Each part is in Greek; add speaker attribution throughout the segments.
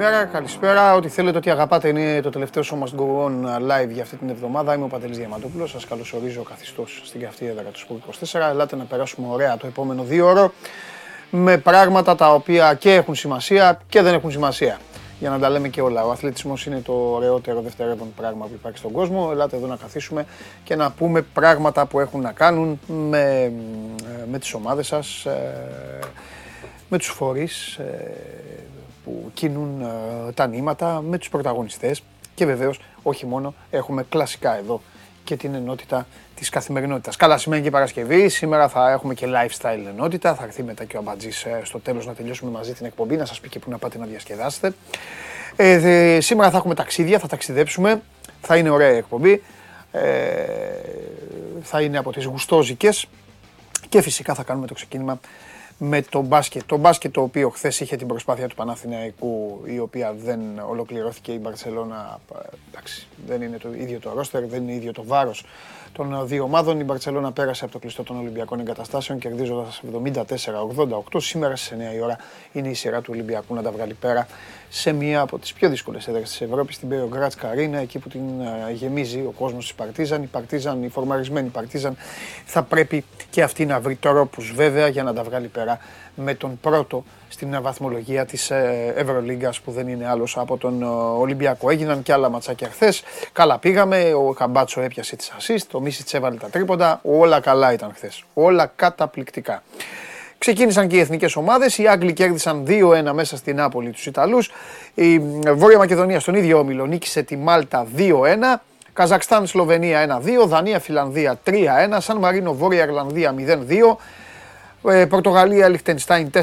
Speaker 1: Γεια σας. Καλημέρα, καλησπέρα. Ό,τι θέλετε, ό,τι αγαπάτε είναι το τελευταίο Show Must Go On live για αυτή την εβδομάδα. Είμαι ο Παντελής Διαμαντόπουλος. Σας καλωσορίζω καθιστός στην καυτή έδρα του Σπορ 24. Ελάτε να περάσουμε ωραία το επόμενο δύο ώρο με πράγματα τα οποία και έχουν σημασία και δεν έχουν σημασία. Για να τα λέμε και όλα. Ο αθλητισμός είναι το ωραιότερο δευτερεύον πράγμα που υπάρχει στον κόσμο. Ελάτε εδώ να καθίσουμε και να πούμε πράγματα που έχουν να κάνουν με, με τις ομάδες σας, ε, με τους φορείς ε, που κινούν ε, τα νήματα, με τους πρωταγωνιστές. Και βεβαίως όχι μόνο έχουμε κλασικά εδώ και την ενότητα της καθημερινότητας. Καλά σημαίνει και Παρασκευή, σήμερα θα έχουμε και lifestyle ενότητα, θα έρθει μετά και ο Αμπατζής στο τέλος να τελειώσουμε μαζί την εκπομπή, να σας πει και που να πάτε να διασκεδάσετε. Ε, σήμερα θα έχουμε ταξίδια, θα ταξιδέψουμε, θα είναι ωραία εκπομπή, ε, θα είναι από τις γουστόζικες. Και φυσικά θα κάνουμε το ξεκίνημα με το μπάσκετ. Το μπάσκετ το οποίο χθες είχε την προσπάθεια του Παναθηναϊκού η οποία δεν ολοκληρώθηκε η Μπαρσελόνα. Εντάξει, δεν είναι το ίδιο το ρόστερ, δεν είναι ίδιο το βάρος των δύο ομάδων. Η Μπαρσελόνα πέρασε από το κλειστό των Ολυμπιακών Εγκαταστάσεων κερδίζοντας 74-88. Σήμερα στι 9 η ώρα είναι η σειρά του Ολυμπιακού να τα βγάλει πέρα σε μία από τις πιο δύσκολες έδρες της Ευρώπης, στην Πεογκράτ Καρίνα, εκεί που την γεμίζει ο κόσμος της Παρτίζαν. Η Παρτίζαν, η φορμαρισμένη Παρτίζαν, θα πρέπει και αυτή να βρει τρόπους βέβαια για να τα βγάλει πέρα με τον πρώτο στην βαθμολογία της ε, Ευρωλίγκας που δεν είναι άλλος από τον ε, Ολυμπιακό. Έγιναν και άλλα ματσάκια χθες. Καλά πήγαμε, ο Καμπάτσο έπιασε τις assist, ο Μίσιτς έβαλε τα τρίποντα, όλα καλά ήταν χθες. Όλα καταπληκτικά. Ξεκίνησαν και οι εθνικές ομάδες. Οι Άγγλοι κέρδισαν 2-1 μέσα στην Νάπολη τους Ιταλούς. Η Βόρεια Μακεδονία στον ίδιο όμιλο νίκησε τη Μάλτα 2-1. Καζακστάν, Σλοβενία 1-2. Δανία, Φιλανδία 3-1. Σαν Μαρίνο, Βόρεια Ιρλανδία 0-2. Ε, Πορτογαλία, Λιχτενστάιν 4-0.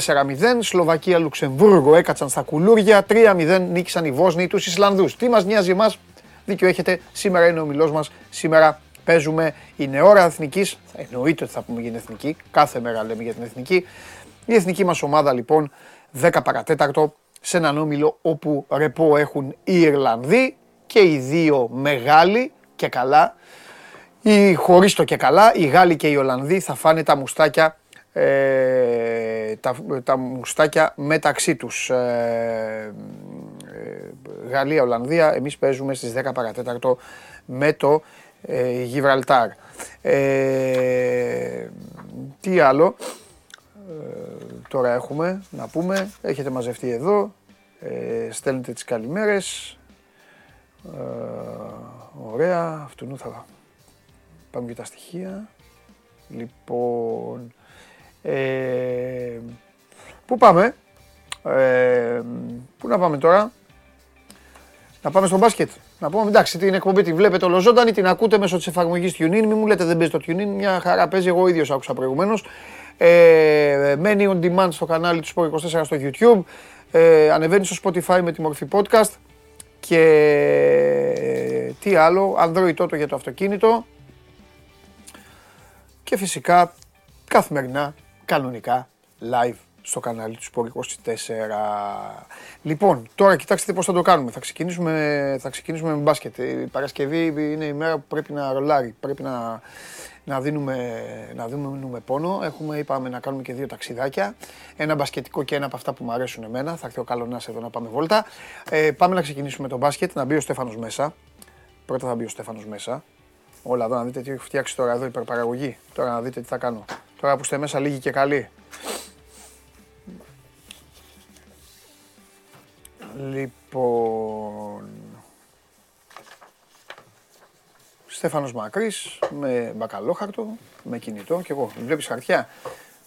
Speaker 1: Σλοβακία, Λουξεμβούργο έκατσαν στα κουλούρια. 3-0 νίκησαν οι Βόσνοι τους Ισλανδούς. Τι μας νοιάζει εμάς, δίκιο έχετε. Σήμερα είναι ο μιλό μας. Σήμερα παίζουμε. Είναι ώρα εθνικής. Εννοείται ότι θα πούμε για την εθνική. Κάθε μέρα λέμε για την εθνική. Η εθνική μας ομάδα λοιπόν 10 παρατέταρτο σε έναν όμιλο όπου ρεπό έχουν οι Ιρλανδοί και οι δύο μεγάλοι και καλά. Οι χωρίς το και καλά, οι Γάλλοι και οι Ολλανδοί θα φάνε τα μουστάκια ε, τα, τα μουστάκια μεταξύ τους. Ε, ε, Γαλλία, Ολλανδία, εμείς παίζουμε στις 10 παρατέταρτο με το ε, Γιβραλτάρ. Ε, τι άλλο; Τώρα έχουμε να πούμε, έχετε μαζευτεί εδώ, στέλνετε τις καλημέρες, ωραία, αυτού θα πάμε και τα στοιχεία. Λοιπόν, ε, πού πάμε, ε, πού να πάμε τώρα, να πάμε στο μπάσκετ. Να πούμε εντάξει την εκπομπή τη βλέπετε ολοζώντανη, την ακούτε μέσω της εφαρμογής TuneIn. Μην μου λέτε δεν παίζει το TuneIn, μια χαρά παίζει. Εγώ ίδιος άκουσα προηγουμένως. Ε, μένει on demand στο κανάλι του Sport 24 στο YouTube. Ε, ανεβαίνει στο Spotify με τη μορφή podcast. Και τι άλλο, Android Auto για το αυτοκίνητο. Και φυσικά καθημερινά κανονικά live στο κανάλι του Σπορ 24. Λοιπόν, τώρα κοιτάξτε πώς θα το κάνουμε. Θα ξεκινήσουμε, θα ξεκινήσουμε με μπάσκετ. Η Παρασκευή είναι η μέρα που πρέπει να ρολάρει. Πρέπει να, να, δίνουμε, να δίνουμε πόνο. Έχουμε, είπαμε, να κάνουμε και δύο ταξιδάκια. Ένα μπασκετικό και ένα από αυτά που μου αρέσουν εμένα. Θα έρθει ο Καλονάς εδώ να πάμε βόλτα. Ε, πάμε να ξεκινήσουμε το μπάσκετ, να μπει ο Στέφανος μέσα. Πρώτα θα μπει ο Στέφανος μέσα. Όλα εδώ να δείτε τι έχω φτιάξει τώρα εδώ, υπερπαραγωγή. Τώρα να δείτε τι θα κάνω. Τώρα που είστε μέσα λίγοι και καλοί. Λοιπόν... Στέφανος Μακρύς με μπακαλόχαρτο, με κινητό και εγώ. Βλέπεις χαρτιά.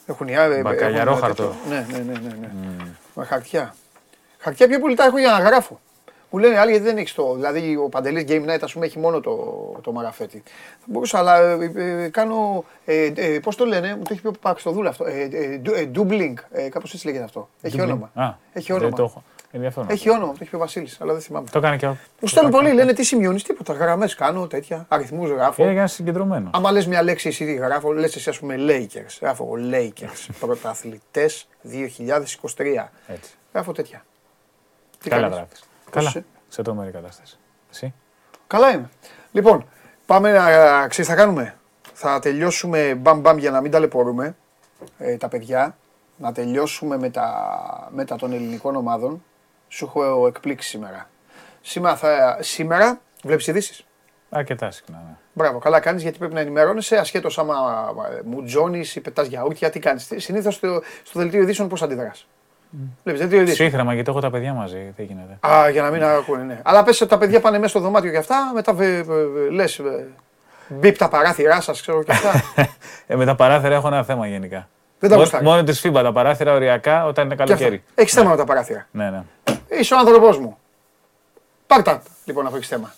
Speaker 1: Έχουν οι άλλοι.
Speaker 2: Μπακαλιαρόχαρτο.
Speaker 1: Ναι, ναι, ναι, ναι. ναι. Mm. Με χαρτιά. Χαρτιά πιο πολύ τα έχω για να γράφω. Μου λένε άλλοι γιατί δεν έχεις το. Δηλαδή ο Παντελής Game Night, ας πούμε, έχει μόνο το, το μαραφέτη. Θα μπορούσα, αλλά ε, ε, κάνω. Ε, ε, Πώς το λένε, μου το έχει πει ο Παξτοδούλα αυτό. Ε, ε, doubling, ε, κάπως έτσι λέγεται αυτό. Έχει όνομα.
Speaker 2: Α,
Speaker 1: έχει όνομα.
Speaker 2: Δεν το έχω.
Speaker 1: Έχει όνομα, το έχει πει ο Βασίλης, αλλά δεν θυμάμαι.
Speaker 2: Το έκανε και αυτό.
Speaker 1: Μου στέλνουν πολλοί, λένε τι σημειώνεις, τίποτα. Γραμμές κάνω, τέτοια. Αριθμούς γράφω.
Speaker 2: Είναι συγκεντρωμένος.
Speaker 1: Άμα λες μια λέξη εσύ γράφω, λες εσύ ας πούμε Lakers. Γράφω εγώ Lakers. Πρωταθλητές 2023.
Speaker 2: Έτσι.
Speaker 1: Γράφω τέτοια.
Speaker 2: Καλά γράφεις. Καλά σε τρομερή κατάσταση. Εσύ.
Speaker 1: Καλά είμαι. Λοιπόν, πάμε να ξέρεις θα κάνουμε. Θα τελειώσουμε μπαμ μπαμ για να μην ταλαιπωρούμε ε, τα παιδιά να τελειώσουμε με τα, με τα των ελληνικών ομάδων. Σου έχω εκπλήξει σήμερα. Σήμερα, θα, σήμερα βλέπεις ειδήσεις.
Speaker 2: Αρκετά συχνά. Ναι.
Speaker 1: Μπράβο, καλά κάνεις γιατί πρέπει να ενημερώνεσαι ασχέτως άμα ε, μου τζώνει ή πετάς γιαούρτια. Τι κάνεις. Συνήθως στο, στο δελτίο ειδήσεων πώς αντιδράς. Mm. Βλέπεις δελτίο ειδήσεων.
Speaker 2: Σύγχρονα γιατί έχω τα παιδιά μαζί. Τι γίνεται.
Speaker 1: Α, για να μην ακούνε, ναι. Αλλά πες τα παιδιά πάνε μέσα στο δωμάτιο και αυτά, μετά λες. Μπίπ τα παράθυρά σας, ξέρω και αυτά.
Speaker 2: ε, με τα παράθυρα έχω ένα θέμα γενικά.
Speaker 1: Δεν τα γουστάρεις.
Speaker 2: Μόνο τη φίμπα τα παράθυρα οριακά όταν είναι καλοκαίρι.
Speaker 1: Έχεις θέμα με τα παράθυρα.
Speaker 2: Ναι, ναι.
Speaker 1: Είσαι ο άνθρωπός μου. Πάρτα λοιπόν αφού έχεις θέμα.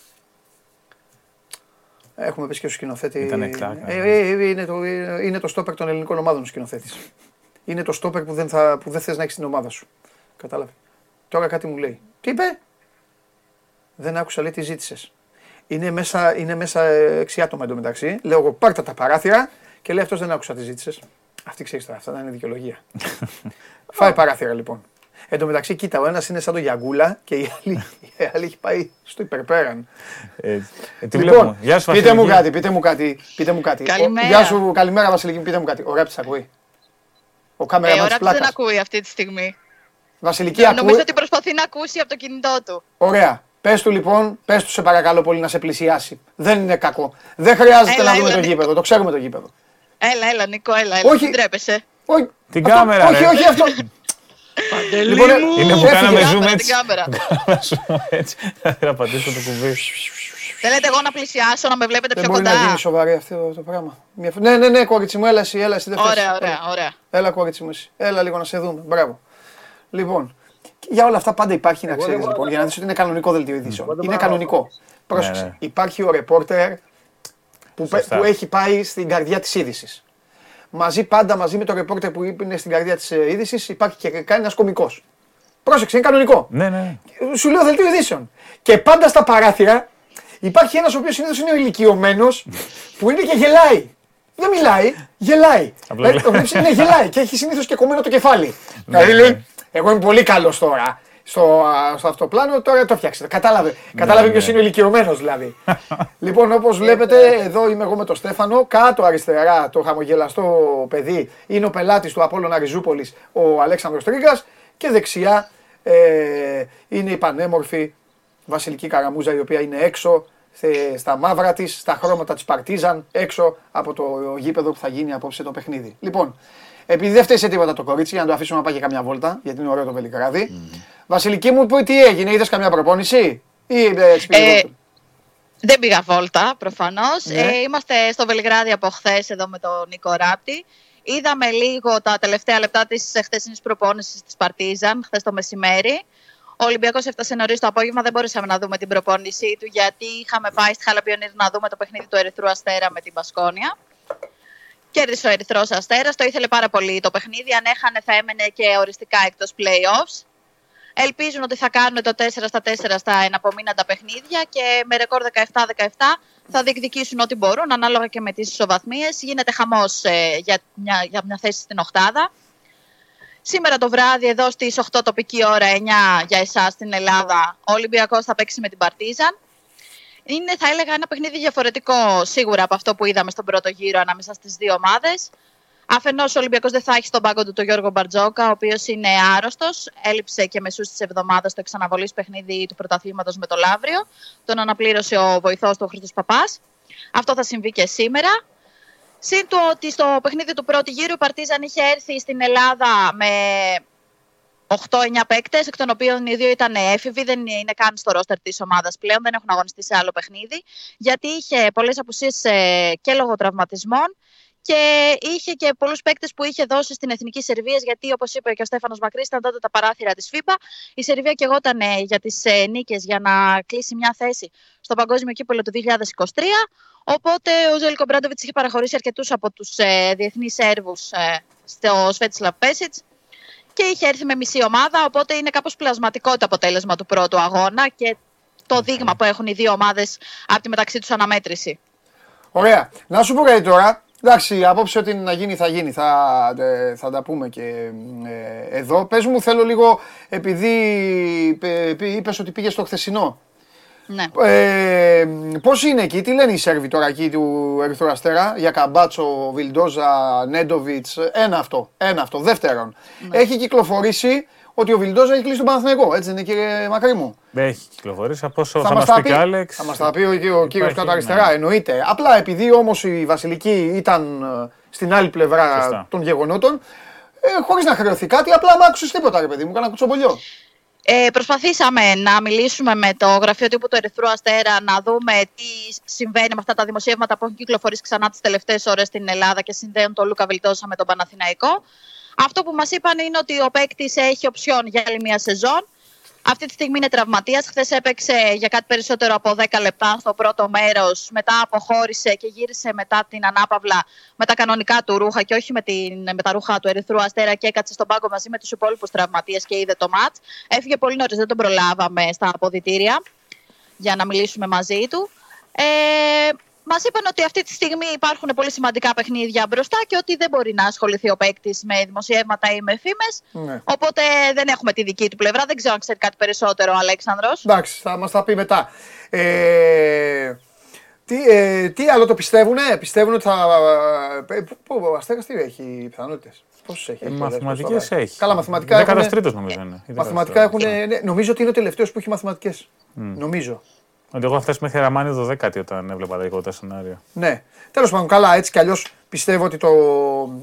Speaker 1: Έχουμε πεις και στο σκηνοθέτη.
Speaker 2: Ήταν ε,
Speaker 1: ε, ε, είναι, το, είναι το στόπερ των ελληνικών ομάδων ο σκηνοθέτης. Είναι το στόπερ που δεν, θα, που δεν θες να έχεις την ομάδα σου. Κατάλαβες. Τώρα κάτι μου λέει. Τι είπε; Δεν άκουσα, λέει, τι ζήτησες. Είναι μέσα, είναι μέσα έξι άτομα εντωμεταξύ. Λέω εγώ πάρτα τα παράθυρα και λέει αυτός δεν άκουσα τι ζήτησες. Αυτή ξέρεις τώρα, αυτά δεν είναι δικαιολογία. Φάει παράθυρα λοιπόν. Εν τω μεταξύ, κοίτα, ο ένας είναι σαν το Γιαγκούλα και η άλλη, η άλλη έχει πάει στο υπερπέραν.
Speaker 2: Ε, τι λοιπόν, Γεια σου,
Speaker 1: πείτε μου κάτι, πείτε μου κάτι. Πείτε μου κάτι.
Speaker 3: Καλημέρα.
Speaker 1: Γεια σου, καλημέρα Βασιλική, πείτε μου κάτι. Ο Ράπτης ακούει. Ο κάμερα
Speaker 3: ε,
Speaker 1: ο
Speaker 3: Ράπτης δεν ακούει αυτή τη στιγμή.
Speaker 1: Βασιλική ακούει;
Speaker 3: Νομίζω ότι προσπαθεί να ακούσει από το κινητό του.
Speaker 1: Ωραία. Πες του λοιπόν, πες του σε παρακαλώ πολύ να σε πλησιάσει. Δεν είναι κακό. Δεν χρειάζεται έλα, να δούμε το γήπεδο. Το ξέρουμε το γήπεδο.
Speaker 3: Έλα, έλα, Νικό, έλα, έλα. Όχι. τρέπεσαι.
Speaker 1: Όχι.
Speaker 2: Την κάμερα,
Speaker 1: Όχι, όχι αυτό.
Speaker 2: Λοιπόν, είναι που κάναμε zoom έτσι. έτσι. Θα πατήσω το κουμπί.
Speaker 3: Θέλετε εγώ να πλησιάσω, να με βλέπετε πιο κοντά.
Speaker 1: Δεν μπορεί να γίνει σοβαρή αυτό το πράγμα. Ναι, ναι, ναι, κόριτσι μου, έλα εσύ, έλα εσύ.
Speaker 3: Ωραία, ωραία, ωραία.
Speaker 1: Έλα κόριτσι μου εσύ. Έλα λίγο να σε δούμε. Μπράβο. Λοιπόν, για όλα αυτά πάντα υπάρχει να ξέρεις λοιπόν, για να δεις ότι είναι κανονικό δελτίο ειδήσεων. Είναι κανονικό. Πρόσεξε. Ναι, ναι. Υπάρχει ο ρεπόρτερ που, που έχει πάει στην καρδιά της είδησης μαζί πάντα μαζί με το ρεπόρτερ που είναι στην καρδιά της ε, είδησης υπάρχει και κάνει ένας κωμικός. Πρόσεξε, είναι κανονικό.
Speaker 2: Ναι, ναι.
Speaker 1: Σου λέω δελτίο ειδήσεων. Και πάντα στα παράθυρα υπάρχει ένας ο οποίος συνήθως είναι ηλικιωμένος που είναι και γελάει. Δεν μιλάει, γελάει. Απλά ε, είναι γελάει και έχει συνήθως και κομμένο το κεφάλι. Ναι, δηλαδή λέει, εγώ είμαι πολύ καλός τώρα στο, στο αυτοπλάνο, τώρα το φτιάξετε. Κατάλαβε, ναι, κατάλαβε ναι. ποιος είναι ηλικιωμένος δηλαδή. λοιπόν, όπως βλέπετε, εδώ είμαι εγώ με τον Στέφανο. Κάτω αριστερά το χαμογελαστό παιδί είναι ο πελάτης του Απόλλωνα Ριζούπολη, ο Αλέξανδρος Τρίγκα. Και δεξιά ε, είναι η πανέμορφη Βασιλική Καραμούζα, η οποία είναι έξω στα μαύρα της, στα χρώματα της Παρτίζαν, έξω από το γήπεδο που θα γίνει απόψε το παιχνίδι. Λοιπόν, επειδή δεν φταίει σε τίποτα το κορίτσι, για να το αφήσουμε να πάει και καμιά βόλτα, γιατί είναι ωραίο το Βελιγράδι. Mm. Βασιλική μου, τι έγινε, είδες καμιά προπόνηση; Ή έτσι ε,
Speaker 3: δεν πήγα βόλτα, προφανώς. Ναι. Ε, είμαστε στο Βελιγράδι από χθες εδώ με τον Νίκο Ράπτη. Είδαμε λίγο τα τελευταία λεπτά της χθεσινή προπόνησης της Παρτίζαν, χθες το μεσημέρι. Ο Ολυμπιακός έφτασε νωρίς το απόγευμα, δεν μπορούσαμε να δούμε την προπόνησή του, γιατί είχαμε πάει στη Χαλαπιονίδη να δούμε το παιχνίδι του Ερυθρού Αστέρα με την Πασκόνια. Κέρδισε ο Ερυθρός Αστέρας, το ήθελε πάρα πολύ το παιχνίδι. Αν έχανε, θα έμενε και οριστικά εκτός playoffs. Ελπίζουν ότι θα κάνουν το 4 στα 4 στα εναπομείναντα παιχνίδια και με ρεκόρ 17-17 θα διεκδικήσουν ό,τι μπορούν ανάλογα και με τις ισοβαθμίες. Γίνεται χαμός ε, για, μια, για μια θέση στην Οχτάδα. Σήμερα το βράδυ εδώ στις 8 τοπική ώρα, 9 για εσάς στην Ελλάδα, ο Ολυμπιακός θα παίξει με την Παρτίζαν είναι, θα έλεγα, ένα παιχνίδι διαφορετικό σίγουρα από αυτό που είδαμε στον πρώτο γύρο ανάμεσα στις δύο ομάδες. Αφενός, ο Ολυμπιακός δεν θα έχει στον πάγκο του τον Γιώργο Μπαρτζόκα, ο οποίος είναι άρρωστος. Έλειψε και μεσούς της εβδομάδας το εξαναβολής παιχνίδι του πρωταθλήματος με το Λαύριο. Τον αναπλήρωσε ο βοηθός του, ο Χρήστος Παπάς. Αυτό θα συμβεί και σήμερα. Συν του ότι στο παιχνίδι του πρώτου γύρου η Παρτίζαν είχε έρθει στην Ελλάδα με 8-9 παίκτες, εκ των οποίων οι δύο ήταν έφηβοι, δεν είναι καν στο ρόστερ της ομάδας πλέον, δεν έχουν αγωνιστεί σε άλλο παιχνίδι, γιατί είχε πολλές απουσίες ε, και λόγω τραυματισμών και είχε και πολλούς παίκτες που είχε δώσει στην Εθνική Σερβίας, γιατί όπως είπε και ο Στέφανος Μακρύς, ήταν τότε τα παράθυρα της ΦΥΠΑ. Η Σερβία και εγώ ήταν για τις ε, νίκες για να κλείσει μια θέση στο Παγκόσμιο Κύπελο του 2023. Οπότε ο Ζέλικο Μπράντοβιτς είχε παραχωρήσει αρκετούς από τους ε, διεθνείς Σέρβους ε, στο Σβέτσλαβ Πέσιτς και είχε έρθει με μισή ομάδα, οπότε είναι κάπως πλασματικό το αποτέλεσμα του πρώτου αγώνα και το δείγμα που έχουν οι δύο ομάδες από τη μεταξύ τους αναμέτρηση.
Speaker 1: Ωραία. Να σου πω κάτι τώρα. Εντάξει, απόψε ότι να γίνει θα γίνει, θα, ε, θα τα πούμε και ε, εδώ. Πες μου, θέλω λίγο, επειδή είπες ότι πήγες στο χθεσινό,
Speaker 3: Ναι.
Speaker 1: Ε, Πώς είναι εκεί, τι λένε οι Σέρβοι τώρα εκεί του Ερυθρού Αστέρα για Καμπάτσο, Βιλντόζα, Νέντοβιτς. Ένα αυτό. Ένα αυτό. Δεύτερον, ναι. έχει κυκλοφορήσει ότι ο Βιλντόζα έχει κλείσει τον Παναθηναϊκό. Έτσι δεν είναι, κύριε Μακρύ μου.
Speaker 2: Έχει κυκλοφορήσει. Από όσο θα, θα μας πει και Άλεξ.
Speaker 1: Θα μας τα πει ο, ο κύριος κάτω αριστερά, ναι. εννοείται. Απλά επειδή όμως η Βασιλική ήταν ε, στην άλλη πλευρά Σωστά. των γεγονότων, ε, χωρίς να χρεωθεί κάτι, απλά μ' άκουσες τίποτα, ρε παιδί μου, κάνα κουτσομπολιό.
Speaker 3: Ε, προσπαθήσαμε να μιλήσουμε με το γραφείο τύπου του Ερυθρού Αστέρα να δούμε τι συμβαίνει με αυτά τα δημοσιεύματα που έχουν κυκλοφορήσει ξανά τις τελευταίες ώρες στην Ελλάδα και συνδέουν τον Λούκα Βιλτόσα με τον Παναθηναϊκό. Αυτό που μας είπαν είναι ότι ο παίκτης έχει οψιόν για άλλη μια σεζόν. Αυτή τη στιγμή είναι τραυματίας. Χθες έπαιξε για κάτι περισσότερο από 10 λεπτά στο πρώτο μέρος. Μετά αποχώρησε και γύρισε μετά την ανάπαυλα με τα κανονικά του ρούχα και όχι με, την, με τα ρούχα του Ερυθρού Αστέρα και έκατσε στον πάγκο μαζί με τους υπόλοιπους τραυματίες και είδε το ματ. Έφυγε πολύ νωρίς, δεν τον προλάβαμε στα αποδητήρια για να μιλήσουμε μαζί του. Ε, Μας είπαν ότι αυτή τη στιγμή υπάρχουν πολύ σημαντικά παιχνίδια μπροστά και ότι δεν μπορεί να ασχοληθεί ο παίκτης με δημοσιεύματα ή με φήμες. Ναι. Οπότε δεν έχουμε τη δική του πλευρά. Δεν ξέρω αν ξέρει κάτι περισσότερο ο Αλέξανδρος.
Speaker 1: Εντάξει, θα μας τα πει μετά. Ε, τι, ε, τι άλλο το πιστεύουν, πιστεύουν ότι θα. Ε, πού ο Αστέρας τι έχει πιθανότητες; Πόσες έχει. Ε,
Speaker 2: μαθηματικές έχει.
Speaker 1: Καλά, μαθηματικά.
Speaker 2: 13 νομίζω είναι.
Speaker 1: Μαθηματικά έχουν. Ναι, νομίζω ότι είναι ο τελευταίος που έχει μαθηματικές. Mm. Νομίζω.
Speaker 2: Ότι εγώ φτάσει μέχρι Ραμάνι 12 όταν έβλεπα τα τα σενάρια.
Speaker 1: Ναι. Τέλος πάντων, καλά, έτσι κι αλλιώς πιστεύω ότι το,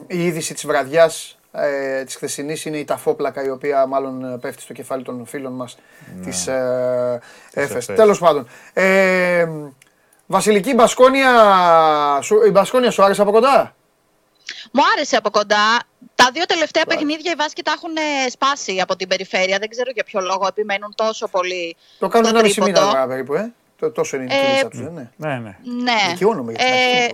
Speaker 1: η είδηση της βραδιάς ε, της χθεσινής είναι η ταφόπλακα η οποία μάλλον πέφτει στο κεφάλι των φίλων μας ναι. της ε, ΕΦΕΣ. Τέλος πάντων. Ε, Βασιλική Μπασκόνια, η Μπασκόνια σου άρεσε από κοντά;
Speaker 3: Μου άρεσε από κοντά. Τα δύο τελευταία παιχνίδια οι Βάσκοι τα έχουν ε, σπάσει από την περιφέρεια. Δεν ξέρω για ποιο λόγο επιμένουν τόσο πολύ.
Speaker 1: Το κάνουν ένα μισή μήνα περίπου, ε. Τόσο είναι η ε, του, δεν
Speaker 2: είναι. Ναι, ναι.
Speaker 3: ναι.
Speaker 1: Δικαιώνομαι για
Speaker 3: ε,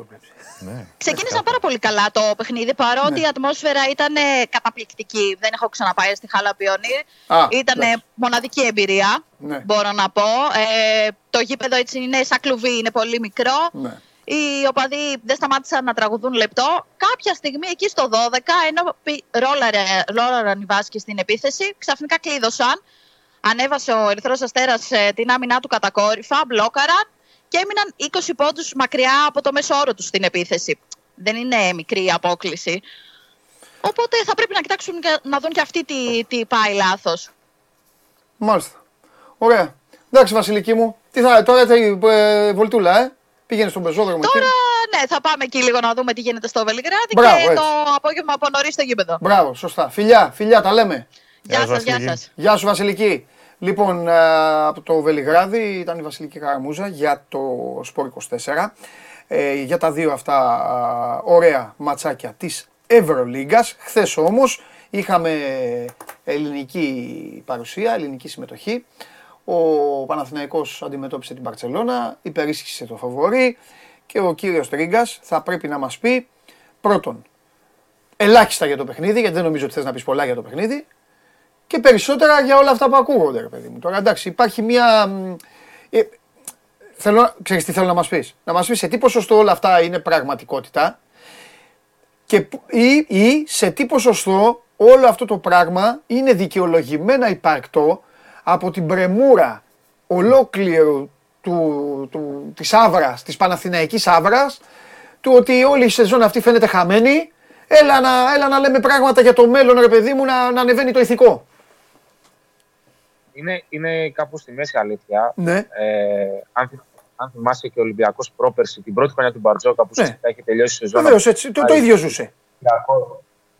Speaker 3: ναι. Ξεκίνησαν πάρα πολύ καλά το παιχνίδι, παρότι ναι. η ατμόσφαιρα ήταν καταπληκτική. Δεν έχω ξαναπάει στη Χαλαπιόνι. Ήταν μοναδική εμπειρία, ναι. μπορώ να πω. Ε, το γήπεδο έτσι είναι σαν κλουβί, είναι πολύ μικρό. Ναι. Οι οπαδοί δεν σταμάτησαν να τραγουδούν λεπτό. Κάποια στιγμή εκεί στο 12, ενώ ρόλαραν οι Βάσκοι στην επίθεση, ξαφνικά κλείδωσαν ανέβασε ο Ερυθρός Αστέρας ε, την άμυνά του κατακόρυφα, μπλόκαραν και έμειναν 20 πόντους μακριά από το μέσο όρο τους στην επίθεση. Δεν είναι μικρή η απόκληση. Οπότε θα πρέπει να κοιτάξουν να δουν και αυτοί τι, τι πάει λάθος.
Speaker 1: Μάλιστα. Ωραία. Εντάξει, Βασιλική μου. Τι θα, τώρα θα ε, βολτούλα, ε. Πήγαινε στον πεζόδρομο.
Speaker 3: Τώρα, εκεί. ναι, θα πάμε εκεί λίγο να δούμε τι γίνεται στο Βελιγράδι Μπράβο, και έτσι. το απόγευμα από νωρίς στο γήπεδο.
Speaker 1: Μπράβο, σωστά. Φιλιά, φιλιά, τα λέμε.
Speaker 3: Γεια σας, γεια σας.
Speaker 1: Γεια σου, Βασιλική. Λοιπόν, ε, από το Βελιγράδι ήταν η Βασιλική Καραμούζα για το Σπορ 24. Ε, για τα δύο αυτά ωραία ματσάκια της Ευρωλίγκας. Χθες όμως είχαμε ελληνική παρουσία, ελληνική συμμετοχή. Ο Παναθηναϊκός αντιμετώπισε την Παρτσελώνα, υπερίσχυσε το φαβορή και ο κύριος Τρίγκας θα πρέπει να μας πει πρώτον ελάχιστα για το παιχνίδι, γιατί δεν νομίζω ότι θες να πεις πολλά για το παιχνίδι και περισσότερα για όλα αυτά που ακούγονται, ρε παιδί μου. Τώρα εντάξει, υπάρχει μια. Ε, θέλω, ξέρεις τι θέλω να μας πεις; Να μας πεις σε τι ποσοστό όλα αυτά είναι πραγματικότητα και, ή, ή σε τι ποσοστό όλο αυτό το πράγμα είναι δικαιολογημένα υπαρκτό από την πρεμούρα ολόκληρου του, του, της Άβρας, της Παναθηναϊκής Άβρας, του ότι όλη η σεζόν αυτή φαίνεται χαμένη, έλα να, έλα να λέμε πράγματα για το μέλλον, ρε παιδί μου, να, να ανεβαίνει το ηθικό
Speaker 4: είναι, είναι κάπου στη μέση αλήθεια.
Speaker 1: Ναι.
Speaker 4: Ε, αν, αν θυμάσαι και ο Ολυμπιακός πρόπερση, την πρώτη χρονιά του Μπαρτζόκα που ναι. έχει τελειώσει η σεζόν.
Speaker 1: Βεβαίως, έτσι. Το, το ίδιο ζούσε.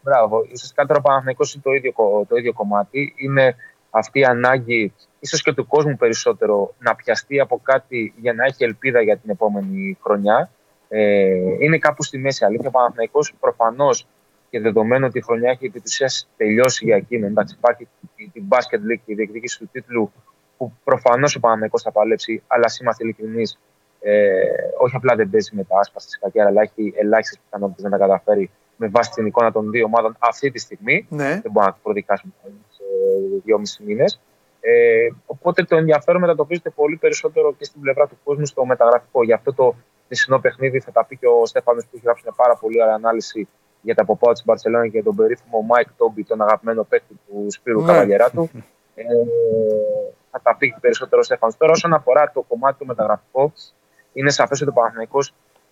Speaker 4: Μπράβο. Ουσιαστικά τώρα ο Παναθυνικό είναι το ίδιο, το ίδιο κομμάτι. Είναι αυτή η ανάγκη, ίσως και του κόσμου περισσότερο, να πιαστεί από κάτι για να έχει ελπίδα για την επόμενη χρονιά. Ε, είναι κάπου στη μέση αλήθεια. Ο Παναθυνικό προφανώς και δεδομένου ότι η χρονιά έχει επί τελειώσει για εκείνον. Εντάξει, υπάρχει η Basket League και η διεκδίκηση του τίτλου που προφανώς ο Παναμαϊκός θα παλέψει, αλλά α είμαστε ειλικρινείς, ε, όχι απλά δεν παίζει με τα άσπαστα στη κακιά, αλλά έχει ελάχιστες πιθανότητες να τα καταφέρει με βάση την εικόνα των δύο ομάδων αυτή τη στιγμή.
Speaker 1: Ναι.
Speaker 4: Δεν μπορούμε να το προδικάσουμε σε δυόμιση μήνες. Ε, οπότε το ενδιαφέρον μετατοπίζεται πολύ περισσότερο και στην πλευρά του κόσμου στο μεταγραφικό. Γι' αυτό το χθεσινό παιχνίδι θα τα πει και ο Στέφανος που έχει γράψει μια πάρα πολύ ωραία ανάλυση για τα pop out της Μπαρσελόνα και τον περίφημο Μάικ Τόμπι, τον αγαπημένο παίκτη του Σπύρου ναι. Καβαλιεράτου. Ε, θα τα πει περισσότερο ο Στέφανος. Τώρα, όσον αφορά το κομμάτι του μεταγραφικό, είναι σαφές ότι ο Παναθηναϊκός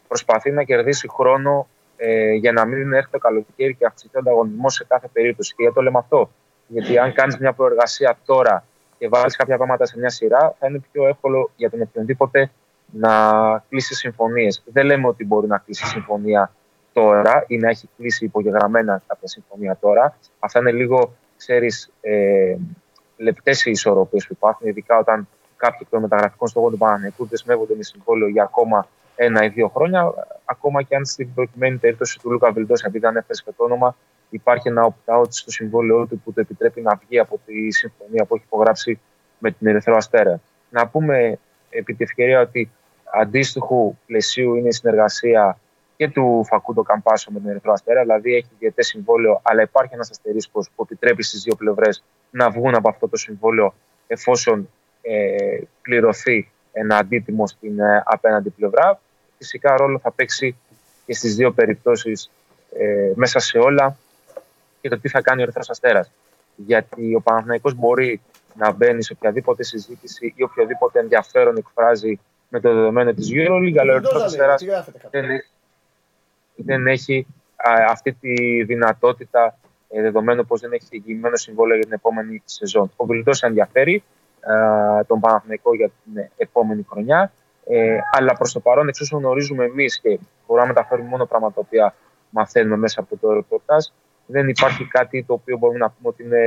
Speaker 4: προσπαθεί να κερδίσει χρόνο ε, για να μην έρθει το καλοκαίρι και αυξηθεί ο ανταγωνισμός σε κάθε περίπτωση. Και γιατί το λέμε αυτό; Γιατί αν κάνεις μια προεργασία τώρα και βάλεις κάποια πράγματα σε μια σειρά, θα είναι πιο εύκολο για τον οποιονδήποτε να κλείσει συμφωνίες. Δεν λέμε ότι μπορεί να κλείσει συμφωνία τώρα ή να έχει κλείσει υπογεγραμμένα κάποια συμφωνία τώρα. Αυτά είναι λίγο, ξέρεις, ε, λεπτές οι ισορροπίες που υπάρχουν, ειδικά όταν κάποιοι των μεταγραφικών στόχων του Παναγενικού δεσμεύονται με συμβόλαιο για ακόμα ένα ή δύο χρόνια. Ακόμα και αν στην προκειμένη περίπτωση του Λούκα Βιλντό, επειδή ανέφερε και το όνομα, υπάρχει ένα opt-out στο συμβόλαιό του που το επιτρέπει να βγει από τη συμφωνία που έχει υπογράψει με την Ερυθρό Αστέρα. Να πούμε επί τη ευκαιρία ότι αντίστοιχου πλαισίου είναι η συνεργασία και του Φακούντο Καμπάσο με την Ερυθρό Αστέρα, δηλαδή έχει διαιτέ συμβόλαιο, αλλά υπάρχει ένας αστερίσκος που επιτρέπει στις δύο πλευρές να βγουν από αυτό το συμβόλαιο εφόσον ε, πληρωθεί ένα αντίτιμο στην ε, απέναντι πλευρά. Φυσικά ρόλο θα παίξει και στις δύο περιπτώσεις ε, μέσα σε όλα και το τι θα κάνει ο Ερυθρός Αστέρας. Γιατί ο Παναθηναϊκός μπορεί να μπαίνει σε οποιαδήποτε συζήτηση ή οποιοδήποτε ενδιαφέρον εκφράζει με το δεδομένο της EuroLeague, αλλά ο Ερυθρός Αστέρας δεν, δεν έχει αυτή τη δυνατότητα ε, δεδομένου πως δεν έχει εγγυημένο συμβόλαιο για την επόμενη σεζόν. Ο Βιλντός ενδιαφέρει, ε, τον Παναθηναϊκό για την επόμενη χρονιά. Ε, αλλά προς το παρόν, εξ όσων γνωρίζουμε εμείς και μπορούμε να μεταφέρουμε μόνο πράγματα τα οποία μαθαίνουμε μέσα από το ρεπορτάζ, δεν υπάρχει κάτι το οποίο μπορούμε να πούμε ότι είναι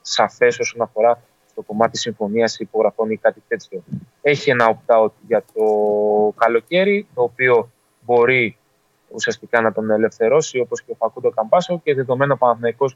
Speaker 4: σαφές όσον αφορά το κομμάτι συμφωνίας υπογραφών ή κάτι τέτοιο. Έχει ένα opt-out για το καλοκαίρι, το οποίο μπορεί ουσιαστικά να τον ελευθερώσει, όπως και ο Φακούντο Καμπάσο, και δεδομένο ο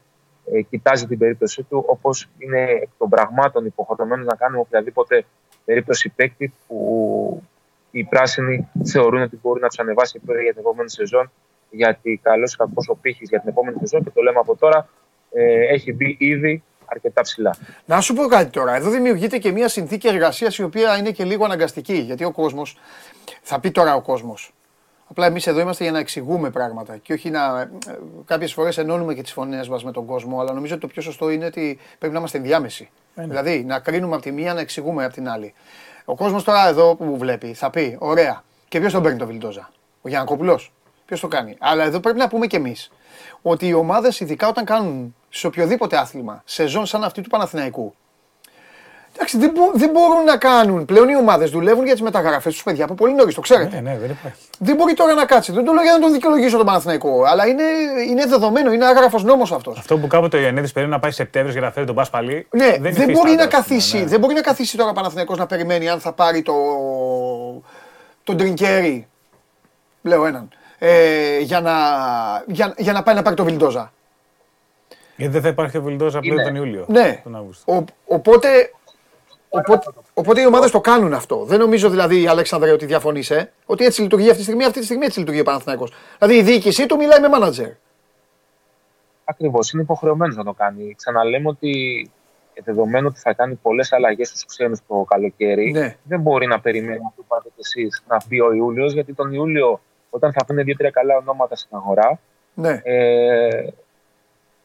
Speaker 4: ε, κοιτάζει την περίπτωσή του όπως είναι εκ των πραγμάτων υποχρεωμένος να κάνουμε οποιαδήποτε περίπτωση παίκτη που οι πράσινοι θεωρούν ότι μπορεί να τους ανεβάσει για την επόμενη σεζόν. Γιατί καλός ή κακός ο πύχης για την επόμενη σεζόν, και το λέμε από τώρα, ε, έχει μπει ήδη αρκετά ψηλά.
Speaker 1: Να σου πω κάτι τώρα. Εδώ δημιουργείται και μια συνθήκη εργασίας η οποία είναι και λίγο αναγκαστική. Γιατί ο κόσμος, θα πει τώρα ο κόσμος, Απλά εμείς εδώ είμαστε για να εξηγούμε πράγματα και όχι να. Κάποιες φορές ενώνουμε και τις φωνές μας με τον κόσμο, αλλά νομίζω ότι το πιο σωστό είναι ότι πρέπει να είμαστε ενδιάμεση. Ε, ναι. Δηλαδή να κρίνουμε από τη μία, να εξηγούμε από την άλλη. Ο κόσμος τώρα εδώ που μου βλέπει θα πει: Ωραία, και ποιος τον παίρνει το Βιλντόζα, Ο Γιανακόπουλος. Ποιος το κάνει; Αλλά εδώ πρέπει να πούμε κι εμείς ότι οι ομάδες, ειδικά όταν κάνουν σε οποιοδήποτε άθλημα, σεζόν σαν αυτή του Παναθηναϊκού, Εντάξει, δεν, μπο, δεν μπορούν να κάνουν. Πλέον οι ομάδες δουλεύουν για τις μεταγραφές τους παιδιά από πολύ νωρίς, το ξέρετε.
Speaker 2: Ναι, ναι, δεν υπάρχει.
Speaker 1: Δεν μπορεί τώρα να κάτσει. Δεν το λέω για να τον δικαιολογήσω τον Παναθηναϊκό. Αλλά είναι, είναι δεδομένο, είναι άγραφος νόμος αυτός.
Speaker 2: Αυτό που κάποτε ο Ιωαννίδης περίμενε να πάει Σεπτέμβριο για να φέρει τον Πασπαλί.
Speaker 1: Ναι, δεν, δεν μπορεί να καθίσει. Ναι. Δεν μπορεί να καθίσει τώρα ο Παναθηναϊκός να περιμένει αν θα πάρει το, τον Τρινκέρι. Λέω έναν. Ε, για, να, για, για να πάει να πάρει το Βιλντόζα.
Speaker 2: Γιατί δεν θα υπάρχει ο Βιλντόζα πλέον τον Ιούλιο.
Speaker 1: Ναι. Τον Ο, οπότε Οπότε, οπότε οι ομάδες το κάνουν αυτό. Δεν νομίζω δηλαδή, Αλέξανδρε, ότι διαφωνεί, ε, ότι έτσι λειτουργεί αυτή τη στιγμή. Αυτή τη στιγμή έτσι λειτουργεί ο Παναθηναϊκός. Δηλαδή η διοίκησή του μιλάει με μάνατζερ.
Speaker 4: Ακριβώς, είναι υποχρεωμένος να το κάνει. Ξαναλέμε ότι δεδομένου ότι θα κάνει πολλές αλλαγές στους ξένους το καλοκαίρι, ναι. δεν μπορεί να περιμένει αυτό που πάτε εσείς να μπει ο Ιούλιος, γιατί τον Ιούλιο, όταν θα πούνε δύο-τρία καλά ονόματα στην αγορά, ναι. ε,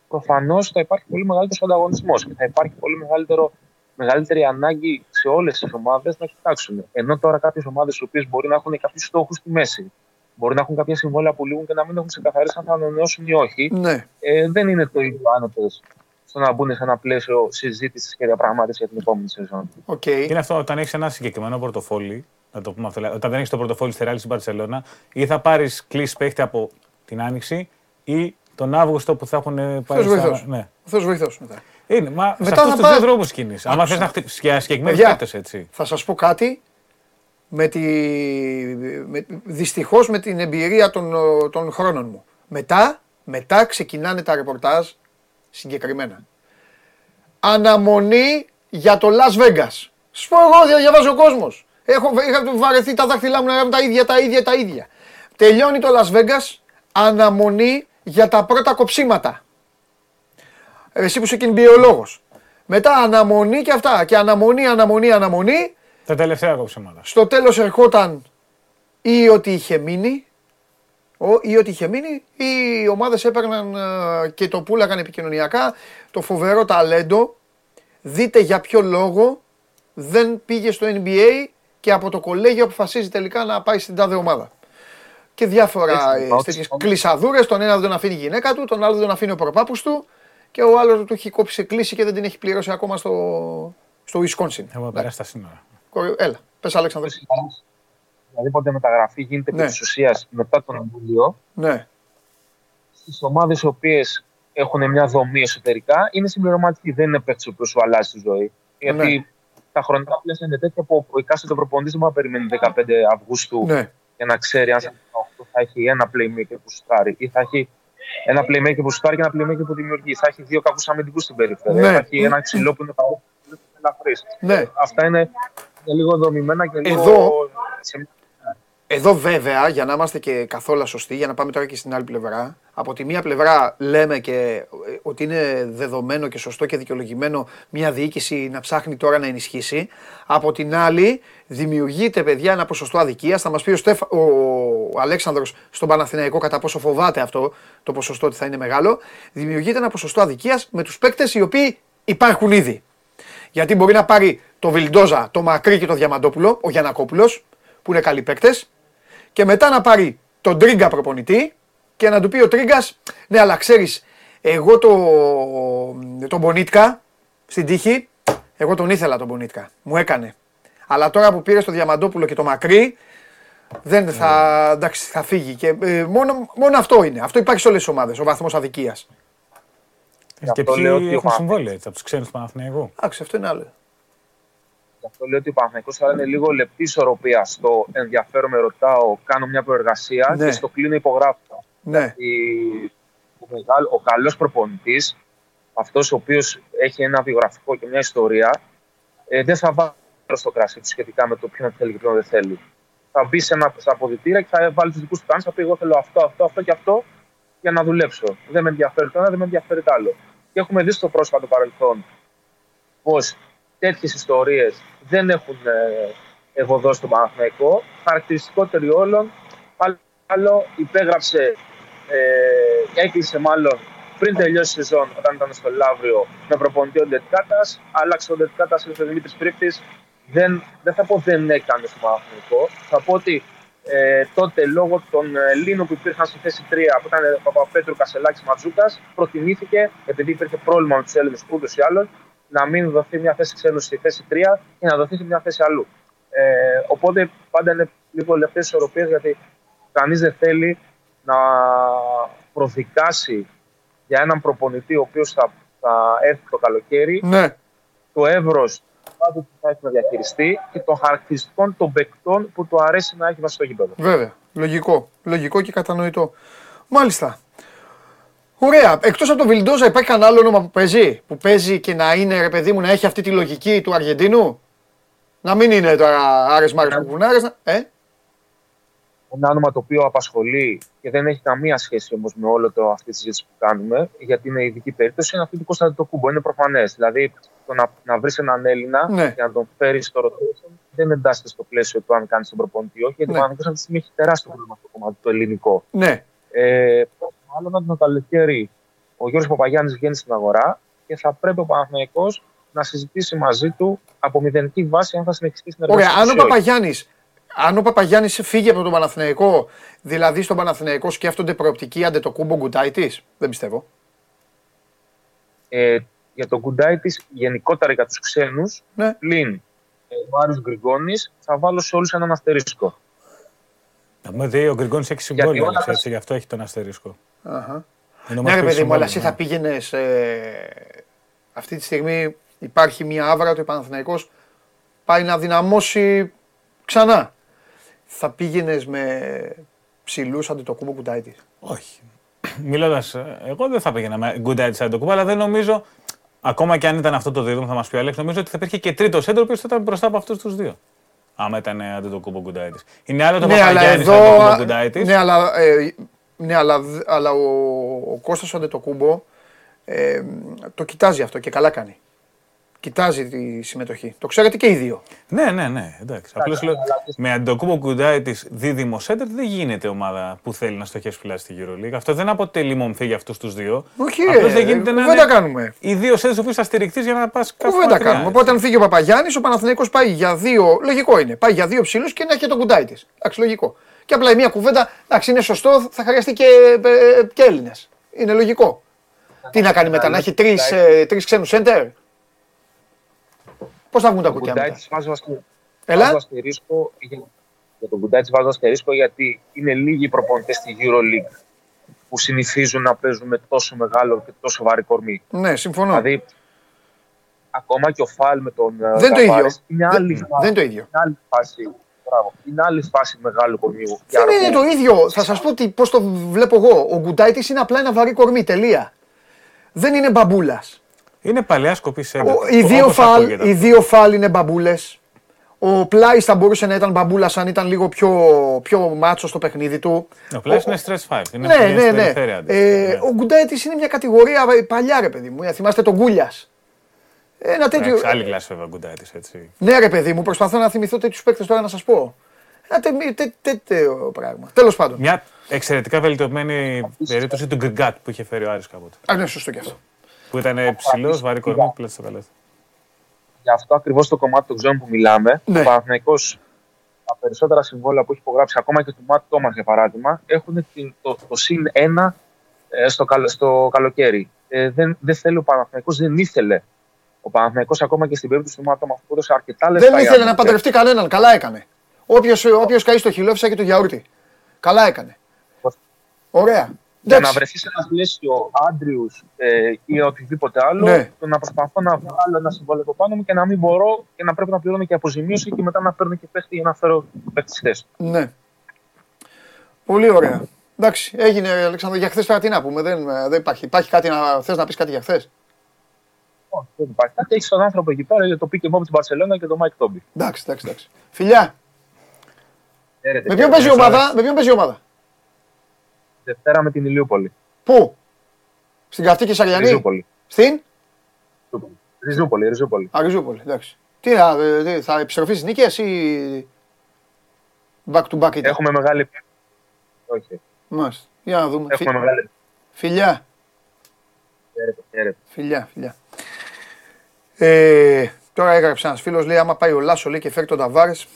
Speaker 4: προφανώς θα υπάρχει πολύ μεγαλύτερος ανταγωνισμός και θα υπάρχει πολύ μεγαλύτερο μεγαλύτερη ανάγκη σε όλες τις ομάδες να κοιτάξουν. Ενώ τώρα κάποιες ομάδες, οι οποίες μπορεί να έχουν κάποιους στόχους στη μέση, μπορεί να έχουν κάποια συμβόλαια που λήγουν και να μην έχουν ξεκαθαρίσει αν θα ανανεώσουν ή όχι, ναι. ε, δεν είναι το ίδιο άνετε στο να μπουν σε ένα πλαίσιο συζήτησης και διαπραγμάτευσης για την επόμενη σεζόν.
Speaker 2: Okay. Είναι αυτό όταν έχεις ένα συγκεκριμένο πορτοφόλι, να το πούμε αυτό, όταν δεν έχεις το πορτοφόλι στη Ρεάλ στην Παρσελώνα, ή θα πάρεις κλείσει παίχτη από την Άνοιξη ή τον Αύγουστο που θα έχουν
Speaker 1: πάρει. Θεός Ναι. Θεός βοηθός μετά.
Speaker 2: Είναι, μα Μετά σε αυτούς τους δύο δρόμους κινείς. Αν θες να χτυπήσεις για συγκεκριμένες έτσι.
Speaker 1: Θα σας πω κάτι, με τη... με... δυστυχώς με την εμπειρία των, των χρόνων μου. Μετά, μετά ξεκινάνε τα ρεπορτάζ συγκεκριμένα. Αναμονή για το Las Vegas. Σου πω εγώ, διαβάζει ο κόσμος. Έχω, είχα βαρεθεί τα δάχτυλά μου να κάνουν τα ίδια, τα ίδια, τα ίδια. Τελειώνει το Las Vegas, αναμονή για τα πρώτα κοψίματα. Εσύ που είσαι κινημπιολόγο. Μετά αναμονή και αυτά. Και αναμονή, αναμονή, αναμονή.
Speaker 2: Τα τελευταία κοψίματα.
Speaker 1: Στο τέλος ερχόταν ή ότι είχε μείνει. Ή ότι είχε μείνει, ή οι ομάδες έπαιρναν ε, και το πουλάγαν επικοινωνιακά. Το φοβερό ταλέντο. Δείτε για ποιο λόγο δεν πήγε στο NBA και από το κολέγιο αποφασίζει τελικά να πάει στην τάδε ομάδα. Και διάφορα
Speaker 4: Έτσι,
Speaker 1: ε,
Speaker 4: πάω
Speaker 1: τέτοιες
Speaker 4: στο-
Speaker 1: κλεισαδούρες. Τον ένα δεν τον αφήνει η γυναίκα του, τον άλλο δεν τον αφήνει ο προπάπους του και ο άλλος του έχει κόψει κλίση και δεν την έχει πληρώσει ακόμα στο, στο Wisconsin.
Speaker 2: Έχω περάσει τα σύνορα.
Speaker 1: Κορυ- Έλα, πες Αλέξανδρο.
Speaker 4: Οποιαδήποτε μεταγραφή γίνεται
Speaker 1: Ναι.
Speaker 4: επί της ουσίας μετά τον Ιούλιο,
Speaker 1: Ναι,
Speaker 4: στις ομάδες οι οποίες έχουν μια δομή εσωτερικά είναι συμπληρωματική. Δεν είναι παίκτη ο οποίος σου αλλάζει τη ζωή. Γιατί
Speaker 1: Ναι.
Speaker 4: τα χρονικά πλαίσια είναι τέτοια που ο εκάστοτε προπονητής δεν μπορεί να περιμένει 15 Αυγούστου
Speaker 1: ναι.
Speaker 4: για να ξέρει αν σε 18 θα έχει ένα playmaker που σουτάρει ή θα έχει ένα playmaker που σουτάρει και ένα playmaker που δημιουργεί. Θα έχει δύο κακούς αμυντικούς στην περιφέρεια.
Speaker 1: Ναι.
Speaker 4: Θα έχει ένα ξυλό που είναι καλό και ένα ελαφρύς.
Speaker 1: ναι.
Speaker 4: Αυτά είναι, είναι λίγο δομημένα και λίγο.
Speaker 1: Εδώ-
Speaker 4: σε-
Speaker 1: Εδώ βέβαια, για να είμαστε και καθόλου σωστοί, για να πάμε τώρα και στην άλλη πλευρά, από τη μία πλευρά λέμε και ε, ότι είναι δεδομένο και σωστό και δικαιολογημένο μια διοίκηση να ψάχνει τώρα να ενισχύσει. Από την άλλη, δημιουργείται παιδιά ένα ποσοστό αδικίας. Θα μας πει ο, Στέφα, ο Αλέξανδρος στον Παναθηναϊκό κατά πόσο φοβάται αυτό το ποσοστό ότι θα είναι μεγάλο. Δημιουργείται ένα ποσοστό αδικίας με τους παίκτες οι οποίοι υπάρχουν ήδη. Γιατί μπορεί να πάρει το Βιλντόζα, το Μακρύ και το Διαμαντόπουλο, ο Γιανακόπουλος, που είναι καλοί παίκτες, και μετά να πάρει τον Τρίγκα προπονητή και να του πει ο Τρίγκας, ναι, αλλά ξέρεις, εγώ το, τον Μπονίτκα στην τύχη, εγώ τον ήθελα τον Μπονίτκα. Μου έκανε. Αλλά τώρα που πήρε το Διαμαντόπουλο και το Μακρύ, δεν θα, εντάξει, θα φύγει. Και, ε, μόνο, μόνο αυτό είναι. Αυτό υπάρχει σε όλες τις ομάδες, ο βαθμός αδικίας.
Speaker 2: Και
Speaker 4: αυτό λέω
Speaker 2: ποιοι
Speaker 4: ότι ο
Speaker 2: έχουν
Speaker 4: Πα-
Speaker 2: συμβόλαια έτσι, από τους ξένους του Παναθηναϊκούς;
Speaker 1: Εντάξει, αυτό είναι άλλο.
Speaker 4: Γι' αυτό λέω ότι ο Παναθηναϊκός θα είναι λίγο λεπτή ισορροπία στο ενδιαφέρον με ρωτάω, κάνω μια προεργασία
Speaker 1: Ναι.
Speaker 4: και στο κλείνω υπογράφω.
Speaker 1: Ναι,
Speaker 4: Η- Ο, μεγάλο, ο καλός προπονητής, αυτός ο οποίος έχει ένα βιογραφικό και μια ιστορία, ε, δεν θα βάλει στο κρασί του σχετικά με το ποιον θέλει και ποιον δεν θέλει. Θα μπει σε ένα, στα αποδητήρια και θα βάλει τους δικούς του κανόνε. Θα πει: Εγώ θέλω αυτό, αυτό, αυτό και αυτό για να δουλέψω. Δεν με ενδιαφέρει το ένα, δεν με ενδιαφέρει το άλλο. Και έχουμε δει στο πρόσφατο παρελθόν πως τέτοιες ιστορίες δεν έχουν ε, ευωδώσει τον Παναθηναϊκό. Χαρακτηριστικότερη όλων, πάλι άλλο υπέγραψε, ε, έκλεισε μάλλον πριν τελειώσει η σεζόν όταν ήταν στο Λαύριο με προπονητή ο Ντετκάτα. Άλλαξε ο Ντετκάτα, ήρθε ο Δημήτρης Πρίφτη. Δεν, δεν θα πω δεν έκανε στο Παναθηναϊκό. Θα πω ότι ε, τότε λόγω των ε, Ελλήνων που υπήρχαν στη θέση 3, που ήταν ε, Παπαπέτρου, Κασελάκης, Ματζούκας, προτιμήθηκε, επειδή υπήρχε πρόβλημα με τους Έλληνες ούτως ή άλλω, να μην δοθεί μια θέση ξένου στη θέση 3 και να δοθεί σε μια θέση αλλού. Ε, οπότε πάντα είναι λίγο λεπτές ισορροπίες γιατί κανείς δεν θέλει να προδικάσει για έναν προπονητή ο οποίος θα, θα έρθει το καλοκαίρι
Speaker 1: ναι.
Speaker 4: το εύρος που θα έχει να διαχειριστεί και των χαρακτηριστικών των παικτών που του αρέσει να έχει βάσει στο γήπεδο.
Speaker 1: Βέβαια. Λογικό. Λογικό και κατανοητό. Μάλιστα. Ωραία. Εκτός από τον Βιλντόζα, υπάρχει κανένα άλλο όνομα που παίζει. Που παίζει και να είναι ρε παιδί μου να έχει αυτή τη λογική του Αργεντίνου; Να μην είναι τώρα άρε μάρε που κουνάρε. Ε,
Speaker 4: Ένα όνομα το οποίο απασχολεί και δεν έχει καμία σχέση όμως με όλο το, αυτή τη συζήτηση που κάνουμε, γιατί είναι ειδική περίπτωση, είναι αυτή του Κωνσταντινού Κούμπο. Είναι προφανές. Δηλαδή, το να, να βρεις έναν Έλληνα
Speaker 1: Ναι.
Speaker 4: και να τον φέρεις στο rotation δεν εντάσσεται στο πλαίσιο του αν κάνεις τον προπονητή ή όχι, γιατί
Speaker 1: Ναι.
Speaker 4: ο Παναγιώτη αυτή τη στιγμή έχει τεράστιο πρόβλημα στο κομμάτι το ελληνικό.
Speaker 1: ναι.
Speaker 4: Ε, μάλλον ότι το καλοκαίρι ο Γιώργος Παπαγιάννης βγαίνει στην αγορά και θα πρέπει ο Παναθηναϊκός να συζητήσει μαζί του από μηδενική βάση αν θα συνεχιστεί η συνεργασία.
Speaker 1: Ωραία. Αν ο
Speaker 4: τους ή όχι.
Speaker 1: Παπαγιάννης αν ο Παπαγιάννης φύγει από τον Παναθηναϊκό, δηλαδή στον Παναθηναϊκό σκέφτονται προοπτική άντε το κούμπο γκουτάι δεν πιστεύω.
Speaker 4: Ε, για τον κουντάι τη, γενικότερα για τους ξένους,
Speaker 1: Ναι.
Speaker 4: πλην ε, ο Άρης Γκριγκόνης, θα βάλω σε όλους έναν αστερίσκο.
Speaker 2: Να πούμε ότι ο Γκριγκόνης έχει συμβόλαιο,
Speaker 4: όλα
Speaker 2: Άλεξ,
Speaker 4: τα-
Speaker 2: έτσι, γι' αυτό έχει τον αστερίσκο.
Speaker 1: Αχα.
Speaker 2: Ενώ
Speaker 1: Ναι,
Speaker 2: μας
Speaker 1: ρε
Speaker 2: πει
Speaker 1: παιδί μου, αλλά
Speaker 2: συμβόλαιο,
Speaker 1: εσύ
Speaker 2: ναι.
Speaker 1: θα πήγαινε. Αυτή τη στιγμή υπάρχει μια άβρα ότι ο Παναθηναϊκός πάει να δυναμώσει ξανά. Θα πήγαινες με ψηλούς αντί το κούμπο κουτάι της.
Speaker 2: Όχι. Μιλώντας, εγώ δεν θα πήγαινα με good edge το κουμπά, αλλά δεν νομίζω, ακόμα και αν ήταν αυτό το δίδυμο, θα μας πει ο Αλέξ, νομίζω ότι θα υπήρχε και τρίτος έντρο που θα ήταν μπροστά από αυτούς τους δύο. Άμα ήταν αντί το κούμπο κουντάι Είναι άλλο το
Speaker 1: Ναι, αλλά
Speaker 2: Παπαγιάννης
Speaker 1: εδώ.
Speaker 2: αντί το κούμπο κουντάι
Speaker 1: Ναι, αλλά, ε, ναι, αλλά, αλλά ο, ο Κώστας ο Αντετοκούμπο ε, το κοιτάζει αυτό και καλά κάνει. Κοιτάζει τη συμμετοχή. Το ξέρετε και οι δύο.
Speaker 2: Ναι, ναι, ναι. Εντάξει. Απλώς λέω με αντοκούμπο κουντάι τη δίδυμο σέντερ δεν γίνεται ομάδα που θέλει να στοχεύσει φυλά στη EuroLeague. Αυτό δεν αποτελεί μομφή για αυτούς τους δύο.
Speaker 1: Όχι,
Speaker 2: Απλώς
Speaker 1: ε,
Speaker 2: δεν γίνεται να
Speaker 1: κουβέντα
Speaker 2: είναι
Speaker 1: κάνουμε.
Speaker 2: οι δύο σέντερ που θα στηριχτείς για να πας κάπου.
Speaker 1: Κουβέντα
Speaker 2: μακριά,
Speaker 1: κάνουμε.
Speaker 2: έτσι.
Speaker 1: Οπότε αν φύγει ο Παπαγιάννης, ο Παναθηναϊκός πάει για δύο. Λογικό είναι. Πάει για δύο ψήλου και να έχει τον κουντάι της. Εντάξει, λογικό. Και απλά η μία κουβέντα, εντάξει, είναι σωστό, θα χρειαστεί και, ε, και Έλληνες. Είναι λογικό. Τι να κάνει μετά, να έχει τρεις τρεις ξένους σέντερ. Πώς θα βγουν τα
Speaker 4: Το
Speaker 1: κουκιά
Speaker 4: Κουντάι
Speaker 1: μετά;
Speaker 4: της βάζω αστε-
Speaker 1: Έλα.
Speaker 4: βάζω αστερίσκο για- Για τον Κουντάι της βάζω αστερίσκο γιατί είναι λίγοι οι προπονητές στη EuroLeague που συνηθίζουν να παίζουν με τόσο μεγάλο και τόσο βαρύ κορμί.
Speaker 1: Ναι, συμφωνώ.
Speaker 4: Δηλαδή, ακόμα και ο Φαλ με τον ε,
Speaker 1: Δεν είναι το ίδιο.
Speaker 4: Ταβάρες είναι
Speaker 1: Δεν-
Speaker 4: άλλη,
Speaker 1: δεν
Speaker 4: φάση,
Speaker 1: είναι το ίδιο.
Speaker 4: είναι άλλη φάση. Μπράβο. Είναι άλλη φάση μεγάλου κορμιού. και
Speaker 1: Δεν είναι
Speaker 4: αργού.
Speaker 1: το ίδιο. Θα σας πω πώς το βλέπω εγώ. Ο Γκουντάιτης είναι απλά ένα βαρύ κορμί. Τελεία. Δεν είναι μπαμπούλας.
Speaker 2: Είναι παλιά σκοπή σέντερ.
Speaker 1: Οι δύο
Speaker 2: Όπως
Speaker 1: φαλ,
Speaker 2: ακούγεται
Speaker 1: οι
Speaker 2: αυτό.
Speaker 1: δύο φαλ είναι μπαμπούλες. Ο Πλάις θα μπορούσε να ήταν μπαμπούλας αν ήταν λίγο πιο, πιο μάτσο στο παιχνίδι του.
Speaker 2: Ο Πλάις είναι stress five. Είναι
Speaker 1: Ναι,
Speaker 2: πηγαίνει
Speaker 1: ναι,
Speaker 2: στην
Speaker 1: ναι.
Speaker 2: περιφέρεια,
Speaker 1: Ε,
Speaker 2: αντίστοιχα, ναι.
Speaker 1: ο Γκουντάιτη είναι μια κατηγορία παλιά, ρε παιδί μου. Ε, Θυμάστε τον Γκούλιας. Ένα τέτοιο.
Speaker 2: Εντάξει, άλλη κλάση βέβαια Γκουντάιτης, έτσι.
Speaker 1: Ναι, ρε παιδί μου, προσπαθώ να θυμηθώ τέτοιους παίκτες τώρα να σας πω. Ένα τε- τε- τέτοιο πράγμα. Τέλος πάντων.
Speaker 2: Μια εξαιρετικά βελτιωμένη περίπτωση του Γκριγκάτ που είχε φέρει ο Άρης κάποτε.
Speaker 1: Α, ναι, σωστό και αυτό.
Speaker 2: Που ήταν ψηλός, βαρύ κορμί, πλέον στο καλάθι.
Speaker 4: Γι' αυτό ακριβώς το κομμάτι των ξένων που μιλάμε,
Speaker 1: Ναι.
Speaker 4: ο Παναθηναϊκός τα περισσότερα συμβόλαια που έχει υπογράψει, ακόμα και του Ματ Τόμα για παράδειγμα, έχουν την, το, το συν ένα ε, στο, καλ- στο καλοκαίρι. Ε, δεν, δεν θέλει ο Παναθηναϊκός, δεν ήθελε. Ο Παναθηναϊκός ακόμα και στην περίπτωση του Ματ Τόμα που έδωσε αρκετά λεφτά.
Speaker 1: Δεν
Speaker 4: για
Speaker 1: ήθελε να
Speaker 4: τον
Speaker 1: παντρευτεί κανέναν. Καλά έκανε. Όποιος καεί στο χειλό, φυσάει και το γιαούρτι. Καλά έκανε. Ωραία.
Speaker 4: Για να
Speaker 1: Εντάξει.
Speaker 4: βρεθεί σε ένα πλαίσιο Άντριους ε, ή οτιδήποτε άλλο,
Speaker 1: Ναι.
Speaker 4: το να προσπαθώ να βγάλω ένα συμβόλαιο από πάνω μου και να μην μπορώ και να πρέπει να πληρώνω και αποζημίωση και μετά να παίρνω και παίχτη για να φέρω παίχτη στη θέση. του.
Speaker 1: Ναι. Πολύ ωραία. Εντάξει, έγινε Αλέξανδρο για χθες τώρα τι να πούμε. Δεν, ε, δεν υπάρχει. Υπάρχει κάτι να θες να πεις κάτι για χθες;
Speaker 4: Όχι, δεν υπάρχει κάτι. Έχει τον άνθρωπο εκεί πέρα για το pick and pop της Μπαρσελόνα και τον Μάικ Τόμπι.
Speaker 1: Εντάξει, εντάξει, εντάξει. Φιλιά,
Speaker 4: Χαίρετε.
Speaker 1: με ποιον παίζει η ομάδα, με ποιον παίζει η ομάδα.
Speaker 4: Δευτέρα με την Ηλιούπολη.
Speaker 1: Πού; Στην καυτή Καισαριανή;
Speaker 4: Ριζούπολη.
Speaker 1: Στην;
Speaker 4: Ριζούπολη. Ριζούπολη. Ριζούπολη.
Speaker 1: Αριζούπολη. Εντάξει. Τι, α, ε, τι, θα επιστροφείς νίκες ή back to back ήταν;
Speaker 4: Έχουμε μεγάλη. Όχι.
Speaker 1: Μάλιστα. Για να δούμε.
Speaker 4: Έχουμε
Speaker 1: Φι-
Speaker 4: μεγάλη.
Speaker 1: Φιλιά,
Speaker 4: Χαίρετε. Χαίρετε.
Speaker 1: φιλιά, φιλιά. Ε, τώρα έγραψε ένας φίλος, λέει: Άμα πάει ο Λάσο λέει, και φέρει τον Ταβάρες.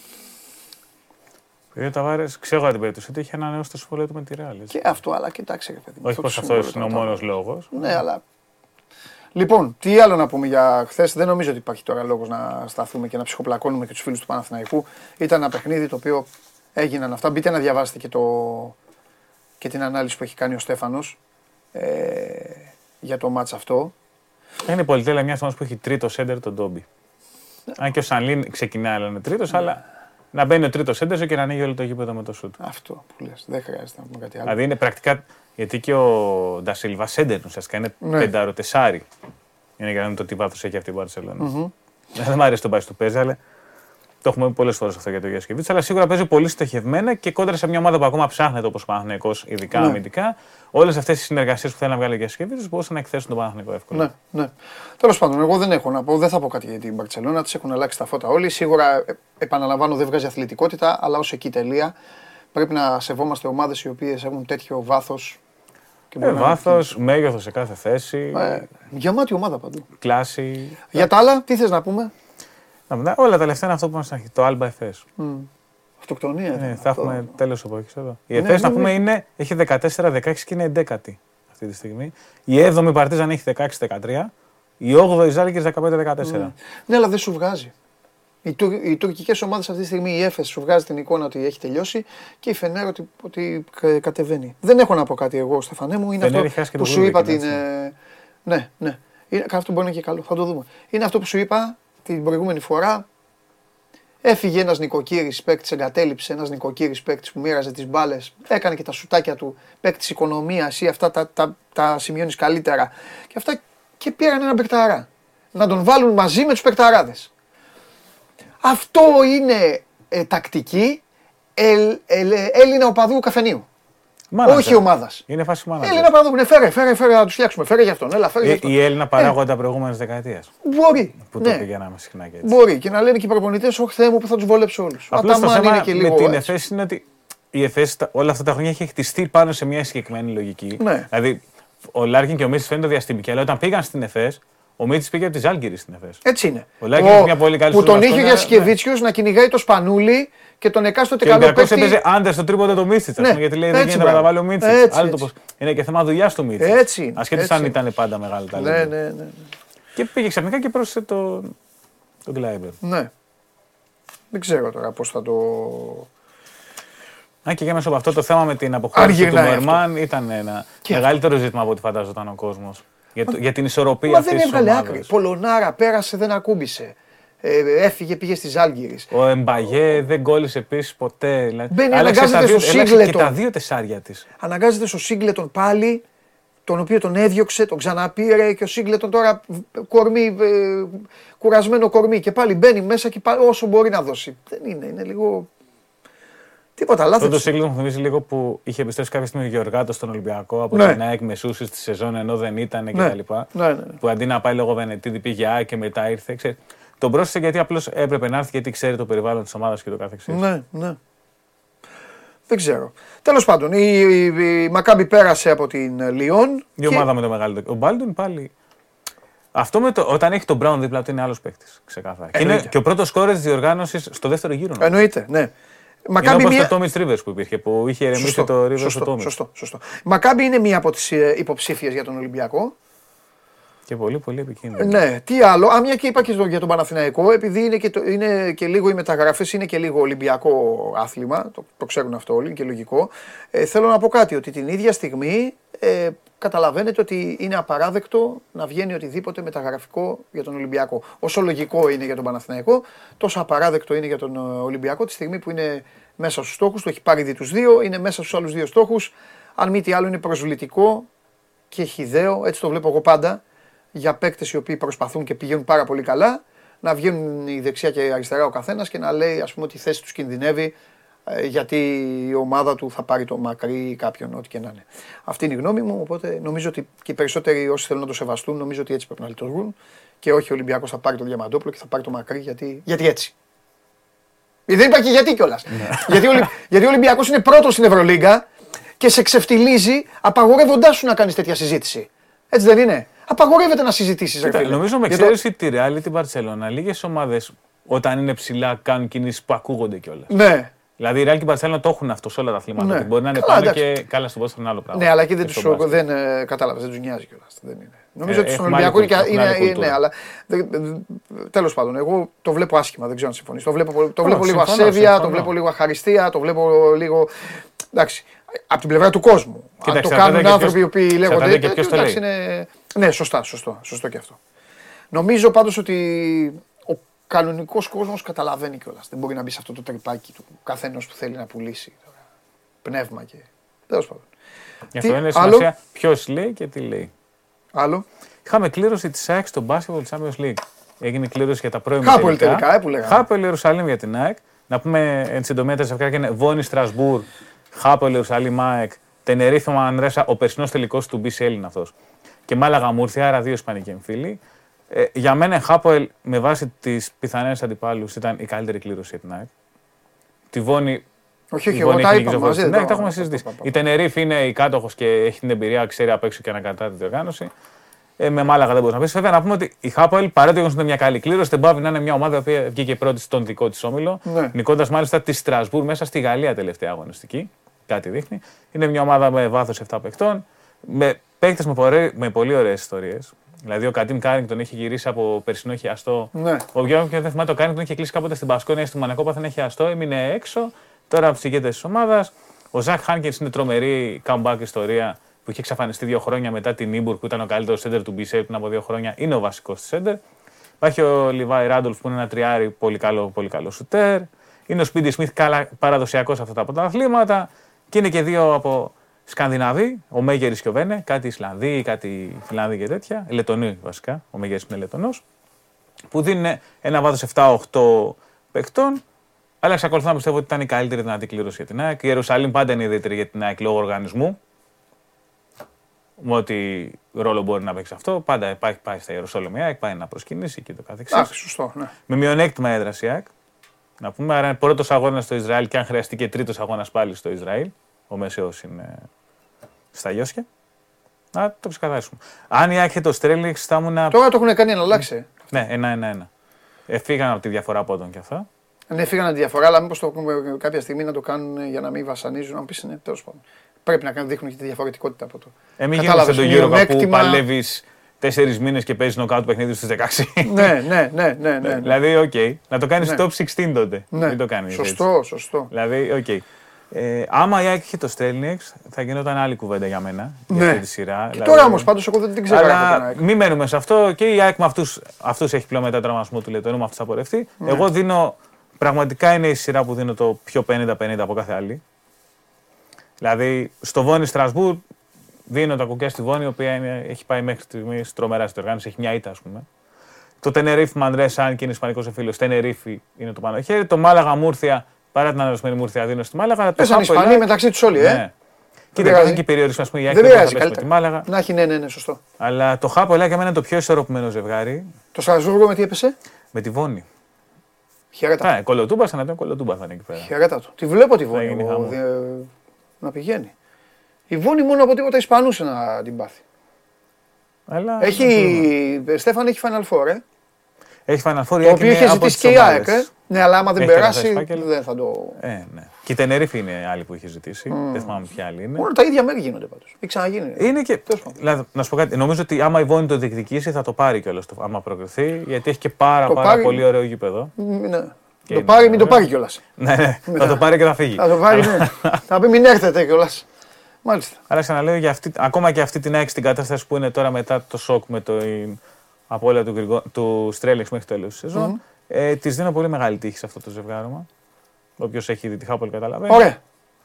Speaker 2: Ο Ταβάρες, ξέρω εγώ την περίπτωση ότι είχε ανανεώσει το συμβόλαιο του με τη Ρεάλ.
Speaker 1: Και αυτό, αλλά κοιτάξτε, ρε παιδί. μου,
Speaker 2: Όχι
Speaker 1: το
Speaker 2: πως
Speaker 1: συμβόλαιο
Speaker 2: αυτός είναι ο
Speaker 1: τώρα.
Speaker 2: μόνος λόγος.
Speaker 1: Ναι, αλλά. Λοιπόν, τι άλλο να πούμε για χθες; Δεν νομίζω ότι υπάρχει τώρα λόγος να σταθούμε και να ψυχοπλακώνουμε και τους φίλους του Παναθηναϊκού. Ήταν ένα παιχνίδι το οποίο έγιναν αυτά. Μπείτε να διαβάσετε και, το... και την ανάλυση που έχει κάνει ο Στέφανος ε, για το μάτς αυτό.
Speaker 2: Είναι η πολυτέλεια μια ομάδα που έχει τρίτο σέντερ τον Ντόμπι. Αν και ο Σανλίν ξεκινάει, αλλά είναι τρίτος, αλλά να μπαίνει ο τρίτος σέντερ και να ανοίγει όλο το γήπεδο με το σουτ.
Speaker 1: Αυτό που λες. Δεν χρειάζεται να πούμε κάτι άλλο.
Speaker 2: Δηλαδή είναι πρακτικά. Γιατί και ο Ντασίλβα σέντερ ουσιαστικά είναι
Speaker 1: Ναι.
Speaker 2: πεντάρο τεσάρι. Είναι για να δούμε το τι βάθος έχει αυτή η Μπαρσελόνα. Δεν μου αρέσει το πάει του παίζει, αλλά το έχουμε πει πολλές φορές αυτό για το Γιασκεβίτ. Αλλά σίγουρα παίζει πολύ στοχευμένα και κόντρα σε μια ομάδα που ακόμα ψάχνεται όπως ο Παναθυνικό, ειδικά
Speaker 1: Ναι.
Speaker 2: αμυντικά. Όλες αυτές οι συνεργασίες που θέλει να βγάλει ο Γιασκεβίτ μπορούσαν να εκθέσουν τον Παναθυνικό εύκολα.
Speaker 1: Ναι, ναι. Τέλος πάντων, εγώ δεν έχω να πω, δεν θα πω κάτι για την Μπαρσελόνα. Τη έχουν αλλάξει τα φώτα όλοι. Σίγουρα, ε, επαναλαμβάνω, δεν βγάζει αθλητικότητα, αλλά ως εκεί τελεία. Πρέπει να σεβόμαστε ομάδες οι οποίες έχουν τέτοιο βάθος.
Speaker 2: Ε, Βάθος, μέγεθος σε κάθε θέση,
Speaker 1: Ε, γεμάτη ομάδα παντού.
Speaker 2: κλάση.
Speaker 1: Για τα άλλα, τι θες να πούμε;
Speaker 2: Να πούμε, όλα τα λεφτά είναι αυτό που μας έχει. Το Alba FS.
Speaker 1: Αυτοκτονία. ήταν
Speaker 2: Ναι, θα
Speaker 1: αυτό.
Speaker 2: έχουμε τέλος εποχή εδώ. Η
Speaker 1: Ναι,
Speaker 2: ΕΦΕΣ
Speaker 1: ναι,
Speaker 2: να πούμε
Speaker 1: ναι.
Speaker 2: είναι, έχει 14-16 και είναι 11η αυτή τη στιγμή. Η 7η Παρτίζαν έχει 16-13. Η 8η Ζάλγκη 15-14.
Speaker 1: Ναι, αλλά δεν σου βγάζει. Οι, τουρ, οι τουρκικές ομάδες αυτή τη στιγμή, η Έφε σου βγάζει την εικόνα ότι έχει τελειώσει και η Φενέρ ότι, ότι κα- κατεβαίνει. Δεν έχω να πω κάτι εγώ, Στεφανέ μου. Είναι
Speaker 2: Φενέρ
Speaker 1: αυτό
Speaker 2: έχει χάσει και
Speaker 1: που
Speaker 2: τον
Speaker 1: σου είπα
Speaker 2: Γκούλμπεκ,
Speaker 1: την.
Speaker 2: έτσι.
Speaker 1: ε, ναι, ναι. Είναι, αυτό μπορεί να είναι και καλό. Θα το δούμε. Είναι αυτό που σου είπα την προηγούμενη φορά. Έφυγε ένας νοικοκύρης παίκτης, εγκατέλειψε ένας νοικοκύρης παίκτης που μοίραζε τις μπάλες, έκανε και τα σουτάκια του παίκτη οικονομίας ή αυτά τα, τα, τα σημειώνεις καλύτερα. Και αυτά και πήραν έναν παικταρά. Να τον βάλουν μαζί με τους παικταράδες. Αυτό είναι ε, τακτική ελ, ελ, Έλληνα οπαδού καφενείου.
Speaker 2: Μάνατζερ.
Speaker 1: Όχι ομάδας.
Speaker 2: Είναι φάση μάνα.
Speaker 1: Έλληνα παραδούμε. Φέρε, φέρε, φέρε να τους φτιάξουμε. Φέρε για αυτόν. Έλα, φέρε για αυτόν.
Speaker 2: Η Έλληνα παράγοντα προηγούμενης δεκαετίας.
Speaker 1: Μπορεί.
Speaker 2: Που το
Speaker 1: Ναι.
Speaker 2: πηγαίναμε συχνά και έτσι.
Speaker 1: Μπορεί και να λένε και οι προπονητές, Όχι Θεέ μου που θα τους βολέψω όλους.
Speaker 2: Απλώς το
Speaker 1: Αταμάν
Speaker 2: θέμα
Speaker 1: είναι και λίγο.
Speaker 2: με την
Speaker 1: έτσι.
Speaker 2: ΕΦΕΣ είναι ότι η ΕΦΕΣ τα- όλα αυτά τα χρόνια έχει χτιστεί πάνω σε μια συγκεκριμένη λογική.
Speaker 1: Ναι.
Speaker 2: Δηλαδή, ο Λάρκιν και ο Μίτσι φαίνεται διαστημικοί, αλλά όταν πήγαν στην ΕΦΕΣ, ο Μίτσι πήγε από τη Ζάλγκυρη στην ΕΦΕΣ.
Speaker 1: Έτσι είναι.
Speaker 2: Ο Λάκης έχει μια πολύ καλή
Speaker 1: που
Speaker 2: στο
Speaker 1: τον είχε
Speaker 2: Βαστόνα,
Speaker 1: για Γιασκεβίτσιο να κυνηγάει το σπανούλι και τον εκάστοτε
Speaker 2: Και ο
Speaker 1: καλό
Speaker 2: Ολυμπιακός
Speaker 1: παίκτη.
Speaker 2: έπαιζε άντερ στο τρίποντο το Μίτσιτ.
Speaker 1: Ναι,
Speaker 2: γιατί λέει δεν
Speaker 1: έτσι,
Speaker 2: γίνεται να τα
Speaker 1: μπράβο.
Speaker 2: βάλει ο Μίτσιτ.
Speaker 1: Έτσι,
Speaker 2: Άλλο το
Speaker 1: έτσι.
Speaker 2: πώς- Είναι και θέμα δουλειάς του Μίτσιτ.
Speaker 1: Έτσι είναι,
Speaker 2: Ασχέτως
Speaker 1: έτσι
Speaker 2: αν
Speaker 1: είναι.
Speaker 2: ήταν πάντα μεγάλο
Speaker 1: Ναι,
Speaker 2: ταλέντο.
Speaker 1: ναι, ναι.
Speaker 2: Και πήγε ξαφνικά και πρόσθεσε τον τον Κλάιμπερ.
Speaker 1: ναι. Δεν ξέρω τώρα πώς θα το.
Speaker 2: Αν και για μέσα από αυτό το θέμα με την αποχώρηση του
Speaker 1: γυρνάει
Speaker 2: Μερμάν ήταν ένα
Speaker 1: Και
Speaker 2: μεγαλύτερο ζήτημα από ό,τι φαντάζονταν ο κόσμος. Για, το- για την ισορροπία
Speaker 1: Μα
Speaker 2: αυτής
Speaker 1: δεν
Speaker 2: της
Speaker 1: έβγαλε
Speaker 2: ομάδας.
Speaker 1: άκρη. Πολωνάρα πέρασε, δεν ακούμπησε. Ε, έφυγε, πήγε στη Ζάλγκυρης.
Speaker 2: Ο Εμπαγέ δεν κόλλησε επίσης ποτέ. Δηλαδή,
Speaker 1: Μπαίνει,
Speaker 2: άλλαξε
Speaker 1: αναγκάζεται
Speaker 2: τα δύο-
Speaker 1: στο
Speaker 2: άλλαξε και
Speaker 1: Σίγκλετον.
Speaker 2: τα δύο τεσσάρια της.
Speaker 1: Αναγκάζεται στο Σίγκλετον πάλι, τον οποίο τον έδιωξε, τον ξαναπήρε και ο Σίγκλετον τώρα ε, κορμί, ε, κουρασμένο κορμί και πάλι μπαίνει μέσα και πάλι όσο μπορεί να δώσει. Δεν είναι, είναι λίγο. Τίποτα,
Speaker 2: Αυτό το
Speaker 1: λάθος.
Speaker 2: σύγκλημα μου θυμίζει λίγο που είχε επιστρέψει κάποια στιγμή ο Γεωργάτος στον Ολυμπιακό από
Speaker 1: Ναι.
Speaker 2: την ΑΕΚ μεσούση στη σεζόν ενώ δεν ήταν
Speaker 1: Ναι.
Speaker 2: κτλ.
Speaker 1: Ναι, ναι, ναι.
Speaker 2: Που αντί να πάει λόγω Βενετίδη πήγε ΑΕΚ και μετά ήρθε. Ξέρεις, τον πρόσθεσε γιατί απλώς έπρεπε να έρθει γιατί ξέρει το περιβάλλον της ομάδας και το καθεξής.
Speaker 1: Ναι, ναι. Δεν ξέρω. Τέλος πάντων, η, η, η Μακάμπη πέρασε από την Λιόν.
Speaker 2: Η ομάδα με το μεγαλύτερο. Ο Μπάλτον πάλι. Αυτό με το, όταν έχει τον Μπράουν δίπλα του είναι άλλος παίκτης. Ξεκάθαρα. Και είναι
Speaker 1: Εννοείται.
Speaker 2: και ο πρώτος κόρε της διοργάνωσης στο δεύτερο γύρο. νομίζω.
Speaker 1: Εννοείται, ναι.
Speaker 2: Είναι
Speaker 1: Μακάμπη
Speaker 2: όπως
Speaker 1: μία...
Speaker 2: το Τόμις Ρίβερς που υπήρχε, που είχε ηρεμήσει το Ρίβερς στο
Speaker 1: σωστό,
Speaker 2: Τόμις.
Speaker 1: σωστό, σωστό. Η Μακάμπη είναι μία από τις ε, υποψήφιες για τον Ολυμπιακό.
Speaker 2: Και πολύ, πολύ επικίνδυνο.
Speaker 1: Ναι, τι άλλο. Α, μια και είπα και στο- για τον Παναθηναϊκό, επειδή είναι και, το, είναι και λίγο οι μεταγραφές, είναι και λίγο Ολυμπιακό άθλημα. Το, το ξέρουν αυτό όλοι, είναι και λογικό. Ε, θέλω να πω κάτι, ότι την ίδια στιγμή ε, καταλαβαίνετε ότι είναι απαράδεκτο να βγαίνει οτιδήποτε μεταγραφικό για τον Ολυμπιακό. Όσο λογικό είναι για τον Παναθηναϊκό, τόσο απαράδεκτο είναι για τον ε, Ολυμπιακό τη στιγμή που είναι μέσα στους στόχους του, έχει πάρει δι τους δύο, είναι μέσα στους άλλους δύο στόχους. Αν μη τι άλλο, είναι προσβλητικό και χιδαίο, έτσι το βλέπω εγώ πάντα, για παίκτες οι οποίοι προσπαθούν και πηγαίνουν πάρα πολύ καλά, να βγαίνουν η δεξιά και η αριστερά ο καθένας και να λέει ας πούμε ότι η θέση τους κινδυνεύει ε, γιατί η ομάδα του θα πάρει το μακρύ ή κάποιον, ό,τι και να είναι. Αυτή είναι η γνώμη μου, οπότε νομίζω ότι και οι περισσότεροι όσοι θέλουν να το σεβαστούν, νομίζω ότι έτσι πρέπει να λειτουργούν και όχι ο Ολυμπιακός θα πάρει το Διαμαντόπουλο και θα πάρει το μακρύ γιατί, γιατί έτσι. Ε, Δεν υπάρχει γιατί κιόλας. γιατί, ο Ολυ- γιατί ο Ολυμπιακός είναι πρώτος στην Ευρωλίγκα και σε ξεφτιλίζει απαγορεύοντάς σου να κάνεις τέτοια συζήτηση. Έτσι δεν είναι. Απαγορεύεται να συζητήσεις.
Speaker 2: Κοίτα, Νομίζω με εξαίρεση τη Real ή την Barcelona, λίγες ομάδες όταν είναι ψηλά κάνουν κινήσεις που ακούγονται κιόλας.
Speaker 1: Ναι,
Speaker 2: Δηλαδή η Real και η Barcelona το έχουν αυτός σε όλα τα αθλήματα.
Speaker 1: Ναι.
Speaker 2: ότι Μπορεί να είναι
Speaker 1: Καλά,
Speaker 2: πάνω
Speaker 1: εντάξει.
Speaker 2: και καλά στο πόσο είναι άλλο πράγμα.
Speaker 1: ναι, αλλά εκεί δεν
Speaker 2: στο
Speaker 1: τους
Speaker 2: μπάσκετ.
Speaker 1: δεν, ε, κατάλαβες, δεν τους νοιάζει κιόλας. Δεν είναι. Νομίζω
Speaker 2: Ε,
Speaker 1: ότι στον
Speaker 2: έχουμε άλλη
Speaker 1: Ολυμπιακό είναι,
Speaker 2: κουλτούρα, έχουμε άλλη
Speaker 1: είναι,
Speaker 2: κουλτούρα.
Speaker 1: ναι, αλλά τέλος πάντων, εγώ το βλέπω άσχημα, δεν ξέρω αν συμφωνείς. Το βλέπω, το
Speaker 2: Ω,
Speaker 1: βλέπω λίγο
Speaker 2: συμφωνώ,
Speaker 1: ασέβεια, το
Speaker 2: συμφωνώ.
Speaker 1: βλέπω λίγο αχαριστία, το βλέπω λίγο. Εντάξει, από την πλευρά του κόσμου. αν
Speaker 2: Κοίταξε,
Speaker 1: το
Speaker 2: εξαρτάται
Speaker 1: κάνουν
Speaker 2: και
Speaker 1: άνθρωποι οι
Speaker 2: ποιος-
Speaker 1: οποίοι λέγονται.
Speaker 2: εξαρτάται και
Speaker 1: ε,
Speaker 2: ποιος το
Speaker 1: εντάξει,
Speaker 2: λέει.
Speaker 1: είναι- Ναι, σωστά, σωστό, σωστό και αυτό. Νομίζω πάντως ότι ο κανονικός κόσμος καταλαβαίνει κιόλας. Δεν μπορεί να μπει σε αυτό το τρυπάκι του καθένας που θέλει να πουλήσει. τώρα. Πνεύμα και. Τέλος πάντων.
Speaker 2: Γι'
Speaker 1: Τι,
Speaker 2: αυτό είναι
Speaker 1: άλλο;
Speaker 2: σημασία ποιος λέει και τι λέει.
Speaker 1: Άλλο;
Speaker 2: Είχαμε κλήρωση της ΑΕΚ στο Basketball Champions League. Έγινε κλήρωση για τα πρώιμη
Speaker 1: Χάπολ τελικά, ε, που λέγαμε.
Speaker 2: Χάπολ Ιερουσαλήμ για την ΑΕΚ. Να πούμε εν συντομία τα ζευγάρια είναι Βόνι Στρασβούρ, Χάπολ Ιερουσαλήμ ΑΕΚ, Τενερίφη Μανρέσα, ο περσινός τελικός του BCL είναι αυτός. Και Μάλαγα Μούρθια, άρα δύο Ισπανικοί εμφύλοι. Ε, για μένα η Χάπολ με βάση τις πιθανές αντιπάλους ήταν η καλύτερη κλήρωση για την ΑΕΚ. Τη Βόνη
Speaker 1: Όχι, όχι,
Speaker 2: η
Speaker 1: εγώ
Speaker 2: Βόνη
Speaker 1: τα
Speaker 2: έχει
Speaker 1: είπα
Speaker 2: νικήσει
Speaker 1: μαζί.
Speaker 2: όπως-
Speaker 1: δεν
Speaker 2: Ναι,
Speaker 1: το-
Speaker 2: τα έχουμε συζητήσει.
Speaker 1: πα, πα, πα.
Speaker 2: Η Τενερίφ είναι η κάτοχος και έχει την εμπειρία, ξέρει απ' έξω και ανακατά τη διοργάνωση. Ε, με Μάλαγα δεν μπορείς να πεις. Βέβαια, να πούμε ότι η Χάπολ παρότι όμως είναι μια καλή κλήρωση, δεν πάβει να είναι μια ομάδα που βγήκε πρώτη στον δικό της όμιλο.
Speaker 1: Ναι.
Speaker 2: Νικώντας μάλιστα τη Στρασβούρ μέσα στη Γαλλία τελευταία αγωνιστική. Κάτι δείχνει. Είναι μια ομάδα με βάθος 7 παιχτών. Με παίκτες με, πορε- με πολύ ωραίες ιστορίες. Δηλαδή ο Κατίν Κάρινγκτον έχει γυρίσει από περσινό χιαστό.
Speaker 1: Ναι.
Speaker 2: Ο Γιώργος και δεν θυμάται, ο Κάρινγκτον είχε κλείσει κάποτε στην Μπασκόνια στη Μονακό, πάθανε χιαστό, έμεινε έξω. Τώρα ηγείται της ομάδας. Ο Ζακ Χάνκινς είναι τρομερή comeback ιστορία που είχε εξαφανιστεί δύο χρόνια μετά την Νίμπουρκ που ήταν ο καλύτερος σέντερ του BCL πριν από δύο χρόνια. Είναι ο βασικός της σέντερ. Υπάρχει ο Λιβάι Ράντολφ που είναι ένα τριάρι πολύ καλό, πολύ καλό σουτέρ. Είναι ο Σπίντι Σμιθ παραδοσιακός σε αυτά τα πρωταθλήματα. Και είναι και δύο από Σκανδιναβοί, ο Μέγερης και ο Βένε, κάτι Ισλανδοί, κάτι Φιλανδοί και τέτοια. Λετονοί βασικά. Ο Μέγερης είναι Λετονό. Που δίνουν ένα βάθος 7-8 παικτών. Αλλά εξακολουθώ να πιστεύω ότι ήταν η καλύτερη δυνατή κλήρωση για την ΑΕΚ. Η Ιερουσαλήμ πάντα είναι ιδιαίτερη για την ΑΕΚ λόγω οργανισμού. Με ό,τι ρόλο μπορεί να παίξει αυτό. Πάντα πάει, πάει στα Ιερουσαλήμ η ΑΕΚ, πάει να προσκυνήσει και το καθεξής.
Speaker 1: Αχ, σωστό. Ναι.
Speaker 2: Με μειονέκτημα έδρα η ΑΕΚ. Να πούμε, άρα είναι πρώτος αγώνας στο Ισραήλ και αν χρειαστεί και τρίτος αγώνας πάλι στο Ισραήλ. Ο Μεσαίος είναι στα Γιώσια. Να το ξεκαθαρίσουμε. Αν η ΑΕΚ είχε το Στρέλιξ θα ήμουν.
Speaker 1: Τώρα το έχουν κάνει να αλλάξει.
Speaker 2: Ναι, ένα-ένα-ένα. Εφήγαν από τη διαφορά πόντων και αυτά.
Speaker 1: Ναι, φύγανε τη διαφορά, αλλά μήπως το κάποια στιγμή να το κάνουν για να μην βασανίζουν. Να πεις ναι, τέλος πάντων. Πρέπει να κάνουν, δείχνουν και τη διαφορετικότητα από το.
Speaker 2: Ε, μην γίνεσαι
Speaker 1: Κατάλαβες,
Speaker 2: τον γύρο που
Speaker 1: μειονέκτημα-
Speaker 2: παλεύεις τέσσερις μήνες και παίζεις νοκάουτ παιχνίδι στι 16.
Speaker 1: ναι, ναι, ναι, ναι, ναι.
Speaker 2: δηλαδή, οκ. Να το κάνεις
Speaker 1: Ναι.
Speaker 2: top 16 τότε.
Speaker 1: ναι.
Speaker 2: Μην το κάνεις.
Speaker 1: Σωστό, σωστό.
Speaker 2: Δηλαδή, οκ. Ε, άμα η ΑΕΚ είχε τον Στρέλνιεκς, θα γινόταν άλλη κουβέντα για μένα. Για
Speaker 1: Ναι.
Speaker 2: αυτή τη σειρά.
Speaker 1: Και τώρα όμως πάντως εγώ δεν την ξέρω.
Speaker 2: Αλλά μην μένουμε σε αυτό και η ΑΕΚ με αυτούς, αυτούς έχει πλέον μετά τραυματισμό του Λετωνού, με αυτούς θα πορευτεί.
Speaker 1: Ναι.
Speaker 2: Εγώ δίνω, πραγματικά είναι η σειρά που δίνω το πιο 50-50 από κάθε άλλη. Δηλαδή, στο Βόννη Στρασβούρ δίνω τα κουκιά στη Βόννη, η οποία είναι, έχει πάει μέχρι στιγμής τρομερά στην οργάνωση, έχει μια ήττα, ας πούμε. Το Τενερίφ Μανδρέ, αν και είναι ισπανικός φίλος, Τενερίφη είναι το πάνω χέρι. Το Μάλαγα Μούρθια, παρά την αναδοσμένη Μούρθια, δίνω στη Μάλαγα. αλλά Το
Speaker 1: Πέσαν οι
Speaker 2: Χάπο
Speaker 1: Ισπανοί
Speaker 2: Ελάκ-
Speaker 1: μεταξύ τους όλοι, ε.
Speaker 2: Ναι. Κοίτα,
Speaker 1: πειράζει.
Speaker 2: υπάρχουν και περιορισμοί, ας πούμε, η ΑΕΚ
Speaker 1: Δεν
Speaker 2: δεν θα
Speaker 1: πειράζει,
Speaker 2: πέσει με τη
Speaker 1: καλύτερα.
Speaker 2: Μάλαγα.
Speaker 1: Να έχει, ναι, ναι, ναι, σωστό.
Speaker 2: Αλλά το Χάπο Ελάκ για μένα είναι το πιο ισορροπημένο ζευγάρι
Speaker 1: Το Στρασβούργο με τι έπεσε;
Speaker 2: με τη Βόνη.
Speaker 1: Χαιρέτα.
Speaker 2: Ναι, κολοτούμπα σαν να ήταν κολοτούμπα θα είναι εκεί πέρα.
Speaker 1: Χαιρέτα του. Τη βλέπω τη Βόνη
Speaker 2: γίνει
Speaker 1: εγώ,
Speaker 2: χαμό.
Speaker 1: δε- να πηγαίνει. Η Βόνη μόνο από τίποτα Ισπανούσε να την πάθει.
Speaker 2: Αλλά
Speaker 1: Έχει, Στέφαν έχει Final Four, ε.
Speaker 2: έχει Final Four, η
Speaker 1: Το
Speaker 2: ΑΕΚ
Speaker 1: οποίος
Speaker 2: είναι
Speaker 1: είχε
Speaker 2: από
Speaker 1: ζητήσει
Speaker 2: τις
Speaker 1: και η ΑΕΚ,
Speaker 2: ομάδες.
Speaker 1: Ε. Ναι, αλλά άμα δεν
Speaker 2: Έχει καταθέσει
Speaker 1: περάσει
Speaker 2: φάκελο.
Speaker 1: δεν θα το...
Speaker 2: Ε, ναι. Και η Τενερίφη είναι άλλη που είχε ζητήσει. Δεν θυμάμαι ποια άλλη είναι.
Speaker 1: Μόνο τα ίδια μέρη γίνονται πάντως. Έχει ξαναγίνει.
Speaker 2: Είναι και.
Speaker 1: Τέλος πάντων.
Speaker 2: Δηλαδή, να σου πω κάτι. Νομίζω ότι άμα η Βόνη το διεκδικήσει θα το πάρει κιόλας άμα προκριθεί. Γιατί έχει και πάρα,
Speaker 1: Το
Speaker 2: πάρα
Speaker 1: πάρει.
Speaker 2: πολύ ωραίο γήπεδο.
Speaker 1: Μ, ναι.
Speaker 2: Και
Speaker 1: Το
Speaker 2: είναι
Speaker 1: πάρει, μην το
Speaker 2: ωραίο.
Speaker 1: πάρει κιόλας.
Speaker 2: ναι, ναι. θα το πάρει και θα φύγει.
Speaker 1: Θα το πάρει, ναι. Θα πει μην έρθετε κιόλας. Μάλιστα.
Speaker 2: Αλλά ξαναλέω, για αυτή, ακόμα και αυτή την ΑΕΚ στην κατάσταση που είναι τώρα μετά το σοκ με το η απώλεια του, Γρηγο- του Στρέλεξ μέχρι το τέλος της σεζόν, ε, της δίνω πολύ μεγάλη τύχη σε αυτό το ζευγάρωμα. Όποιος έχει δει τη Χάπολ καταλαβαίνει.
Speaker 1: Ωραία.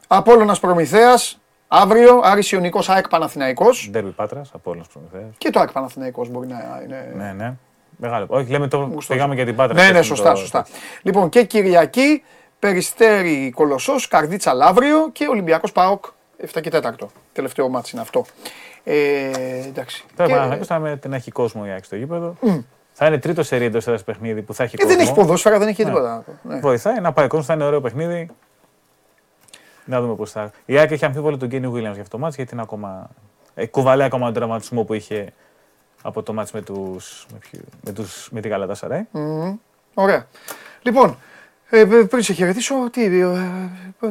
Speaker 1: Απόλλωνας Προμηθέας, αύριο Άρης Ιωνικός ΑΕΚ Παναθηναϊκός
Speaker 2: Ντέρμπι Πάτρας, από όλου του προμηθέε.
Speaker 1: και το ΑΕΚ Παναθηναϊκός μπορεί να είναι...
Speaker 2: Ναι, ναι. Μεγάλο. Όχι, λέμε το.
Speaker 1: Γουστός.
Speaker 2: Πήγαμε για την Πάτρα.
Speaker 1: Ναι, ναι,
Speaker 2: σκέφτομαι
Speaker 1: σωστά,
Speaker 2: το-
Speaker 1: σωστά. Λοιπόν, και Κυριακή, Περιστέρη Κολοσσός, Καρδίτσα Λαύριο και Ολυμπιακός ΠΑΟΚ 7 και 4. Τελευταίο μάτς είναι αυτό. Ε, εντάξει.
Speaker 2: Τώρα
Speaker 1: Και-
Speaker 2: Παναθηναϊκός θα με την έχει κόσμο η ΑΕΚ στο γήπεδο. Θα είναι τρίτο σερί εντό έδρα παιχνίδι που θα έχει
Speaker 1: Και
Speaker 2: κόσμο.
Speaker 1: δεν έχει ποδόσφαιρα, δεν έχει τίποτα. Ναι.
Speaker 2: Βοηθάει να πάει κόσμο, θα είναι ωραίο παιχνίδι. Να δούμε πώς θα. Η ΑΕΚ έχει αμφίβολο τον Κένι Βίλιαμ για αυτό το μάτς, γιατί είναι ακόμα. Ε, κουβαλάει ακόμα τον τραυματισμό που είχε από το μάτς με, τους, με, ποιου- με, τους, με τη Γαλατά Σαράι.
Speaker 1: Ωραία. Λοιπόν, ε, πριν σε χαιρετήσω, τι. Ε, ε, ε,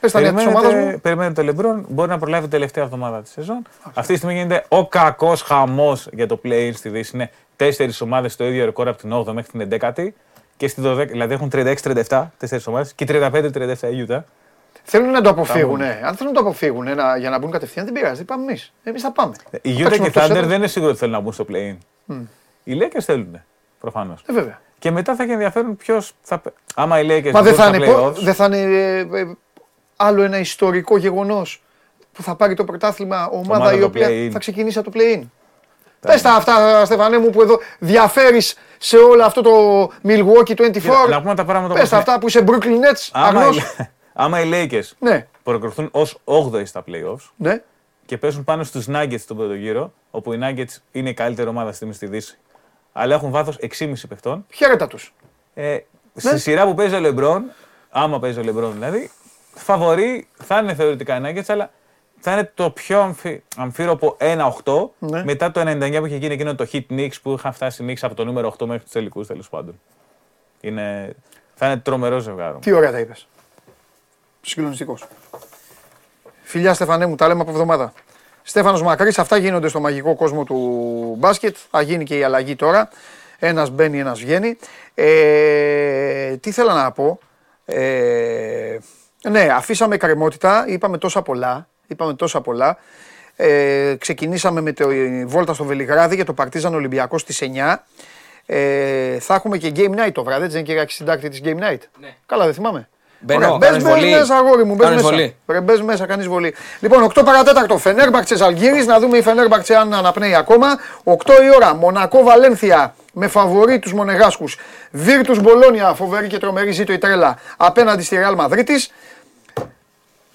Speaker 1: πες τα νέα της ομάδας μου.
Speaker 2: Περιμένετε το Λεμπρόν, μπορεί να προλάβει την τελευταία εβδομάδα της σεζόν. Αυτή τη στιγμή γίνεται ο κακός χαμός για το play στη Δύση. Είναι τέσσερις ομάδες στο ίδιο ρεκόρ από την 8η μέχρι την 11η. Και στη 12η, δηλαδή έχουν 36-37 τέσσερις ομάδες και 35-37 η Utah.
Speaker 1: Θέλουν να το αποφύγουν. ναι. Αν θέλουν να το αποφύγουν ε, να- για να μπουν κατευθείαν, δεν πειράζει. Πάμε εμείς. Εμείς θα πάμε.
Speaker 2: Η
Speaker 1: Θα
Speaker 2: Utah
Speaker 1: παίξουμε
Speaker 2: και
Speaker 1: αυτό
Speaker 2: οι Thunder
Speaker 1: σέντρα.
Speaker 2: δεν είναι σίγουρο ότι θέλουν να μπουν στο play-in. Οι Lakers θέλουν. Προφανώς.
Speaker 1: Ε, βέβαια.
Speaker 2: Και μετά θα έχει ενδιαφέρον ποιος θα. πε- Άμα οι Lakers
Speaker 1: Μα δεν
Speaker 2: μπουν
Speaker 1: θα
Speaker 2: στα
Speaker 1: είναι, πο-
Speaker 2: playoffs,
Speaker 1: δεν θα είναι ε, ε, άλλο ένα ιστορικό γεγονός που θα πάρει το πρωτάθλημα ομάδα,
Speaker 2: Ομάδα
Speaker 1: η
Speaker 2: το
Speaker 1: οποία
Speaker 2: play-in.
Speaker 1: θα ξεκινήσει από το play-in. Πες τα αυτά, Στεφανέ μου, που εδώ διαφέρεις σε όλο αυτό το Milwaukee 24.
Speaker 2: Κοίτα, να πούμε τα πράγματα
Speaker 1: Πες
Speaker 2: όπως
Speaker 1: τα
Speaker 2: είναι.
Speaker 1: αυτά που είσαι Brooklyn Nets,
Speaker 2: άμα,
Speaker 1: αγνός.
Speaker 2: οι, άμα οι Lakers
Speaker 1: Ναι,
Speaker 2: προκριθούν ως 8η στα playoffs
Speaker 1: ναι.
Speaker 2: και πέσουν πάνω στους Nuggets στον πρώτο γύρο, όπου οι Nuggets είναι η καλύτερη ομάδα στη στη Δύση, αλλά έχουν βάθος 6,5 παιχτών.
Speaker 1: Χαίρετα τους.
Speaker 2: Ε, Στη σειρά που παίζει ο Λεμπρόν, άμα παίζει ο Λεμπρόν δηλαδή, φαβορεί θα είναι θεωρητικά οι Nuggets, αλλά θα είναι το πιο αμφι... αμφίροπο 1-8
Speaker 1: Ναι.
Speaker 2: μετά το 99 που είχε γίνει εκείνο το hit Knicks που είχαν φτάσει οι Knicks από το νούμερο 8 μέχρι τους τελικούς τέλος πάντων. Είναι... Θα είναι τρομερό ζευγάρο.
Speaker 1: Τι ωραία τα είπες. Συγκλονιστικός. Φιλιά Στεφανέ μου, τα λέμε από εβδομάδα. Στέφανος Μακρύς, αυτά γίνονται στο μαγικό κόσμο του μπάσκετ. Θα γίνει και η αλλαγή τώρα. Ένας μπαίνει, ένας βγαίνει. Ε, τι θέλω να πω. Ε, ναι, αφήσαμε κρεμότητα, είπαμε τόσα πολλά. Είπαμε τόσα πολλά. Ε, ξεκινήσαμε με τη βόλτα στο Βελιγράδι για το Παρτίζαν Ολυμπιακό στις 9. Ε, θα έχουμε και Game Night το βράδυ, έτσι δεν είναι και συντάκτη της Game Night;
Speaker 5: Ναι.
Speaker 1: Καλά, δεν θυμάμαι.
Speaker 5: Μπαίνω,
Speaker 1: Ωραία, μπες,
Speaker 5: κάνεις
Speaker 1: μπες
Speaker 5: βολή.
Speaker 1: μέσα, αγόρι μου, μπες
Speaker 5: Κάνεις
Speaker 1: μέσα.
Speaker 5: βολή.
Speaker 1: Ρε, μπες μέσα, κάνεις βολή. Λοιπόν, 8 παρατέταρτο, Φενέρμπαξε Αλγύρης, να δούμε η Φενέρμπαξε αν αναπνέει ακόμα. 8 η ώρα, Μονακό Βαλένθια, με φαβορή τους Μονεγάσκους. Βίρτους Μπολόνια, φοβερή και τρομερή ζήτω η τρέλα, απέναντι στη Ρεάλ Μαδρίτης.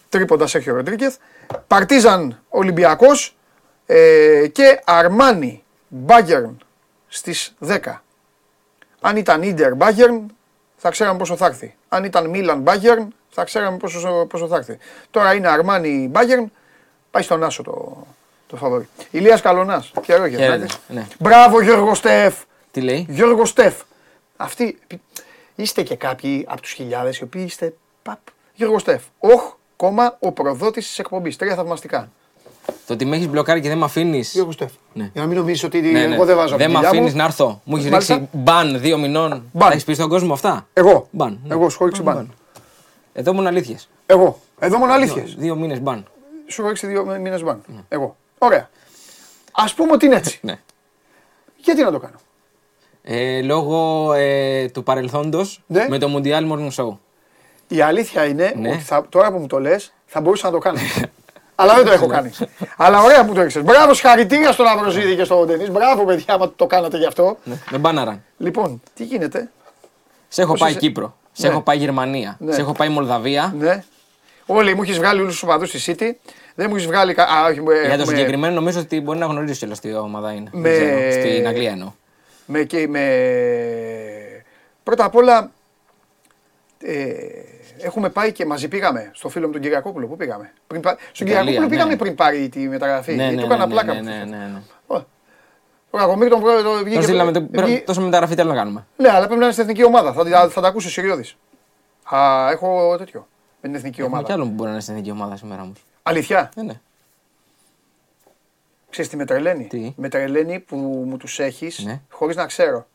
Speaker 1: Τρίποντας Σέρχιο Ροντρίγκεθ. Παρτίζαν Ολυμπιακός ε, και Αρμάνι Μπάγκερν στις 10. Αν ήταν Ίντερ Μπάγκερν, θα ξέραμε πόσο θα έρθει. Αν ήταν Μίλαν Μπάγκερν, θα ξέραμε πόσο, πόσο θα έρθει. Τώρα είναι Αρμάνι Μπάγκερν, πάει στον Άσο το, το φαβορή. Ηλίας Καλονάς, χαίρομαι
Speaker 5: Χαίρετε,
Speaker 1: χαίρετε.
Speaker 5: ναι.
Speaker 1: Μπράβο Γιώργο Στεφ,
Speaker 5: Τι λέει;
Speaker 1: Γιώργο Στεφ. Αυτοί, είστε και κάποιοι από τους χιλιάδες οι οποίοι είστε, παπ, Γιώργο Στεφ. Οχ, κόμμα, ο προδότης της εκπομπής. Τρία θαυμαστικά.
Speaker 5: Το ότι με έχεις μπλοκάρει και δεν με αφήνεις.
Speaker 1: Γιώργο Στεφ.
Speaker 5: Ναι.
Speaker 1: Για να μην νομίζεις ότι
Speaker 5: Ναι, ναι.
Speaker 1: εγώ δεν βάζω από
Speaker 5: Δεν
Speaker 1: τη
Speaker 5: με
Speaker 1: δουλειά μου.
Speaker 5: αφήνεις να έρθω. Μου έχεις
Speaker 1: Μάλιστα.
Speaker 5: ρίξει μπαν δύο μηνών.
Speaker 1: Μπαν.
Speaker 5: Έχεις πει στον κόσμο αυτά;
Speaker 1: Εγώ.
Speaker 5: Μπαν. ναι.
Speaker 1: Εγώ σου έχω ρίξει μπαν.
Speaker 5: Εδώ ήμουν αλήθειες.
Speaker 1: Εγώ. Εδώ μόνο αλήθειες.
Speaker 5: Δύο μήνες μπαν.
Speaker 1: Σου έχω ρίξει δύο μήνες μπαν. Εγώ. Ωραία. Α πούμε ότι είναι έτσι.
Speaker 5: Ναι.
Speaker 1: Γιατί να το κάνω;
Speaker 5: Ε, λόγω ε, του παρελθόντος
Speaker 1: Ναι.
Speaker 5: με το Mundial Morning Show.
Speaker 1: Η αλήθεια είναι
Speaker 5: Ναι.
Speaker 1: ότι θα, τώρα που μου το λες, θα μπορούσα να το κάνω. Αλλά δεν το έχω κάνει. Αλλά ωραία που το έριξε. Μπράβο, συγχαρητήρια στον Αβροζίδη και στον Ντενή. Μπράβο, παιδιά, άμα το κάνατε γι' αυτό.
Speaker 5: Ναι. Με μπάναραν.
Speaker 1: Λοιπόν, τι γίνεται;
Speaker 5: Σε έχω
Speaker 1: Πώς
Speaker 5: πάει
Speaker 1: είσαι;
Speaker 5: Κύπρο. Σε
Speaker 1: Ναι.
Speaker 5: έχω πάει Γερμανία.
Speaker 1: Ναι.
Speaker 5: Σε έχω πάει Μολδαβία.
Speaker 1: Ναι. Όλοι μου έχεις βγάλει όλους τους οπαδούς στη City. Δεν μου έχεις βγάλει. κα- Α, όχι,
Speaker 5: Για το
Speaker 1: έχουμε-
Speaker 5: συγκεκριμένο νομίζω ότι μπορεί να γνωρίζεις κιόλας τι ομάδα είναι.
Speaker 1: Με-
Speaker 5: Δεν ξέρω. Στην Αγγλία εννοώ.
Speaker 1: με, και με... Πρώτα απ' όλα ε, έχουμε πάει και μαζί πήγαμε στο φίλο μου τον Κυριακόπουλο. Πού πήγαμε; Πριν, πά- στον
Speaker 5: Ιταλία,
Speaker 1: Κυριακόπουλο
Speaker 5: ναι.
Speaker 1: πήγαμε πριν πάρει τη μεταγραφή.
Speaker 5: Ναι,
Speaker 1: γιατί
Speaker 5: ναι,
Speaker 1: του
Speaker 5: ναι,
Speaker 1: έκανα
Speaker 5: ναι,
Speaker 1: πλάκα.
Speaker 5: ναι,
Speaker 1: μου.
Speaker 5: ναι, ναι, ναι.
Speaker 1: Ω. Ο Κακομίρ τον βγήκε. τον
Speaker 5: Τον στείλαμε το-
Speaker 1: βγήκε-
Speaker 5: Τόσο μεταγραφή θέλω να κάνουμε.
Speaker 1: Ναι, αλλά πρέπει να είναι στην εθνική ομάδα. Θα, θα, θα τα ακούσει ο Σιριώδης. Α, έχω τέτοιο. Με την εθνική
Speaker 5: Έχουμε κι
Speaker 1: ομάδα.
Speaker 5: άλλο που μπορεί να είναι στην εθνική ομάδα σήμερα όμως.
Speaker 1: Αλήθεια;
Speaker 5: Ναι, ναι.
Speaker 1: Ξέρεις τι με τρελαίνει;
Speaker 5: Τι;
Speaker 1: Με τρελαίνει που μου τους έχεις
Speaker 5: Ναι.
Speaker 1: χωρίς να ξέρω.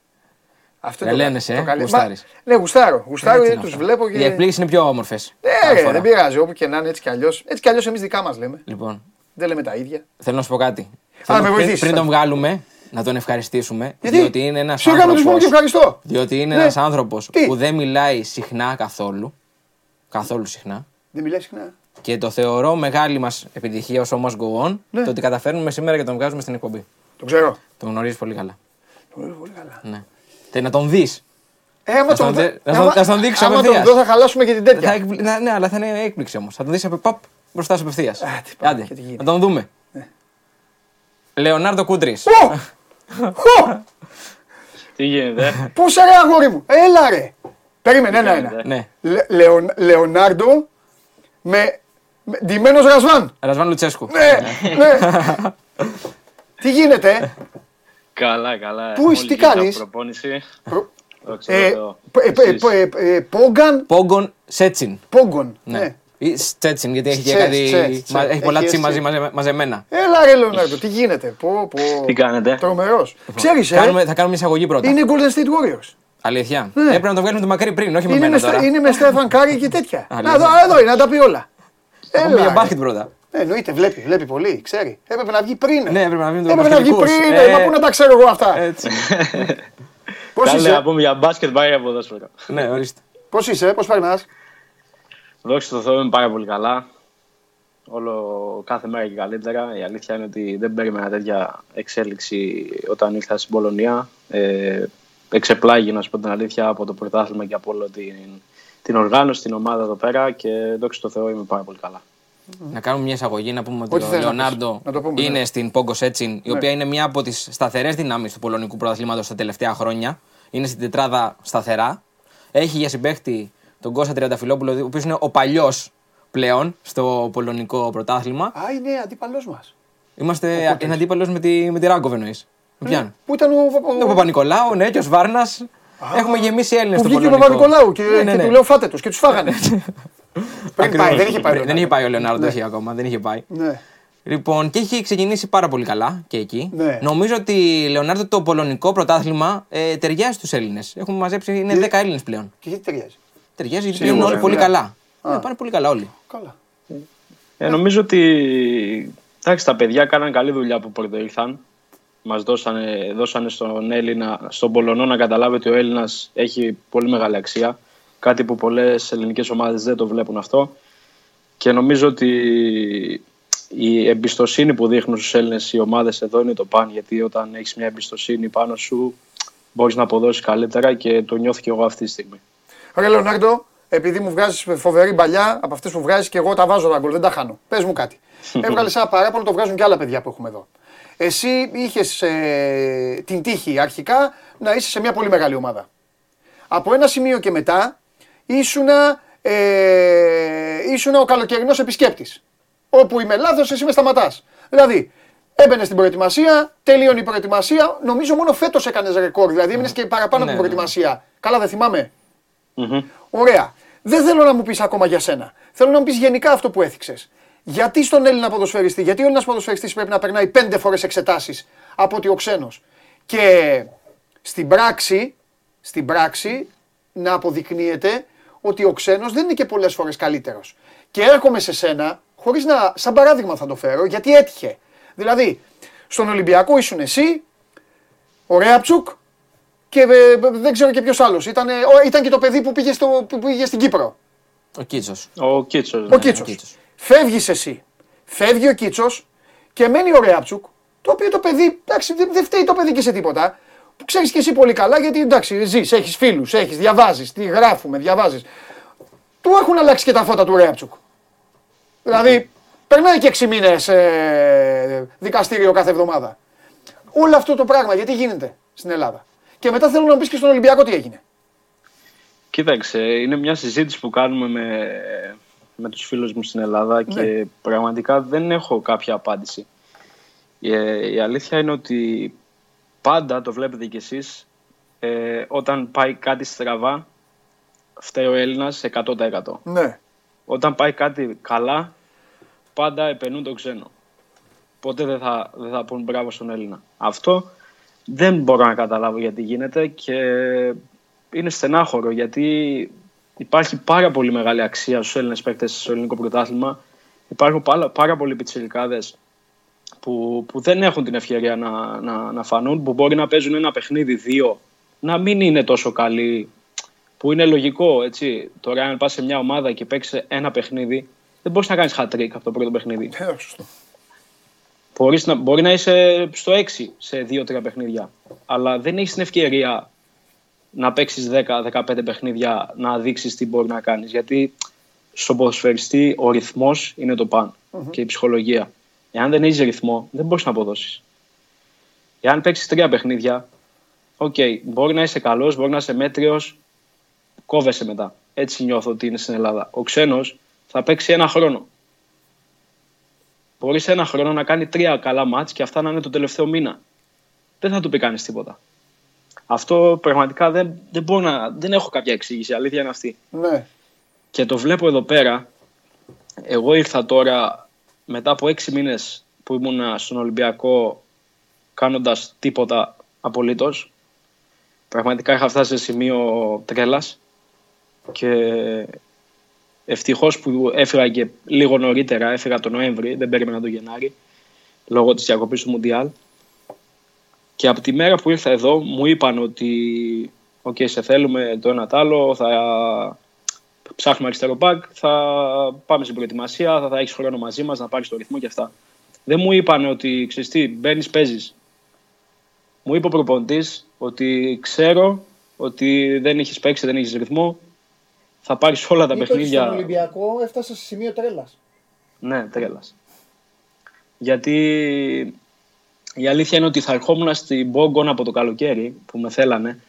Speaker 1: Αυτό
Speaker 5: Τρελαίνεσαι, ε,
Speaker 1: καλύ-
Speaker 5: γουστάρεις.
Speaker 1: Μα- Ναι, γουστάρω. Γουστάρω
Speaker 5: Έτσι
Speaker 1: γιατί
Speaker 5: είναι
Speaker 1: τους
Speaker 5: αυτό.
Speaker 1: βλέπω και...
Speaker 5: Οι εκπλήξεις είναι πιο όμορφες.
Speaker 1: Ναι, ρε, δεν πειράζει. Όπου και να είναι έτσι κι αλλιώς. Έτσι κι αλλιώς εμείς δικά μας λέμε.
Speaker 5: Λοιπόν,
Speaker 1: Δεν λέμε τα ίδια.
Speaker 5: θέλω να σου πω κάτι.
Speaker 1: με
Speaker 5: Θέλω πριν,
Speaker 1: βοηθήσεις,
Speaker 5: πριν
Speaker 1: θα-
Speaker 5: τον βγάλουμε, να τον ευχαριστήσουμε.
Speaker 1: Γιατί;
Speaker 5: Διότι είναι ένας
Speaker 1: Σιγά με τους πούμε και
Speaker 5: άνθρωπο.
Speaker 1: ευχαριστώ.
Speaker 5: Διότι είναι
Speaker 1: Ναι.
Speaker 5: ένας άνθρωπος
Speaker 1: Τι;
Speaker 5: που δεν μιλάει συχνά καθόλου. Καθόλου συχνά.
Speaker 1: Δεν μιλάει συχνά.
Speaker 5: Και το θεωρώ μεγάλη μας επιτυχία ως όμω Go On
Speaker 1: Ναι.
Speaker 5: το ότι καταφέρνουμε σήμερα και τον βγάζουμε στην εκπομπή.
Speaker 1: Το ξέρω.
Speaker 5: Τον γνωρίζεις πολύ καλά.
Speaker 1: Το ξέρω πολύ καλά.
Speaker 5: Ναι. Θε να τον δεις.
Speaker 1: Ε, άμα
Speaker 5: Να
Speaker 1: τον
Speaker 5: στον
Speaker 1: δω-
Speaker 5: δε- να στον-
Speaker 1: άμα-
Speaker 5: να στον δείξω
Speaker 1: Άμα τον
Speaker 5: απευθείας.
Speaker 1: δω θα χαλάσουμε και την τέτοια.
Speaker 5: Ναι, αλλά θα είναι έκπληξη όμως. Θα τον δεις από παπ μπροστά σου απευθείας.
Speaker 1: τι πάμε,
Speaker 5: Άντε,
Speaker 1: και τι γίνεται.
Speaker 5: να τον δούμε. Λεωνάρντο Κούντρης.
Speaker 1: Ω! Χω!
Speaker 6: Τι γίνεται.
Speaker 1: Πού σε ρε αγόρι μου; Έλα ρε. Περίμενε ένα-ένα.
Speaker 6: γίνεται.
Speaker 5: Ναι.
Speaker 1: Λε- Λεον- Λεωνάρντο με, με ντυμένος Ρασβάν.
Speaker 5: Ρασβάν Λουτσέσκου.
Speaker 1: Ναι, ναι. Τι γίνεται,
Speaker 6: καλά, καλά.
Speaker 1: Πού
Speaker 6: Μόλις
Speaker 1: είσαι, τι
Speaker 6: βγήκα από
Speaker 1: κάνεις;
Speaker 6: Προπόνηση.
Speaker 1: Προ-
Speaker 6: Δόξα
Speaker 1: ε,
Speaker 6: τω Θεώ.
Speaker 1: π- ε, π-
Speaker 6: Εσείς.
Speaker 1: π- ε, ε, Πόγκαν,
Speaker 5: Πόγκον Σέτσιν.
Speaker 1: Πόγκον.
Speaker 5: Ναι.
Speaker 1: Ναι.
Speaker 5: Ή Σέτσιν, γιατί έχει και
Speaker 1: Τσε,
Speaker 5: κάτι.
Speaker 1: τσε, τσε.
Speaker 5: μα- Έχει πολλά
Speaker 1: Έχει
Speaker 5: τσι
Speaker 1: έτσι.
Speaker 5: μαζί μαζε- μαζεμένα.
Speaker 1: Έλα ρε Λεωνάρντο, τι γίνεται; Πω, πω.
Speaker 6: Τι κάνετε;
Speaker 1: Τρομερός. Ξέρεις, ε,
Speaker 5: Κάνουμε, θα κάνουμε μια εισαγωγή πρώτα.
Speaker 1: είναι Golden State Warriors.
Speaker 5: Αλήθεια.
Speaker 1: Ναι.
Speaker 5: Έπρεπε να το βγάλουμε το μακρύ πριν, όχι με
Speaker 1: Είναι με,
Speaker 5: μένα
Speaker 1: Στα-
Speaker 5: τώρα.
Speaker 1: είναι με Στέφαν Κάρη και τέτοια.
Speaker 5: Αλήθεια.
Speaker 1: Να δω, εδώ είναι, να τα πει όλα.
Speaker 5: Θα πούμε
Speaker 1: Έλα,
Speaker 5: για
Speaker 1: ρε.
Speaker 5: μπάσκετ πρώτα.
Speaker 1: Ε, Εννοείται, βλέπει, βλέπει πολύ, ξέρει. Έπρεπε να βγει πριν.
Speaker 5: Ναι, έπρεπε να βγει με
Speaker 1: Έπρεπε να βγει
Speaker 5: μπασκετικούς.
Speaker 1: πριν,
Speaker 5: Ε,
Speaker 1: ε, μα πού να τα ξέρω εγώ αυτά.
Speaker 5: Έτσι.
Speaker 1: Πώς
Speaker 6: Καλά,
Speaker 1: είσαι,
Speaker 6: να πούμε για μπάσκετ πάει για ποδόσφαιρο.
Speaker 5: Ναι, ορίστε.
Speaker 1: πώς είσαι, πώς περνάς;
Speaker 6: Δόξα τω Θεώ είμαι πάρα πολύ καλά. Όλο κάθε μέρα και καλύτερα. Η αλήθεια είναι ότι δεν περίμενα τέτοια εξέλιξη όταν ήρθα στην Πολωνία. Ε, εξεπλάγει, να σου πω την αλήθεια, από το πρωτάθλημα και από όλο την, την οργάνωση, την ομάδα εδώ πέρα και δόξα τω Θεώ είμαι πάρα πολύ καλά.
Speaker 5: Να κάνουμε μια εισαγωγή να πούμε ότι
Speaker 1: Ό,τι
Speaker 5: ο
Speaker 1: θες να
Speaker 5: Λεωνάρντο
Speaker 1: πεις. Να το πούμε,
Speaker 5: είναι
Speaker 1: ναι.
Speaker 5: στην Πόγκο Σέτσιν, η οποία είναι μια από τις σταθερές δυνάμεις του πολωνικού πρωταθλήματος τα τελευταία χρόνια. Είναι στην τετράδα σταθερά. Έχει για συμπαίχτη τον Κώστα Τριανταφυλόπουλο, ο οποίος είναι ο παλιός πλέον στο πολωνικό πρωτάθλημα.
Speaker 1: Α, είναι αντίπαλός μας.
Speaker 5: Είμαστε ένα αντίπαλος με τη, με τη Ράγκοβ εννοείς. Με ποιαν.
Speaker 1: Πού ήταν ο, ο,
Speaker 5: Ο Παπα-Νικολάου, ναι, και ο Σβάρνας. Έχουμε γεμίσει Έλληνες
Speaker 1: που
Speaker 5: στο
Speaker 1: βγήκε ο
Speaker 5: πολωνικό.
Speaker 1: Παπα-Νικολάου και,
Speaker 5: Ναι, ναι,
Speaker 1: και
Speaker 5: ναι.
Speaker 1: του λέω φάτε τους και τους φάγανε. Πριν
Speaker 5: Ακριβώς.
Speaker 1: πάει, δεν είχε πάει. ο
Speaker 5: Δεν
Speaker 1: Λεωνάρντο.
Speaker 5: είχε πάει ο Λεωνάρντο, όχι ακόμα, δεν είχε πάει.
Speaker 1: Ναι.
Speaker 5: Λοιπόν, και έχει ξεκινήσει πάρα πολύ καλά και εκεί.
Speaker 1: Ναι.
Speaker 5: Νομίζω ότι Λεωνάρντο το πολωνικό πρωτάθλημα ε, ταιριάζει στους Έλληνες. Έχουμε μαζέψει, είναι 10 Έλληνες πλέον.
Speaker 1: Και γιατί ταιριάζει;
Speaker 5: Ταιριάζει γιατί
Speaker 1: Σίγουρα,
Speaker 5: είναι όλοι
Speaker 1: ναι.
Speaker 5: πολύ καλά.
Speaker 1: Α.
Speaker 5: Ναι, πάνε πολύ καλά όλοι.
Speaker 1: Καλά.
Speaker 6: Ε, νομίζω ότι εντάξει, τα παιδιά κάναν καλή δουλειά που πρώτα ήρθαν. Μας δώσανε, δώσανε στον Έλληνα, στον Πολωνό να καταλάβει ότι ο Έλληνας έχει πολύ μεγάλη αξία. Κάτι που πολλές ελληνικές ομάδες δεν το βλέπουν αυτό. Και νομίζω ότι η εμπιστοσύνη που δείχνουν στους Έλληνες οι ομάδες εδώ είναι το παν. Γιατί όταν έχεις μια εμπιστοσύνη πάνω σου, μπορείς να αποδώσεις καλύτερα και το νιώθω και εγώ αυτή τη στιγμή.
Speaker 1: Ωραία, Λεωνάρντο, επειδή μου βγάζεις φοβερή παλιά από αυτές που βγάζεις και εγώ τα βάζω τα γκολ, δεν τα χάνω. Πες μου κάτι. Έβγαλες ένα παράπονο, το βγάζουν και άλλα παιδιά που έχουμε εδώ. Εσύ είχες ε, την τύχη αρχικά να είσαι σε μια πολύ μεγάλη ομάδα. Από ένα σημείο και μετά ήσουνα, ε, ήσουνα ο καλοκαιρινός επισκέπτης. Όπου είμαι λάθος, εσύ με σταματάς. Δηλαδή, έμπαινε στην προετοιμασία, τελείωνε η προετοιμασία. Νομίζω μόνο φέτος έκανες ρεκόρ. Δηλαδή, έμεινες και παραπάνω από την
Speaker 5: Ναι, ναι.
Speaker 1: προετοιμασία. Καλά, δεν θυμάμαι. Ωραία. Δεν θέλω να μου πεις ακόμα για σένα. Θέλω να μου πεις γενικά αυτό που έθιξες. Γιατί στον Έλληνα ποδοσφαιριστή, γιατί ο Έλληνας ποδοσφαιριστής πρέπει να περνάει πέντε φορές εξετάσεις από ότι ο ξένος. Και στην πράξη, στην πράξη να αποδεικνύεται ότι ο ξένος δεν είναι και πολλές φορές καλύτερος. Και έρχομαι σε σένα, χωρίς να, σαν παράδειγμα θα το φέρω, γιατί έτυχε. Δηλαδή, στον Ολυμπιακό ήσουν εσύ, ο Ρέαψουκ και ε, δεν ξέρω και ποιος άλλος. Ήταν, ήταν και το παιδί που πήγε, στο, που πήγε στην Κύπρο.
Speaker 5: Ο Κίτσος.
Speaker 6: Ο Κίτσος.
Speaker 1: Ο Κίτσος.
Speaker 5: Κίτσος.
Speaker 1: Φεύγεις εσύ. Φεύγει ο Κίτσος και μένει ο Ρέαψουκ, το οποίο το παιδί, εντάξει, δεν, δεν φταίει το παιδί και σε τίποτα. Που ξέρεις και εσύ πολύ καλά γιατί εντάξει, ζεις, έχεις φίλους, έχεις, διαβάζεις, τι γράφουμε, διαβάζεις. Του έχουν αλλάξει και τα φώτα του Ρέαψουκ. Δηλαδή, περνάει και 6 μήνες ε, δικαστήριο κάθε εβδομάδα. Όλο αυτό το πράγμα γιατί γίνεται στην Ελλάδα; Και μετά θέλω να μου πεις και στον Ολυμπιακό τι έγινε.
Speaker 6: Κοίταξε, είναι μια συζήτηση που κάνουμε με, με τους φίλους μου στην Ελλάδα και πραγματικά δεν έχω κάποια απάντηση. Η, η αλήθεια είναι ότι πάντα το βλέπετε κι εσείς ε, όταν πάει κάτι στραβά φταίει ο Έλληνας 100%.
Speaker 1: Ναι.
Speaker 6: Όταν πάει κάτι καλά πάντα επενούν τον ξένο. Ποτέ δεν θα, δεν θα πούν μπράβο στον Έλληνα. Αυτό δεν μπορώ να καταλάβω γιατί γίνεται και είναι στενάχωρο γιατί υπάρχει πάρα πολύ μεγάλη αξία στους Έλληνες παίκτες στο ελληνικό πρωτάθλημα. Υπάρχουν πάρα, πάρα πολλοί πιτσιρικάδες που, που δεν έχουν την ευκαιρία να, να, να φανούν, που μπορεί να παίζουν ένα παιχνίδι δύο, να μην είναι τόσο καλοί, που είναι λογικό, έτσι. Τώρα αν πας σε μια ομάδα και παίξει ένα παιχνίδι, δεν μπορείς να κάνεις hat-trick από το πρώτο παιχνίδι.
Speaker 1: Ε, σωστό.
Speaker 6: Μπορείς να, μπορεί να είσαι στο 6 σε 2-3 παιχνίδια. Αλλά δεν έχεις την ευκαιρία να παίξεις 10-15 παιχνίδια να δείξεις τι μπορεί να κάνεις. Γιατί στον ποδοσφαιριστή ο ρυθμός είναι το παν και η ψυχολογία. Εάν δεν έχεις ρυθμό, δεν μπορείς να αποδώσεις. Εάν παίξεις τρία παιχνίδια, οκ, μπορεί να είσαι καλός, μπορεί να είσαι μέτριος, κόβεσαι μετά. Έτσι νιώθω ότι είναι στην Ελλάδα. Ο ξένος θα παίξει ένα χρόνο. Μπορείς σε ένα χρόνο να κάνει τρία καλά ματς και αυτά να είναι το τελευταίο μήνα. Δεν θα του πει κανείς τίποτα. Αυτό πραγματικά δεν, δεν, μπορώ να, δεν έχω κάποια εξήγηση. Η αλήθεια είναι αυτή.
Speaker 1: Ναι.
Speaker 6: Και το βλέπω εδώ πέρα. Εγώ ήρθα τώρα μετά από έξι μήνες που ήμουν στον Ολυμπιακό κάνοντας τίποτα απολύτως. Πραγματικά είχα φτάσει σε σημείο τρέλας και ευτυχώς που έφυγα και λίγο νωρίτερα, έφυγα τον Νοέμβρη, δεν περίμενα τον Γενάρη, λόγω της διακοπής του Μουντιάλ. Και από τη μέρα που ήρθα εδώ μου είπαν ότι «OK, σε θέλουμε το ένα τ' άλλο, θα ψάχνουμε αριστερό μπακ, θα πάμε στην προετοιμασία, θα, θα έχεις χρόνο μαζί μας να πάρεις το ρυθμό και αυτά». Δεν μου είπαν ότι, ξέρεις τι, μπαίνεις, παίζεις. Μου είπε ο προπονητής ότι ξέρω ότι δεν έχεις παίξει, δεν έχεις ρυθμό, θα πάρεις όλα τα παιχνίδια.
Speaker 1: Ολυμπιακό έφτασε σε σημείο τρέλας.
Speaker 6: Ναι, τρέλας. Γιατί η αλήθεια είναι ότι θα ερχόμουν στην Μπόγκον από το καλοκαίρι που με θέλανε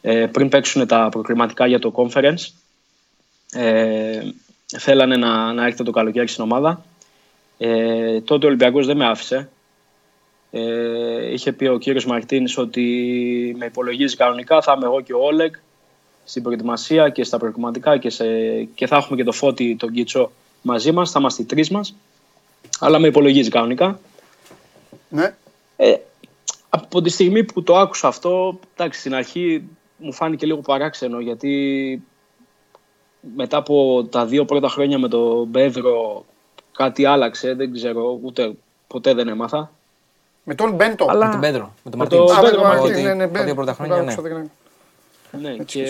Speaker 6: ε, πριν παίξουν τα προκριματικά για το conference. Ε, θέλανε να, να έρθει το καλοκαίρι στην ομάδα. Ε, τότε ο Ολυμπιακός δεν με άφησε. Ε, είχε πει ο κύριος Μαρτίνης ότι με υπολογίζει κανονικά, θα είμαι εγώ και ο Όλεγ στην προετοιμασία και στα προκριματικά και, σε, και θα έχουμε και το Φώτη τον Κίτσο μαζί μας, θα είμαστε οι τρεις μας. Αλλά με υπολογίζει κανονικά.
Speaker 1: Ναι.
Speaker 6: Ε, από τη στιγμή που το άκουσα αυτό, εντάξει, στην αρχή μου φάνηκε λίγο παράξενο γιατί μετά από τα δύο πρώτα χρόνια με τον Μπέδρο κάτι άλλαξε, δεν ξέρω, ούτε ποτέ δεν έμαθα.
Speaker 1: Με τον Μπέντο.
Speaker 6: Αλλά-
Speaker 5: Με τον Πέντρο. Με τον
Speaker 6: Με τον
Speaker 5: Μαρτίνς.
Speaker 1: Α, με
Speaker 6: Πέντρο
Speaker 1: τον
Speaker 5: Ότι
Speaker 1: Μαρτίνς, ναι, ναι,
Speaker 5: τα δύο
Speaker 1: Μπέντο.
Speaker 5: πρώτα χρόνια, ναι.
Speaker 1: Άκουσα, δεν είναι.
Speaker 6: Ναι, και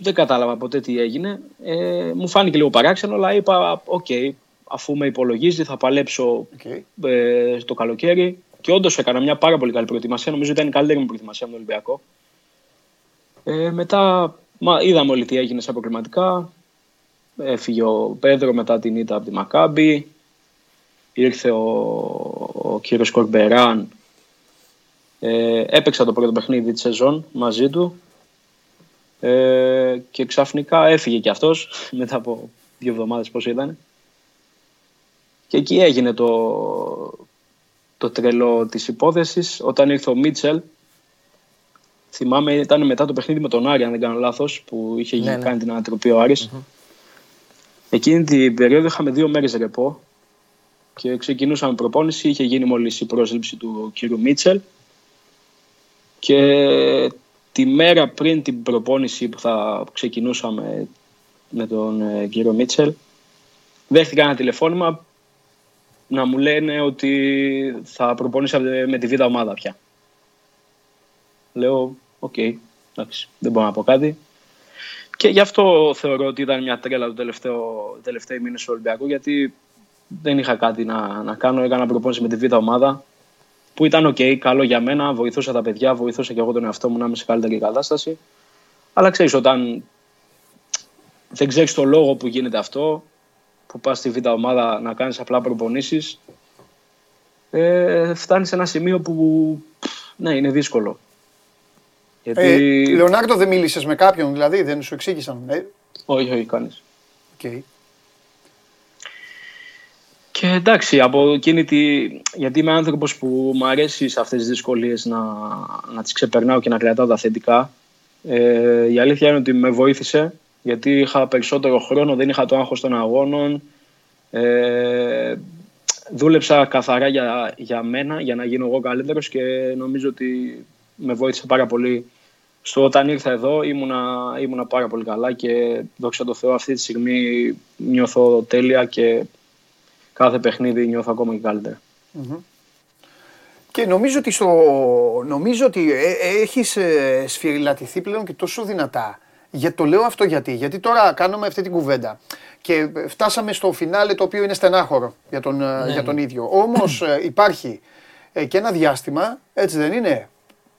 Speaker 6: δεν κατάλαβα ποτέ τι έγινε. Ε, μου φάνηκε λίγο παράξενο, αλλά είπα: Οκ, αφού με υπολογίζει, θα παλέψω
Speaker 1: Okay.
Speaker 6: ε, το καλοκαίρι. Και όντως έκανα μια πάρα πολύ καλή προετοιμασία. Νομίζω ήταν η καλύτερη μου προετοιμασία με τον Ολυμπιακό. Ε, μετά μα, είδαμε όλοι τι έγινε στα προκριματικά. Έφυγε ο Πέδρο μετά την ήττα από τη Μακάμπη. Ήρθε ο, ο κύριος Κορμπεράν. Ε, έπαιξα το πρώτο παιχνίδι της σεζόν μαζί του. Ε, και ξαφνικά έφυγε και αυτός μετά από δύο εβδομάδες πώς ήταν. Και εκεί έγινε το, το τρελό της υπόθεσης. Όταν ήρθε ο Μίτσελ, θυμάμαι ήταν μετά το παιχνίδι με τον Άρη, αν δεν κάνω λάθος, που είχε
Speaker 5: Ναι,
Speaker 6: γίνει
Speaker 5: ναι.
Speaker 6: κάνει την ανατροπή ο αρης Εκείνη την περίοδο είχαμε δύο μέρες ρεπό και ξεκινούσαμε προπόνηση. Είχε γίνει μόλις η πρόσληψη του κύριου Μίτσελ και τη μέρα πριν την προπόνηση που θα ξεκινούσαμε με τον ε, κύριο Μίτσελ δέχτηκα ένα τηλεφώνημα να μου λένε ότι θα προπονήσω με τη β' ομάδα πια. Λέω, οκ, εντάξει, δεν μπορώ να πω κάτι. Και γι' αυτό θεωρώ ότι ήταν μια τρέλα το τελευταίο, τελευταίο μήνες του Ολυμπιακού, γιατί δεν είχα κάτι να, να κάνω. Έκανα προπόνηση με τη β' ομάδα, που ήταν οκ, καλό για μένα. Βοηθούσα τα παιδιά, βοηθούσα και εγώ τον εαυτό μου να είμαι σε καλύτερη κατάσταση. Αλλά ξέρεις, όταν δεν ξέρεις το λόγο που γίνεται αυτό, που πας στη β' ομάδα να κάνεις απλά προπονήσεις, ε, φτάνεις σε ένα σημείο που ναι, είναι δύσκολο. Γιατί.
Speaker 1: Ε, Λεωνάρντο, δεν μίλησες με κάποιον, δηλαδή δεν σου εξήγησαν. Ε,
Speaker 6: Όχι, όχι, κανείς.
Speaker 1: οκ.
Speaker 6: Και εντάξει, από εκείνη τη... γιατί είμαι άνθρωπος που μου αρέσει σε αυτές τις δυσκολίες να, να τις ξεπερνάω και να κρατάω τα θετικά. Ε, η αλήθεια είναι ότι με βοήθησε γιατί είχα περισσότερο χρόνο, δεν είχα το άγχος των αγώνων. Ε, δούλεψα καθαρά για, για μένα, για να γίνω εγώ καλύτερος και νομίζω ότι με βοήθησε πάρα πολύ στο όταν ήρθα εδώ ήμουνα, ήμουνα πάρα πολύ καλά και δόξα τω Θεώ αυτή τη στιγμή νιώθω τέλεια και κάθε παιχνίδι νιώθω ακόμα και καλύτερα.
Speaker 1: Και νομίζω ότι, στο, νομίζω ότι ε, ε, έχεις ε, σφυριλατηθεί πλέον και τόσο δυνατά. Για, το λέω αυτό γιατί. Γιατί τώρα κάνουμε αυτή την κουβέντα. Και ε, φτάσαμε στο φινάλε το οποίο είναι στενάχωρο για τον, ε, για τον ίδιο. Όμως ε, υπάρχει ε, και ένα διάστημα, έτσι δεν είναι,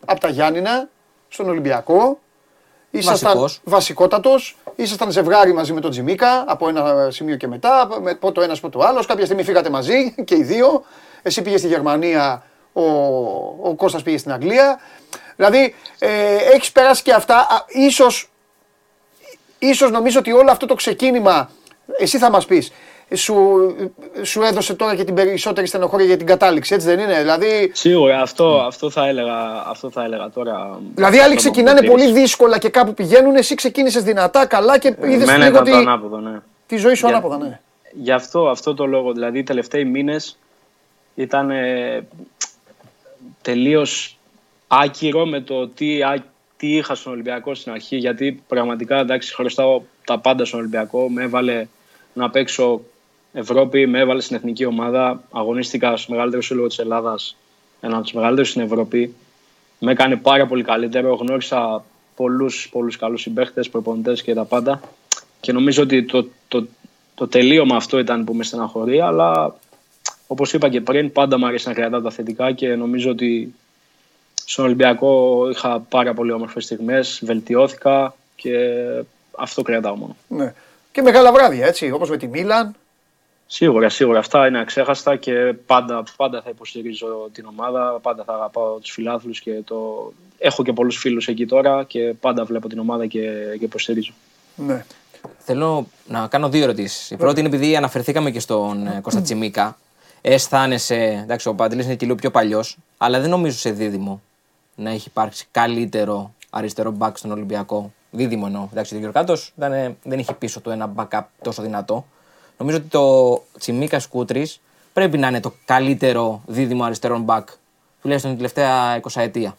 Speaker 1: από τα Γιάννηνα στον Ολυμπιακό. Ήσασταν
Speaker 5: Βασικός.
Speaker 1: βασικότατος, ήσασταν ζευγάρι μαζί με τον Τζιμίκα από ένα σημείο και μετά, με πρώτο ένας πρώτο άλλος. Κάποια στιγμή φύγατε μαζί και οι δύο. Εσύ πήγες στη Γερμανία, ο, ο Κώστας πήγε στην Αγγλία. Δηλαδή, ε, έχεις περάσει και αυτά. Α, ίσως, ίσως νομίζω ότι όλο αυτό το ξεκίνημα, εσύ θα μας πεις, σου, σου έδωσε τώρα και την περισσότερη στενοχώρια για την κατάληξη, έτσι δεν είναι; Δηλαδή,
Speaker 6: Σίγουρα αυτό, αυτό, θα έλεγα, αυτό θα έλεγα τώρα.
Speaker 1: δηλαδή άλλοι
Speaker 6: Αυτό
Speaker 1: ξεκινάνε
Speaker 6: που
Speaker 1: πολύ
Speaker 6: τήρησε.
Speaker 1: δύσκολα και κάπου πηγαίνουν, εσύ ξεκίνησες δυνατά, καλά και είδες
Speaker 6: Εμένα
Speaker 1: λίγο
Speaker 6: ήταν
Speaker 1: τη,
Speaker 6: το ανάποδο, ναι.
Speaker 1: τη ζωή σου
Speaker 6: Για-
Speaker 1: ανάποδα, ναι.
Speaker 6: Γι' αυτό, αυτό το λόγο, δηλαδή οι τελευταίοι μήνες ήταν ε, τελείως άκυρο με το τι, α- τι είχα στον Ολυμπιακό στην αρχή γιατί πραγματικά εντάξει χρωστάω τα πάντα στον Ολυμπιακό με έβαλε να παίξω Ευρώπη, με έβαλε στην εθνική ομάδα αγωνίστηκα στο μεγαλύτερο σύλλογο της Ελλάδας ένα από τους μεγαλύτερους στην Ευρώπη με έκανε πάρα πολύ καλύτερο γνώρισα πολλούς, πολλούς καλούς συμπαίχτες, προπονητές και τα πάντα και νομίζω ότι το, το, το τελείωμα αυτό ήταν που με στεναχωρεί, αλλά όπως είπα και πριν, πάντα μου αρέσει να κρατάω τα θετικά και νομίζω ότι στον Ολυμπιακό είχα πάρα πολύ όμορφες στιγμές, βελτιώθηκα και αυτό κρατάω μόνο.
Speaker 1: ναι. Και μεγάλα βράδια, έτσι, όπως με τη Μίλαν.
Speaker 6: Σίγουρα, σίγουρα. Αυτά είναι αξέχαστα και πάντα, πάντα θα υποστηρίζω την ομάδα, πάντα θα αγαπάω τους φιλάθλους και το... Έχω και πολλούς φίλους εκεί τώρα και πάντα βλέπω την ομάδα και, και υποστηρίζω.
Speaker 1: Ναι.
Speaker 5: Θέλω να κάνω δύο ερωτήσεις. Η πρώτη είναι επειδή αναφερθήκαμε και στον ε, Κώστα Τσιμίκα. Αισθάνεσαι, εντάξει, ο Παντελής είναι και λίγο πιο παλιός, αλλά δεν νομίζω σε δίδυμο να έχει υπάρξει καλύτερο αριστερό μπακ στον Ολυμπιακό. Δίδυμο εννοώ. Εντάξει, ο Γιωργάτο δεν είχε πίσω του ένα backup τόσο δυνατό. Νομίζω ότι το Τσιμίκα Κούτρι πρέπει να είναι το καλύτερο δίδυμο αριστερών μπακ, τουλάχιστον την τελευταία 20 ετία.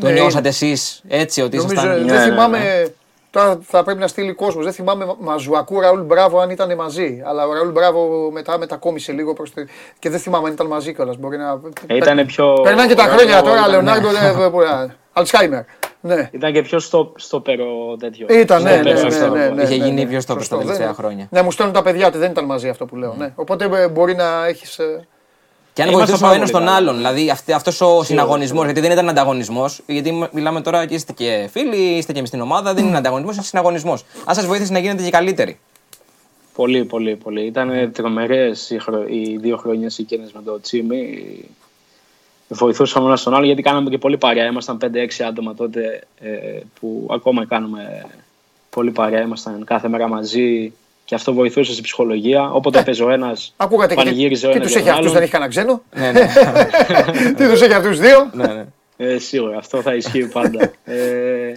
Speaker 5: Το
Speaker 1: Ναι.
Speaker 5: νιώσατε εσείς έτσι, ότι
Speaker 1: Νομίζω,
Speaker 5: ήσασταν.
Speaker 1: δεν θυμάμαι, τώρα θα πρέπει να στείλει κόσμος. Δεν θυμάμαι Μαζουακού Ραούλ Μπράβο αν ήταν μαζί. Αλλά ο Ραούλ Μπράβο μετά μετακόμισε λίγο προς τη... και δεν θυμάμαι αν ήταν μαζί κιόλας. Μπορεί να.
Speaker 6: Ήτανε πιο...
Speaker 1: Περνάνε και τα
Speaker 6: ο
Speaker 1: χρόνια
Speaker 6: Ραούλ
Speaker 1: τώρα,
Speaker 6: ήταν-
Speaker 1: Λεωνάρντο. δεν- Αλτσχάιμερ. Ναι.
Speaker 6: Ήταν και πιο στο, στο περό τέτοιο.
Speaker 1: Ήταν, ναι,
Speaker 6: Στο
Speaker 1: ναι,
Speaker 6: περό,
Speaker 1: ναι,
Speaker 6: στο-
Speaker 1: ναι, ναι,
Speaker 5: Είχε
Speaker 1: ναι,
Speaker 5: γίνει
Speaker 1: ναι.
Speaker 5: πιο στο
Speaker 1: Σωστό,
Speaker 5: τα τελευταία
Speaker 1: δεν-
Speaker 5: χρόνια.
Speaker 1: Ναι, μου στέλνουν τα παιδιά ότι δεν ήταν μαζί αυτό που λέω. Ναι. Οπότε ε, μπορεί να έχεις.
Speaker 5: Και αν
Speaker 6: Είμαστε
Speaker 5: βοηθούσε ο
Speaker 6: πάρα
Speaker 5: ένας
Speaker 6: πολύ
Speaker 5: τον
Speaker 6: καλά.
Speaker 5: άλλον. Δηλαδή αυτός ο συναγωνισμός, γιατί δεν ήταν ανταγωνισμός. Γιατί μ- μιλάμε τώρα και είστε και φίλοι, είστε και εμείς στην ομάδα, δεν είναι ανταγωνισμός, είναι συναγωνισμός. Αν σας βοήθησε να γίνετε και καλύτεροι.
Speaker 6: Πολύ, πολύ, πολύ. Ήταν τρομερές οι, χρο... οι δύο χρόνια εκείνε με το Τσίμι. Βοηθούσαμε ένα στον άλλο γιατί κάναμε και πολύ παρέα. Ήμασταν 5-6 άτομα τότε ε, που ακόμα κάνουμε πολύ παρέα. Ήμασταν κάθε μέρα μαζί και αυτό βοηθούσε στην ψυχολογία. Όποτε έπαιζε ο ένας,
Speaker 1: Ακούγατε και,
Speaker 6: πανηγύριζε ο
Speaker 1: και
Speaker 6: ένας.
Speaker 1: τους έχει αυτούς, δεν έχει κανένα ξένο.
Speaker 5: ναι, ναι.
Speaker 1: Τι τους έχει αυτούς δύο;
Speaker 5: ναι, ναι.
Speaker 6: Ε, σίγουρα, αυτό θα ισχύει πάντα. ε,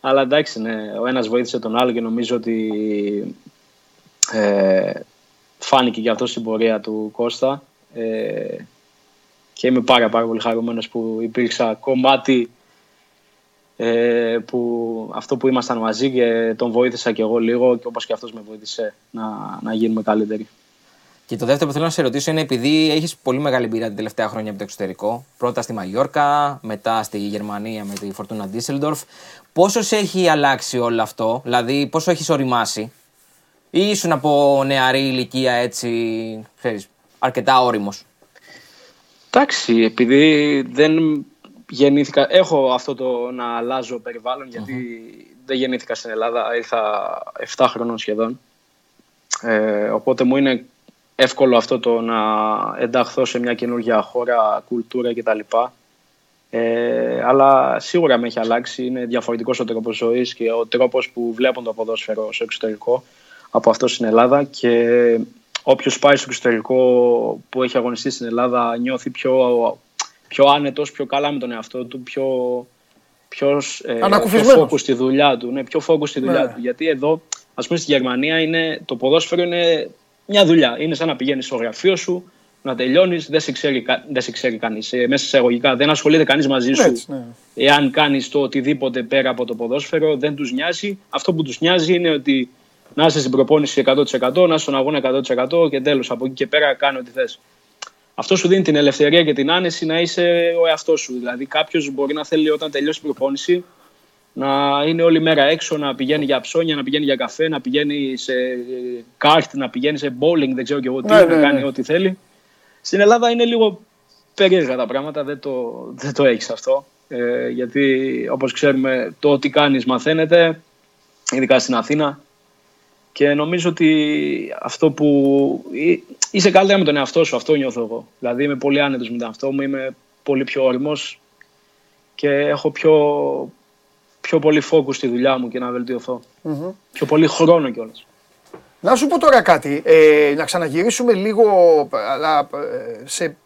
Speaker 6: αλλά εντάξει, ναι, ο ένας βοήθησε τον άλλο και νομίζω ότι ε, φάνηκε και αυτό στην πορεία του Κώστα. Ε, και είμαι πάρα πάρα πολύ χαρούμενος που υπήρξα κομμάτι ε, που αυτό που ήμασταν μαζί και τον βοήθησα και εγώ λίγο και όπως και αυτός με βοήθησε να, να γίνουμε καλύτεροι.
Speaker 5: Και το δεύτερο που θέλω να σε ρωτήσω είναι επειδή έχεις πολύ μεγάλη εμπειρία την τελευταία χρόνια από το εξωτερικό. Πρώτα στη Μαγιόρκα, μετά στη Γερμανία με τη Φορτούνα Ντίσσελντορφ. Πόσος σε έχει αλλάξει όλο αυτό, δηλαδή πόσο έχεις οριμάσει, ή ήσουν από νεαρή ηλικία έτσι, ξέρεις, αρκετά όριμος;
Speaker 6: Εντάξει, επειδή δεν γεννήθηκα, έχω αυτό το να αλλάζω περιβάλλον γιατί δεν γεννήθηκα στην Ελλάδα, ήρθα 7 χρονών σχεδόν. Ε, οπότε μου είναι εύκολο αυτό το να ενταχθώ σε μια καινούργια χώρα, κουλτούρα κτλ. Ε, αλλά σίγουρα με έχει αλλάξει. Είναι διαφορετικός ο τρόπος ζωής και ο τρόπος που βλέπουν το ποδόσφαιρο στο εξωτερικό από αυτό στην Ελλάδα και όποιος πάει στο εξωτερικό που έχει αγωνιστεί στην Ελλάδα νιώθει πιο, πιο άνετος, πιο καλά με τον εαυτό του, πιο, πιο, ε, πιο
Speaker 1: Ανακουφισμένος.
Speaker 6: focus στη δουλειά του. Ναι, πιο focus στη δουλειά
Speaker 1: Ναι.
Speaker 6: του. Γιατί εδώ, ας πούμε στη Γερμανία, είναι, το ποδόσφαιρο είναι μια δουλειά. Είναι σαν να πηγαίνεις στο γραφείο σου, να τελειώνεις, δεν σε ξέρει, κα- δεν σε ξέρει κανείς. μέσα σε εγωγικά δεν ασχολείται κανείς μαζί σου.
Speaker 1: Έτσι, ναι.
Speaker 6: Εάν κάνεις το οτιδήποτε πέρα από το ποδόσφαιρο, δεν τους νοιάζει. Αυτό που τους νοιάζει είναι ότι να είσαι στην προπόνηση 100%, να είσαι στον αγώνα 100% και τέλος. Από εκεί και πέρα κάνει ό,τι θες. Αυτό σου δίνει την ελευθερία και την άνεση να είσαι ο εαυτός σου. Δηλαδή, κάποιος μπορεί να θέλει όταν τελειώσει η προπόνηση να είναι όλη μέρα έξω, να πηγαίνει για ψώνια, να πηγαίνει για καφέ, να πηγαίνει σε κάρτ, να πηγαίνει σε bowling, δεν ξέρω και εγώ τι,
Speaker 1: Ναι,
Speaker 6: να
Speaker 1: ναι,
Speaker 6: κάνει
Speaker 1: ναι.
Speaker 6: ό,τι θέλει. Στην Ελλάδα είναι λίγο περίεργα τα πράγματα, δεν το, δεν το έχεις αυτό. Ε, γιατί όπως ξέρουμε το τι κάνεις μαθαίνεται, ειδικά στην Αθήνα. Και νομίζω ότι αυτό που εί- είσαι καλύτερα με τον εαυτό σου, αυτό νιώθω εγώ. Δηλαδή είμαι πολύ άνετος με τον εαυτό μου, είμαι πολύ πιο όριμος και έχω πιο, πιο πολύ focus στη δουλειά μου και να βελτιωθώ. Πιο πολύ χρόνο κιόλας.
Speaker 1: Να σου πω τώρα κάτι. Ε, να ξαναγυρίσουμε λίγο αλλά, ε, σε,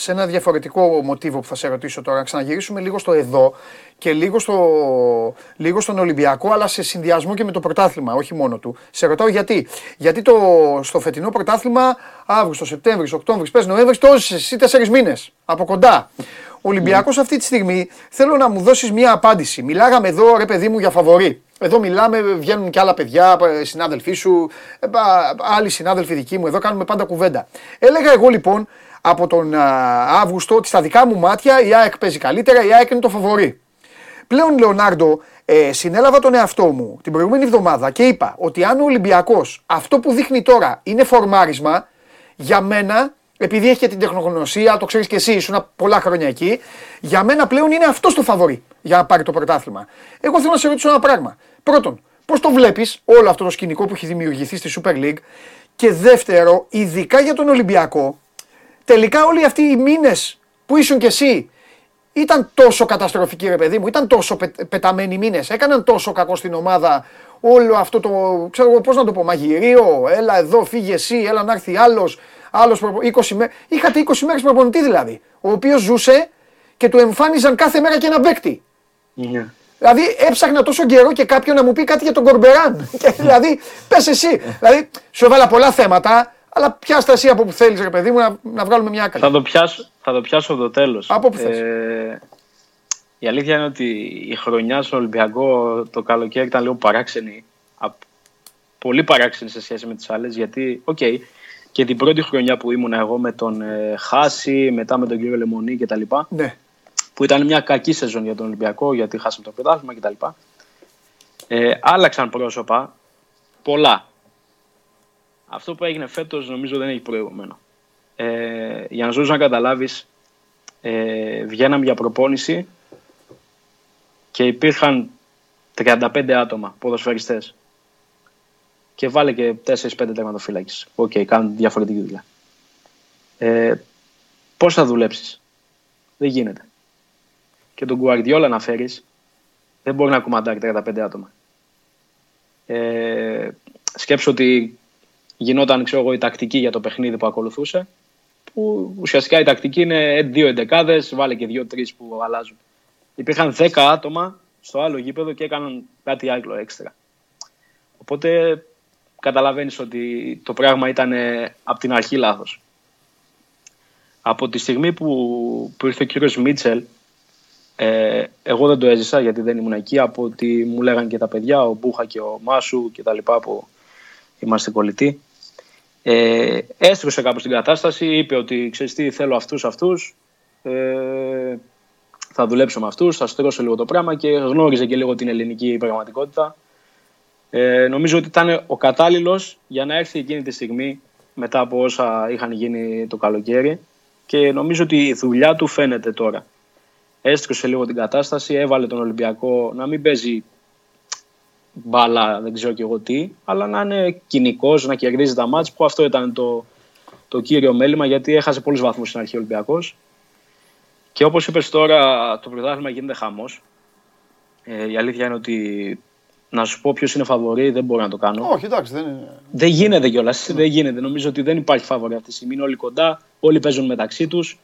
Speaker 1: σε ένα διαφορετικό μοτίβο που θα σε ρωτήσω τώρα. Να ξαναγυρίσουμε λίγο στο εδώ και λίγο, στο, λίγο στον Ολυμπιακό, αλλά σε συνδυασμό και με το πρωτάθλημα, όχι μόνο του. Σε ρωτάω γιατί. Γιατί το, στο φετινό πρωτάθλημα, Αύγουστο, Σεπτέμβρης, Οκτώβρης, πες Νοέμβρης, το έζησες εσύ τέσσερις μήνες από κοντά. Ο Ολυμπιακός αυτή τη στιγμή θέλω να μου δώσεις μια απάντηση. Μιλάγαμε εδώ ρε παιδί μου για φαβορή. Εδώ μιλάμε, βγαίνουν και άλλα παιδιά, ε, συνάδελφοί σου, ε, πα- άλλοι συνάδελφοι δικοί μου, εδώ κάνουμε πάντα κουβέντα. Έλεγα εγώ λοιπόν από τον α, Αύγουστο ότι στα δικά μου μάτια η ΑΕΚ παίζει καλύτερα, η ΑΕΚ είναι το φαβορή. Πλέον, Λεωνάρντο, ε, συνέλαβα τον εαυτό μου την προηγούμενη εβδομάδα και είπα ότι αν ο Ολυμπιακός αυτό που δείχνει τώρα είναι φορμάρισμα, για μένα, επειδή έχει και την τεχνογνωσία, το ξέρεις και εσύ, ήσουν πολλά χρόνια εκεί, για μένα πλέον είναι αυτός το φαβορή για να πάρει το πρωτάθλημα. Εγώ θέλω να σε ρωτήσω ένα πράγμα. Πρώτον, πώς το βλέπεις όλο αυτό το σκηνικό που έχει δημιουργηθεί στη Super League. Και δεύτερο, ειδικά για τον Ολυμπιακό, τελικά όλοι αυτοί οι μήνες που ήσουν κι εσύ ήταν τόσο καταστροφική ρε παιδί μου, ήταν τόσο πε, πεταμένοι μήνες, έκαναν τόσο κακό στην ομάδα όλο αυτό το, ξέρω εγώ πώς να το πω, μαγειρίο, έλα εδώ φύγε εσύ, έλα να έρθει άλλος, άλλος προπο... 20 μέρες, είχατε 20 μέρες προπονητή δηλαδή, ο οποίος ζούσε και του εμφάνιζαν κάθε μέρα και ένα παίκτη.
Speaker 6: Ναι.
Speaker 1: Δηλαδή έψαχνα τόσο καιρό και κάποιον να μου πει κάτι για τον Κορμπεράν. Και δηλαδή, πες εσύ. δηλαδή, σου έβαλα πολλά θέματα, αλλά πιάστα εσύ από που θέλεις, ρε παιδί μου, να, να βγάλουμε μια άκρη.
Speaker 6: Θα το πιάσω, θα το πιάσω από το τέλος.
Speaker 1: Από που θες.
Speaker 6: Ε, η αλήθεια είναι ότι η χρονιά στον Ολυμπιακό το καλοκαίρι ήταν λίγο παράξενη. Α- Πολύ παράξενη σε σχέση με τις άλλες, γιατί, οκ, και την πρώτη χρονιά που ήμουν εγώ με τον ε, Χάση, μετά με τον κύριο Λεμονή κτλ.
Speaker 1: Ναι.
Speaker 6: που ήταν μια κακή σεζόν για τον Ολυμπιακό, γιατί χάσαμε το πρωτάθλημα κτλ. Ε, άλλαξαν πρόσωπα πολλά. Αυτό που έγινε φέτος νομίζω δεν έχει προηγούμενο. Ε, για να σου δώσω να καταλάβεις, ε, βγαίναμε για προπόνηση και υπήρχαν 35 άτομα ποδοσφαιριστές και βάλε και 4-5 τερματοφύλακες. Οκ, οκέι, κάνουν διαφορετική δουλειά. Ε, Πώς θα δουλέψεις, Δεν γίνεται. Και τον Guardiola να φέρεις, δεν μπορεί να κουμαντάρει 35 άτομα. Ε, σκέψου ότι γινόταν ξέρω εγώ, η τακτική για το παιχνίδι που ακολουθούσε. Που ουσιαστικά η τακτική είναι δύο εντεκάδες, βάλε και δύο-τρει που αλλάζουν. Υπήρχαν 10 άτομα στο άλλο γήπεδο και έκαναν κάτι άλλο έξτρα. Οπότε καταλαβαίνεις ότι το πράγμα ήταν από την αρχή λάθος. Από τη στιγμή που, που ήρθε ο κύριος Μίτσελ, ε, εγώ δεν το έζησα γιατί δεν ήμουν εκεί, από ότι μου λέγαν και τα παιδιά, ο Μπούχα και ο Μάσου και τα λοιπά που είμαστε κολλητοί. Ε, έστρωσε κάπου στην κατάσταση, είπε ότι ξέρεις τι θέλω αυτούς αυτούς, ε, θα δουλέψω με αυτούς, θα στρώσω λίγο το πράγμα και γνώριζε και λίγο την ελληνική πραγματικότητα. Ε, νομίζω ότι ήταν ο κατάλληλος για να έρθει εκείνη τη στιγμή μετά από όσα είχαν γίνει το καλοκαίρι και νομίζω ότι η δουλειά του φαίνεται τώρα. Έστρωσε λίγο την κατάσταση, έβαλε τον Ολυμπιακό να μην παίζει μπάλα, δεν ξέρω και εγώ τι, αλλά να είναι κοινικός, να κερδίζει τα μάτια που αυτό ήταν το, το κύριο μέλημα γιατί έχασε πολλούς βαθμούς στην αρχή ο Ολυμπιακός. Και όπως είπες τώρα, το πρωτάθλημα γίνεται χαμός. Ε, η αλήθεια είναι ότι να σου πω ποιος είναι φαβορή, δεν μπορώ να το κάνω.
Speaker 1: Όχι, εντάξει, δεν είναι.
Speaker 6: Δεν γίνεται κιόλας. Δεν γίνεται. Νομίζω ότι δεν υπάρχει φαβορή αυτή τη στιγμή. Είναι όλοι κοντά, όλοι παίζουν μεταξύ τους.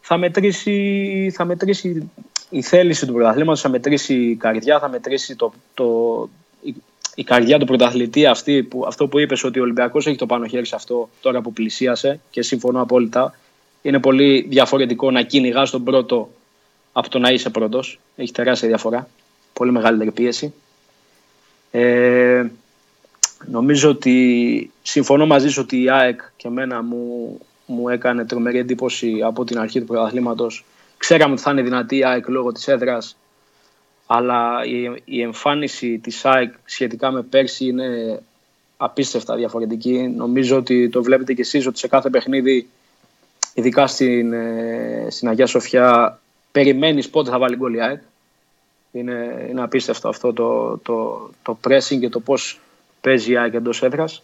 Speaker 6: Θα μετρήσει, θα μετρήσει η θέληση του πρωταθλήματος, θα μετρήσει η καρδιά, θα μετρήσει το, το, η, η καρδιά του πρωταθλητή αυτή, που, αυτό που είπες ότι ο Ολυμπιακός έχει το πάνω χέρι σε αυτό τώρα που πλησίασε και συμφωνώ απόλυτα. Είναι πολύ διαφορετικό να κυνηγάς τον πρώτο από το να είσαι πρώτος. Έχει τεράστια διαφορά. Πολύ μεγαλύτερη πίεση. Ε, νομίζω ότι συμφωνώ μαζί σου ότι η ΑΕΚ και εμένα μου, μου έκανε τρομερή εντύπωση από την αρχή του πρωταθλήματος. Ξέραμε ότι θα είναι δυνατή η ΑΕΚ λόγω της έδρας, αλλά η, η εμφάνιση της ΑΕΚ σχετικά με πέρσι είναι απίστευτα διαφορετική. Νομίζω ότι το βλέπετε κι εσείς ότι σε κάθε παιχνίδι, ειδικά στην, ε, στην Αγία Σοφιά, περιμένεις πότε θα βάλει γκολ η ΑΕΚ. Είναι, είναι απίστευτο αυτό το, το, το pressing και το πώς παίζει η ΑΕΚ εντός έδρας.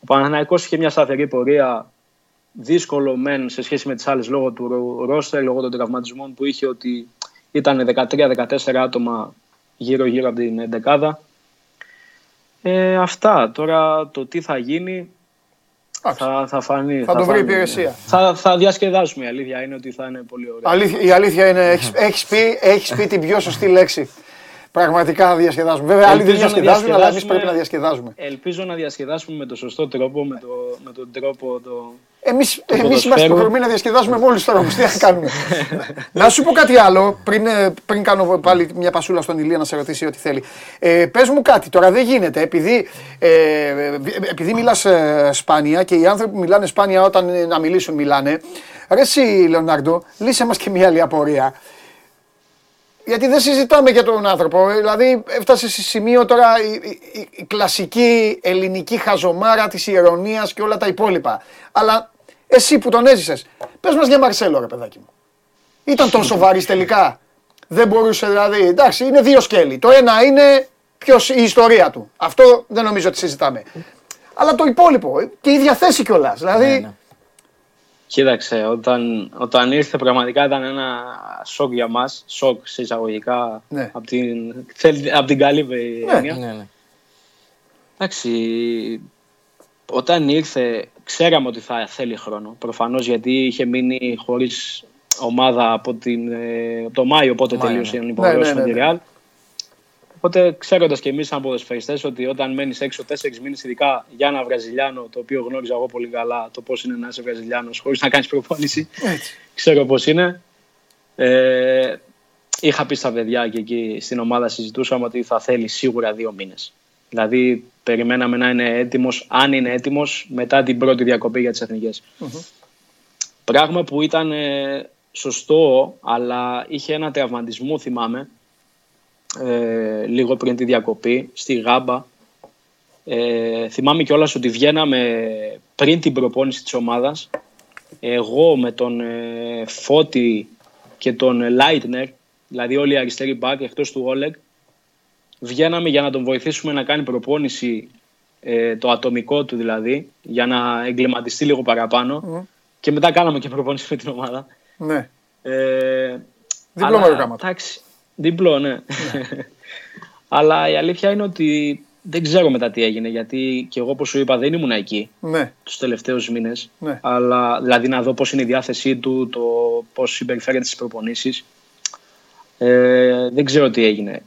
Speaker 6: Ο Παναθηναϊκός είχε μια σταθερή πορεία, δύσκολο μεν σε σχέση με τις άλλες λόγω του ρόστερ, λόγω των τραυματισμών που είχε ότι ήταν 13-14 άτομα γύρω-γύρω από την δεκάδα. Ε, αυτά. Τώρα το τι θα γίνει θα, θα φανεί.
Speaker 1: Θα, θα το βρει η υπηρεσία.
Speaker 6: Θα, θα διασκεδάσουμε. Η αλήθεια είναι ότι θα είναι πολύ ωραία.
Speaker 1: Αλήθεια, η αλήθεια είναι, έχεις, έχεις, πει, έχεις πει την πιο σωστή λέξη. Πραγματικά θα διασκεδάσουμε. Βέβαια, άλλοι δεν διασκεδάζουν, αλλά εμείς πρέπει να διασκεδάζουμε.
Speaker 6: Ελπίζω να διασκεδάσουμε με τον σωστό τρόπο, με, το, με τον τρόπο. Το...
Speaker 1: Εμεί εμείς είμαστε υποχρεωμένοι να διασκεδάσουμε με όλους τους τρόπους. Τι να κάνουμε. να σου πω κάτι άλλο, πριν, ε, πριν κάνω πάλι μια πασούλα στον Ηλία να σε ρωτήσει ό,τι θέλει. Ε, Πες μου κάτι, τώρα δεν γίνεται. Επειδή, ε, επειδή μιλάς ε, σπάνια και οι άνθρωποι που μιλάνε σπάνια όταν ε, να μιλήσουν μιλάνε. Ρε εσύ, Λεωνάρντο, λύσε μας και μια άλλη απορία. Γιατί δεν συζητάμε για τον άνθρωπο. Δηλαδή, έφτασε σε σημείο τώρα η, η, η κλασική ελληνική χαζομάρα της ηρωνία και όλα τα υπόλοιπα. Αλλά εσύ που τον έζησες, πες μας για Μαρσέλο, ρε παιδάκι μου. Ήταν τόσο βαρύς τελικά. Δεν μπορούσε δηλαδή. Εντάξει, είναι δύο σκέλη. Το ένα είναι ποιος, η ιστορία του. Αυτό δεν νομίζω ότι συζητάμε. Αλλά το υπόλοιπο και η ίδια θέση κιόλας. Δηλαδή, ναι, ναι.
Speaker 6: Κοίταξε, όταν, όταν ήρθε πραγματικά ήταν ένα σοκ για μας, σοκ σε εισαγωγικά, ναι. από, την, από την καλή ναι. έννοια. Ναι, ναι. Εντάξει, όταν ήρθε ξέραμε ότι θα θέλει χρόνο, προφανώς γιατί είχε μείνει χωρίς ομάδα από, την, ε, το Μάιο, οπότε τελείωσε η ναι, ναι, με τη Real. Οπότε ξέροντας και εμείς, σαν ποδοσφαιριστές, ότι όταν μένεις έξω τέσσερις μήνες, ειδικά για ένα Βραζιλιάνο, το οποίο γνώριζα εγώ πολύ καλά, το πώς είναι να είσαι Βραζιλιάνος χωρίς να κάνεις προπόνηση, ξέρω πώς είναι. Ε, είχα πει στα παιδιά και εκεί στην ομάδα συζητούσαμε ότι θα θέλει σίγουρα δύο μήνες. Δηλαδή, περιμέναμε να είναι έτοιμος, αν είναι έτοιμος, μετά την πρώτη διακοπή για τις εθνικε Πράγμα που ήταν ε, σωστό, αλλά είχε ένα τραυματισμό, θυμάμαι, ε, λίγο πριν τη διακοπή, στη Γάμπα. Ε, θυμάμαι κιόλας ότι βγαίναμε πριν την προπόνηση της ομάδας, εγώ με τον ε, Φώτη και τον Λάιτνερ, δηλαδή όλοι οι αριστεροί μπακ εκτός του Όλεγ, βγαίναμε για να τον βοηθήσουμε να κάνει προπόνηση, ε, το ατομικό του δηλαδή, για να εγκληματιστεί λίγο παραπάνω. Και μετά κάναμε και προπόνηση με την ομάδα.
Speaker 1: Ναι.
Speaker 6: Ε,
Speaker 1: Διπλό
Speaker 6: αλλά,
Speaker 1: μέρο
Speaker 6: Εντάξει, διπλό, ναι. αλλά η αλήθεια είναι ότι δεν ξέρω μετά τι έγινε, γιατί και εγώ όπως σου είπα δεν ήμουν εκεί
Speaker 1: Ναι.
Speaker 6: τους τελευταίους μήνες.
Speaker 1: Ναι.
Speaker 6: Αλλά δηλαδή να δω πώς είναι η διάθεσή του, το πώς συμπεριφέρεται στις προπονήσεις. Ε, δεν ξέρω τι έγινε.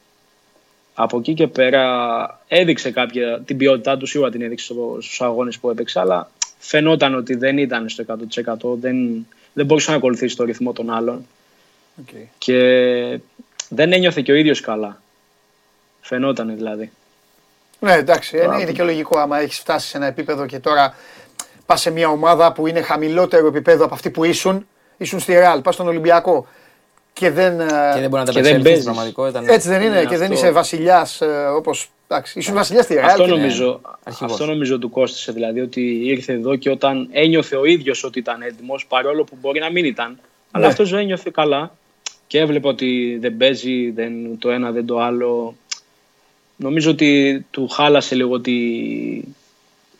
Speaker 6: Από εκεί και πέρα έδειξε κάποια, την ποιότητά του, σίγουρα την έδειξε στο- στους αγώνες που έπαιξε, αλλά φαινόταν ότι δεν ήταν στο 100%, δεν, δεν μπορούσε να ακολουθήσει το ρυθμό των άλλων
Speaker 1: Οκ.
Speaker 6: και δεν ένιωθε και ο ίδιος καλά. Φαινόταν δηλαδή.
Speaker 1: Ναι, εντάξει, είναι, είναι και λογικό άμα έχεις φτάσει σε ένα επίπεδο και τώρα πας σε μια ομάδα που είναι χαμηλότερο επίπεδο από αυτή που ήσουν. Ήσουν στη Ρεάλ, πας στον Ολυμπιακό και δεν. ε,
Speaker 5: Και δεν μπορεί να τα
Speaker 6: Και δεν
Speaker 5: απεξέλθει στην
Speaker 6: παίζεις.
Speaker 5: πραγματικότητα. ναι.
Speaker 1: Έτσι δεν είναι,
Speaker 6: Ναι,
Speaker 1: και δεν
Speaker 6: αυτό.
Speaker 1: είσαι βασιλιάς όπως. Εντάξει, ήσουν βασιλιάς στη Ρεάλ.
Speaker 6: Αυτό
Speaker 1: και-
Speaker 6: νομίζω,
Speaker 5: αρχηγός.
Speaker 6: αυτό νομίζω του κόστησε. Δηλαδή ότι ήρθε εδώ και όταν ένιωθε ο ίδιος ότι ήταν έτοιμος, παρόλο που μπορεί να μην ήταν. Αλλά
Speaker 1: Ναι.
Speaker 6: αυτός ένιωθε καλά και έβλεπε ότι δεν παίζει δεν, το ένα δεν το άλλο. Νομίζω ότι του χάλασε λίγο τη,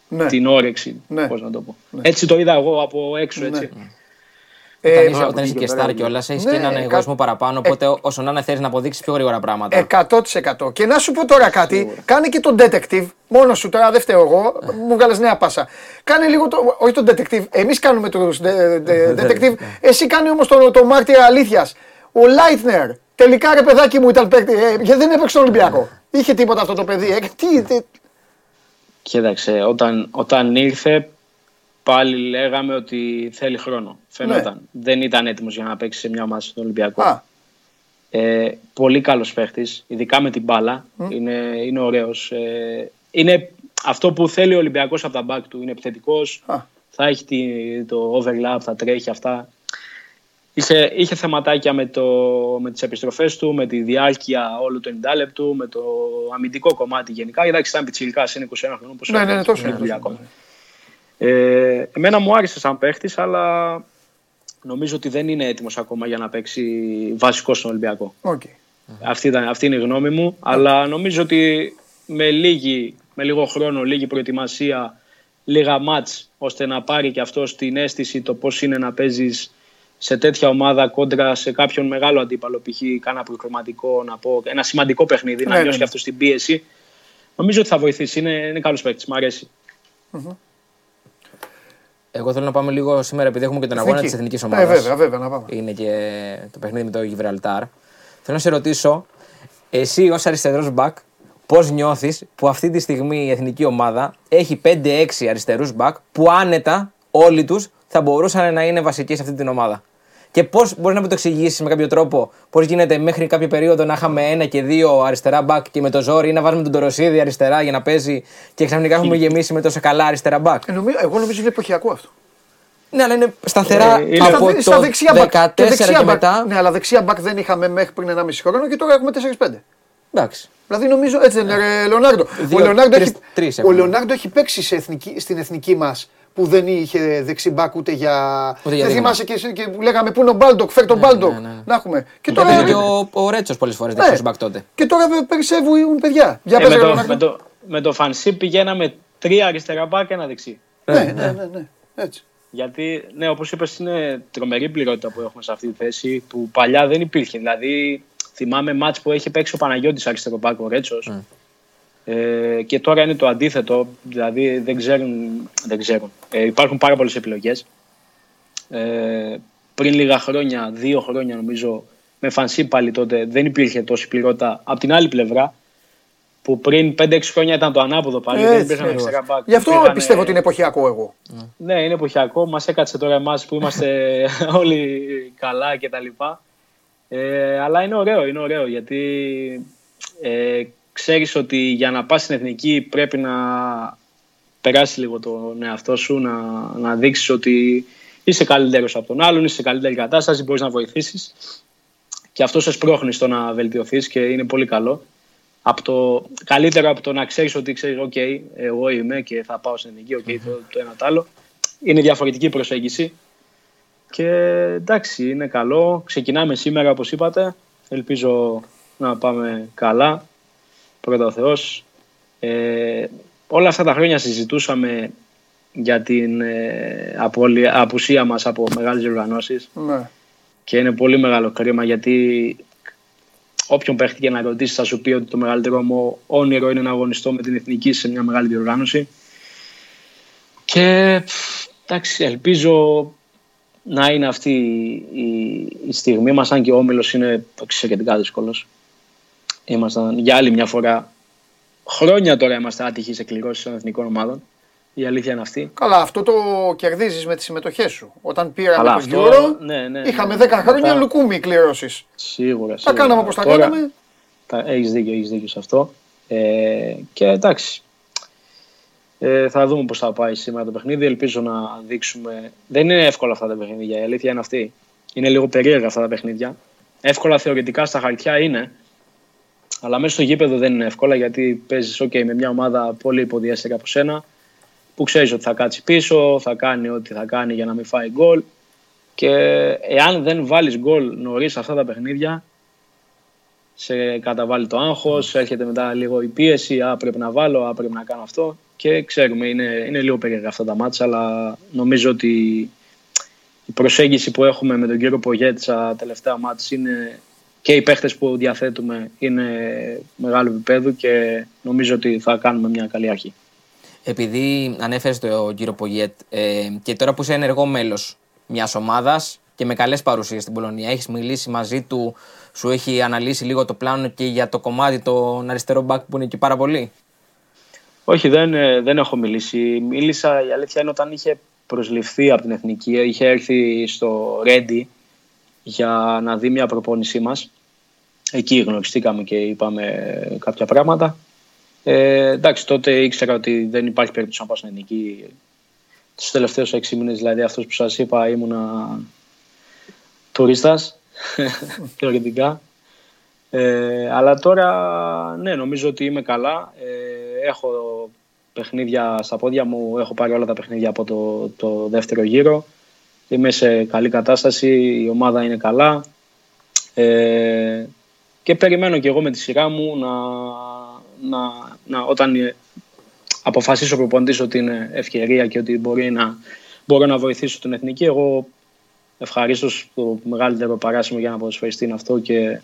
Speaker 1: Ναι.
Speaker 6: την όρεξη.
Speaker 1: Ναι.
Speaker 6: Πώς να το πω. Έτσι το είδα εγώ από έξω. Έτσι.
Speaker 1: Ε,
Speaker 5: Όταν είσαι,
Speaker 1: από
Speaker 5: όταν είσαι
Speaker 1: εκεί
Speaker 5: και
Speaker 1: πέρα,
Speaker 5: star κιόλα, έχεις
Speaker 1: ναι,
Speaker 5: και έναν
Speaker 1: κα-
Speaker 5: εγωισμό παραπάνω. Οπότε όσο να είναι θέλεις να αποδείξεις πιο γρήγορα πράγματα.
Speaker 1: 100%. Και να σου πω τώρα κάτι, κάνε και τον detective, μόνος σου τώρα δεν φταίω εγώ, μου βγάλες νέα πάσα. Κάνε λίγο το, όχι τον detective, εμείς κάνουμε το detective, εσύ κάνε όμως το, το μάρτυρα αλήθειας. Ο Λάιτνερ, τελικά ρε παιδάκι μου ήταν παίκτη, ε, γιατί δεν έπαιξε στον Ολυμπιακό. Είχε τίποτα αυτό το παιδί, ε, τι, τι,
Speaker 6: Κοίταξε, όταν, όταν ήρθε πάλι λέγαμε ότι θέλει χρόνο. Φαινόταν. Δεν ήταν έτοιμος για να παίξει σε μια ομάδα στον Ολυμπιακό.
Speaker 1: α,
Speaker 6: Ε, πολύ καλός παίχτης, ειδικά με την μπάλα. Είναι, είναι ωραίος. Ε, είναι αυτό που θέλει ο Ολυμπιακός από τα back του. Είναι επιθετικός,
Speaker 1: Α.
Speaker 6: θα έχει τη- το overlap, θα τρέχει αυτά. Είχε, είχε θεματάκια με, το, με τις επιστροφές του, με τη διάρκεια όλου του 90 λεπτού, με το αμυντικό κομμάτι γενικά. Εντάξει, ήταν πιτσιρικάς, είναι 21 χρονών. πώς
Speaker 1: Ναι,
Speaker 6: έχει,
Speaker 1: ναι, ναι, τόσο
Speaker 6: έχει
Speaker 1: είναι,
Speaker 6: δουλειά
Speaker 1: τόσο
Speaker 6: ακόμα. Ε, εμένα μου άρεσε σαν παίχτης, αλλά νομίζω ότι δεν είναι έτοιμος ακόμα για να παίξει βασικός στον Ολυμπιακό.
Speaker 1: οκ.
Speaker 6: Αυτή, ήταν, αυτή είναι η γνώμη μου. Αλλά νομίζω ότι με, λίγη, με λίγο χρόνο, λίγη προετοιμασία, λίγα ματς, ώστε να πάρει και αυτός την αίσθηση το πώς είναι να παίζεις σε τέτοια ομάδα κόντρα σε κάποιον μεγάλο αντίπαλο, π.χ. κάνα προκριματικό, να πω, ένα σημαντικό παιχνίδι,
Speaker 1: Ναι,
Speaker 6: να
Speaker 1: ναι,
Speaker 6: νιώσει
Speaker 1: ναι.
Speaker 6: και αυτό την πίεση. Νομίζω ότι θα βοηθήσει. Είναι, είναι καλός παίκτης, μ' αρέσει.
Speaker 5: Εγώ θέλω να πάμε λίγο σήμερα, επειδή έχουμε και τον αγώνα της
Speaker 1: Εθνικής.
Speaker 5: εθνική
Speaker 1: Ναι,
Speaker 5: ομάδας.
Speaker 1: βέβαια, βέβαια, να πάμε.
Speaker 5: Είναι και το παιχνίδι με το Γιβραλτάρ. Θέλω να σε ρωτήσω, εσύ ως αριστερός μπακ, πώς νιώθεις που αυτή τη στιγμή η εθνική ομάδα έχει 5-6 αριστερούς μπακ που άνετα όλοι τους θα μπορούσαν να είναι βασικοί σε αυτή την ομάδα. Και πώς μπορείς να μου το εξηγήσεις με κάποιο τρόπο, πώς γίνεται μέχρι κάποια περίοδο να είχαμε ένα και δύο αριστερά μπακ και με το ζόρι ή να βάζουμε τον Τοροσίδη αριστερά για να παίζει και ξαφνικά έχουμε γεμίσει με τόσο καλά αριστερά μπακ.
Speaker 1: Ε, νομίζω- εγώ νομίζω είναι εποχιακό αυτό.
Speaker 5: Ναι, αλλά είναι σταθερά
Speaker 6: Ε, είναι-
Speaker 5: από
Speaker 1: Στα- στα
Speaker 5: το
Speaker 1: δεξιά
Speaker 5: 14
Speaker 1: back. Και δεξιά
Speaker 5: και
Speaker 1: back.
Speaker 5: μετά.
Speaker 1: Ναι, αλλά δεξιά μπακ δεν είχαμε μέχρι πριν 1,5 χρόνο και τώρα έχουμε 4-5.
Speaker 5: Εντάξει.
Speaker 1: Δηλαδή νομίζω έτσι δεν είναι, ρε, Λεωνάρντο.
Speaker 5: Δύο,
Speaker 1: ο Λεωνάρντο
Speaker 5: τρεις-
Speaker 1: έχει,
Speaker 5: τρεις
Speaker 1: ο
Speaker 5: έχουμε.
Speaker 1: Λεωνάρντο έχει παίξει σε εθνική, στην εθνική μας που δεν είχε δεξιμπάκ ούτε για.
Speaker 5: Ούτε για
Speaker 1: δεν
Speaker 5: δείγμα.
Speaker 1: θυμάσαι και, εσύ και που λέγαμε πού είναι ο Μπάλντοκ, φέρ τον Μπάλντοκ.
Speaker 5: ναι, ναι.
Speaker 1: Να έχουμε. Και
Speaker 5: Και
Speaker 1: τώρα,
Speaker 5: τώρα και ο, ο Ρέτσος πολλές φορές
Speaker 1: Ναι.
Speaker 5: δεξιός μπακ τότε.
Speaker 1: και τώρα βε- περισσεύουν παιδιά. Για
Speaker 6: Ε,
Speaker 1: πες,
Speaker 6: με,
Speaker 1: ρε,
Speaker 6: το,
Speaker 1: Λεωνάρντο.
Speaker 6: με, το, με το φανσί πηγαίναμε τρία αριστερά μπακ και ένα δεξί.
Speaker 1: Ναι, ναι, ναι, ναι. Έτσι.
Speaker 6: Γιατί, ναι, όπως είπες, είναι τρομερή πληρότητα που έχουμε σε αυτή τη θέση που παλιά δεν υπήρχε. Δηλαδή, θυμάμαι μάτς που έχει παίξει ο Παναγιώτης αριστερό μπακ, ο Ρέτσος. Ε, και τώρα είναι το αντίθετο, δηλαδή δεν ξέρουν. Δεν ξέρουν. Ε, υπάρχουν πάρα πολλές επιλογές. Ε, πριν λίγα χρόνια, δύο χρόνια νομίζω, με φανσί πάλι τότε δεν υπήρχε τόση πληρότητα. Απ' την άλλη πλευρά, που πριν 5-6 χρόνια ήταν το ανάποδο πάλι, δεν
Speaker 1: Έτσι,
Speaker 6: υπήρχαν
Speaker 1: ακριβώς.
Speaker 6: αριστερά μπακ.
Speaker 1: Γι' αυτό
Speaker 6: Υπήρχαν,
Speaker 1: πιστεύω
Speaker 6: ε,
Speaker 1: ότι είναι εποχιακό εγώ.
Speaker 6: ναι, είναι εποχιακό. Μας έκατσε τώρα εμάς που είμαστε όλοι καλά και τα λοιπά. Ε, αλλά είναι ωραίο, είναι ωραίο γιατί ε, ξέρεις ότι για να πας στην εθνική πρέπει να περάσεις λίγο τον εαυτό σου, να, να δείξεις ότι είσαι καλύτερος από τον άλλον, είσαι σε καλύτερη κατάσταση, μπορείς να βοηθήσεις. Και αυτό σε σπρώχνει στο να βελτιωθείς και είναι πολύ καλό. Από το, καλύτερο από το να ξέρεις ότι ξέρεις, OK, εγώ είμαι και θα πάω στην εθνική, OK, το, το ένα το άλλο. Είναι διαφορετική προσέγγιση. Και εντάξει, είναι καλό. Ξεκινάμε σήμερα, όπως είπατε. Ελπίζω να πάμε καλά. Πρώτα ο Θεός. Ε, όλα αυτά τα χρόνια συζητούσαμε για την ε, απολυ- απουσία μας από μεγάλες οργανώσεις
Speaker 1: Ναι.
Speaker 6: και είναι πολύ μεγάλο κρίμα γιατί όποιον παίχτη και να ρωτήσει θα σου πει ότι το μεγαλύτερο μου όνειρο είναι να αγωνιστώ με την εθνική σε μια μεγάλη διοργάνωση και πφ, εντάξει ελπίζω να είναι αυτή η, η στιγμή μας αν και ο Όμιλος είναι εξαιρετικά δύσκολος ήμασταν για άλλη μια φορά χρόνια τώρα είμαστε άτυχοι σε κληρώσεις των εθνικών ομάδων η αλήθεια είναι αυτή
Speaker 1: Καλά, αυτό το κερδίζεις με τις συμμετοχές σου. Όταν πήραμε
Speaker 6: Καλά,
Speaker 1: το
Speaker 6: αυτό,
Speaker 1: Euro,
Speaker 6: ναι, ναι,
Speaker 1: είχαμε
Speaker 6: ναι.
Speaker 1: 10 χρόνια
Speaker 6: Μετά-
Speaker 1: λουκούμι κληρώσεις.
Speaker 6: Σίγουρα.
Speaker 1: Τα
Speaker 6: σίγουρα.
Speaker 1: κάναμε όπως τα
Speaker 6: Τώρα-
Speaker 1: κάναμε.
Speaker 6: Τα, έχεις δίκιο, έχεις δίκιο σε αυτό. Ε, και εντάξει, ε, θα δούμε πώς θα πάει σήμερα το παιχνίδι. Ελπίζω να δείξουμε... Δεν είναι εύκολα αυτά τα παιχνίδια, η αλήθεια είναι αυτή. Είναι λίγο περίεργα αυτά τα παιχνίδια. Εύκολα θεωρητικά στα χαρτιά είναι, αλλά μέσα στο γήπεδο δεν είναι εύκολα γιατί παίζεις okay, με μια ομάδα πολύ υποδιέστερη από σένα που ξέρεις ότι θα κάτσει πίσω, θα κάνει ό,τι θα κάνει για να μην φάει γκολ. Και εάν δεν βάλεις γκολ νωρίς αυτά τα παιχνίδια σε καταβάλει το άγχος, έρχεται μετά λίγο η πίεση, α, πρέπει να βάλω, α, πρέπει να κάνω αυτό και ξέρουμε, είναι, είναι λίγο περίεργα αυτά τα μάτσα, αλλά νομίζω ότι η προσέγγιση που έχουμε με τον κύριο Πογέτ στα τελευταία μάτς είναι και οι παίχτες που διαθέτουμε είναι μεγάλο επίπεδο και νομίζω ότι θα κάνουμε μια καλή αρχή.
Speaker 5: Επειδή ανέφερες το κύριο Πογιέτ ε, και τώρα που είσαι ενεργό μέλος μιας ομάδας και με καλές παρουσίες στην Πολωνία, έχεις μιλήσει μαζί του, σου έχει αναλύσει λίγο το πλάνο και για το κομμάτι των αριστερό μπακ που είναι εκεί πάρα πολύ;
Speaker 6: Όχι, δεν, ε, δεν έχω μιλήσει. Μίλησα, η αλήθεια είναι όταν είχε προσληφθεί από την Εθνική, είχε έρθει στο Ρέντι για να δει μια προπόνησή μας. Εκεί γνωριστήκαμε και είπαμε κάποια πράγματα. Ε, εντάξει, τότε ήξερα ότι δεν υπάρχει περίπτωση να πάω στην Εθνική. Τους τελευταίους έξι μήνες, δηλαδή αυτός που σας είπα, ήμουνα τουρίστας, θεωρητικά. Ε, αλλά τώρα, ναι, νομίζω ότι είμαι καλά. Ε, έχω παιχνίδια στα πόδια μου, έχω πάρει όλα τα παιχνίδια από το, το δεύτερο γύρο. Είμαι σε καλή κατάσταση, η ομάδα είναι καλά. Ε, και περιμένω και εγώ με τη σειρά μου να, να, να όταν ε, αποφασίσω ο προπονητής ότι είναι ευκαιρία και ότι μπορεί να, μπορώ να βοηθήσω την εθνική, εγώ ευχαρίστως το μεγαλύτερο παράσημο για να ποδοσφαιριστεί είναι αυτό και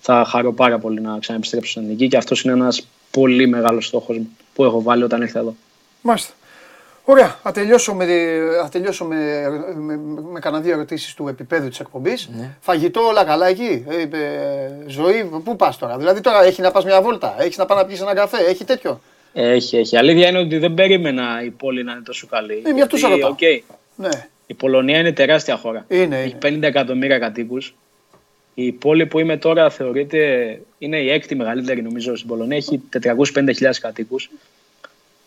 Speaker 6: θα χαρώ πάρα πολύ να ξαναεπιστρέψω στην εθνική και αυτός είναι ένας πολύ μεγάλος στόχος μου που έχω βάλει όταν ήρθα εδώ.
Speaker 1: Μάλιστα. Ωραία, θα τελειώσω με, θα τελειώσω με, με, με κανένα δύο ερωτήσεις του επίπεδου της εκπομπής. Φαγητό, όλα καλά εκεί; Ε, ε, ζωή, πού πας τώρα; Δηλαδή τώρα έχει να πας μια βόλτα, έχει να πα να πιεις ένα καφέ, έχει τέτοιο;
Speaker 6: Έχει, έχει. Αλήθεια είναι ότι δεν περίμενα η πόλη να είναι τόσο καλή.
Speaker 1: Ε, γι' αυτό σε
Speaker 6: Γιατί,
Speaker 1: ρωτάω.
Speaker 6: οκ,
Speaker 1: Ναι,
Speaker 6: η Πολωνία είναι τεράστια χώρα.
Speaker 1: είναι.
Speaker 6: Έχει
Speaker 1: είναι.
Speaker 6: 50 εκατομμύρια κατοίκους. Η πόλη που είμαι τώρα θεωρείται είναι η έκτη μεγαλύτερη νομίζω στην Πολωνία. Έχει 450.000 κατοίκους.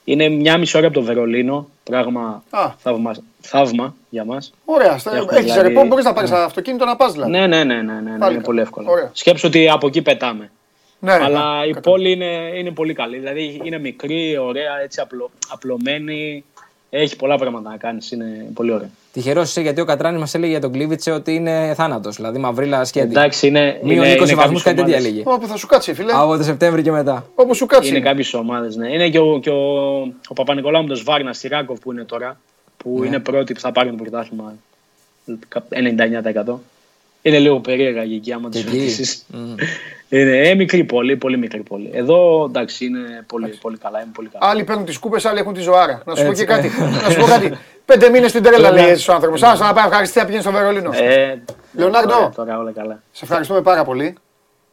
Speaker 6: Είναι μια μισή ώρα από το Βερολίνο. Πράγμα
Speaker 1: Α.
Speaker 6: θαύμα, θαύμα για μας.
Speaker 1: Ωραία,
Speaker 6: Έχουμε
Speaker 1: έχεις
Speaker 6: δηλαδή-
Speaker 1: ρεπό, μπορείς να πάρεις αυτοκίνητο να πας δηλαδή.
Speaker 6: Ναι, ναι, ναι, ναι, ναι, ναι,
Speaker 1: Πάλι
Speaker 6: είναι
Speaker 1: καλά.
Speaker 6: πολύ εύκολο.
Speaker 1: Ωραία.
Speaker 6: Σκέψου ότι από εκεί πετάμε.
Speaker 1: Ναι,
Speaker 6: Αλλά
Speaker 1: ναι,
Speaker 6: η
Speaker 1: κατάλαβα.
Speaker 6: πόλη είναι, είναι πολύ καλή. Δηλαδή είναι μικρή, ωραία, έτσι απλο, απλωμένη. Έχει πολλά πράγματα να κάνεις. Είναι πολύ ωραία.
Speaker 5: Τυχερός είσαι γιατί ο Κατράνης μας έλεγε για τον Κλίβιτσε ότι είναι θάνατος. Δηλαδή μαυρίλα σχέδια.
Speaker 6: Εντάξει, είναι.
Speaker 5: Μείον
Speaker 6: είναι,
Speaker 5: 20
Speaker 6: είναι
Speaker 5: βαθμούς,
Speaker 6: κάποιες
Speaker 5: κάτι τέτοια
Speaker 6: ομάδες-
Speaker 5: έλεγε.
Speaker 1: Όπου θα σου κάτσει, φίλε.
Speaker 5: Από το Σεπτέμβριο και μετά.
Speaker 1: Όπου σου κάτσει.
Speaker 6: Είναι κάποιες ομάδες, ναι. Είναι και ο, και ο, ο Παπα-Νικολάου με τον Σβάρνα στη Ράκοβ που είναι τώρα. Που
Speaker 5: Ναι.
Speaker 6: είναι πρώτοι που θα πάρουν το πρωτάθλημα 99%. Είναι λίγο περίεργα η εκεί άμα
Speaker 5: Και
Speaker 6: τις
Speaker 5: εκεί.
Speaker 6: ρωτήσει.
Speaker 5: Μμ.
Speaker 6: Είναι ε, μικρή πόλη, πολύ μικρή πόλη. Εδώ εντάξει είναι πολύ, πολύ καλά. Είναι πολύ καλά.
Speaker 1: Άλλοι παίρνουν τις κούπες, άλλοι έχουν τη ζωάρα. Να σου πω
Speaker 5: Έτσι.
Speaker 1: και κάτι. να σου πω κάτι. Πέντε μήνες στην τρέλα λέει έτσι ο άνθρωπο. Άσε να πάει ευχαριστή να πηγαίνει στο Βερολίνο.
Speaker 6: Ε,
Speaker 1: Λεωνάρντο.
Speaker 6: ωραία, Τώρα όλα καλά.
Speaker 1: Σε ευχαριστούμε πάρα πολύ.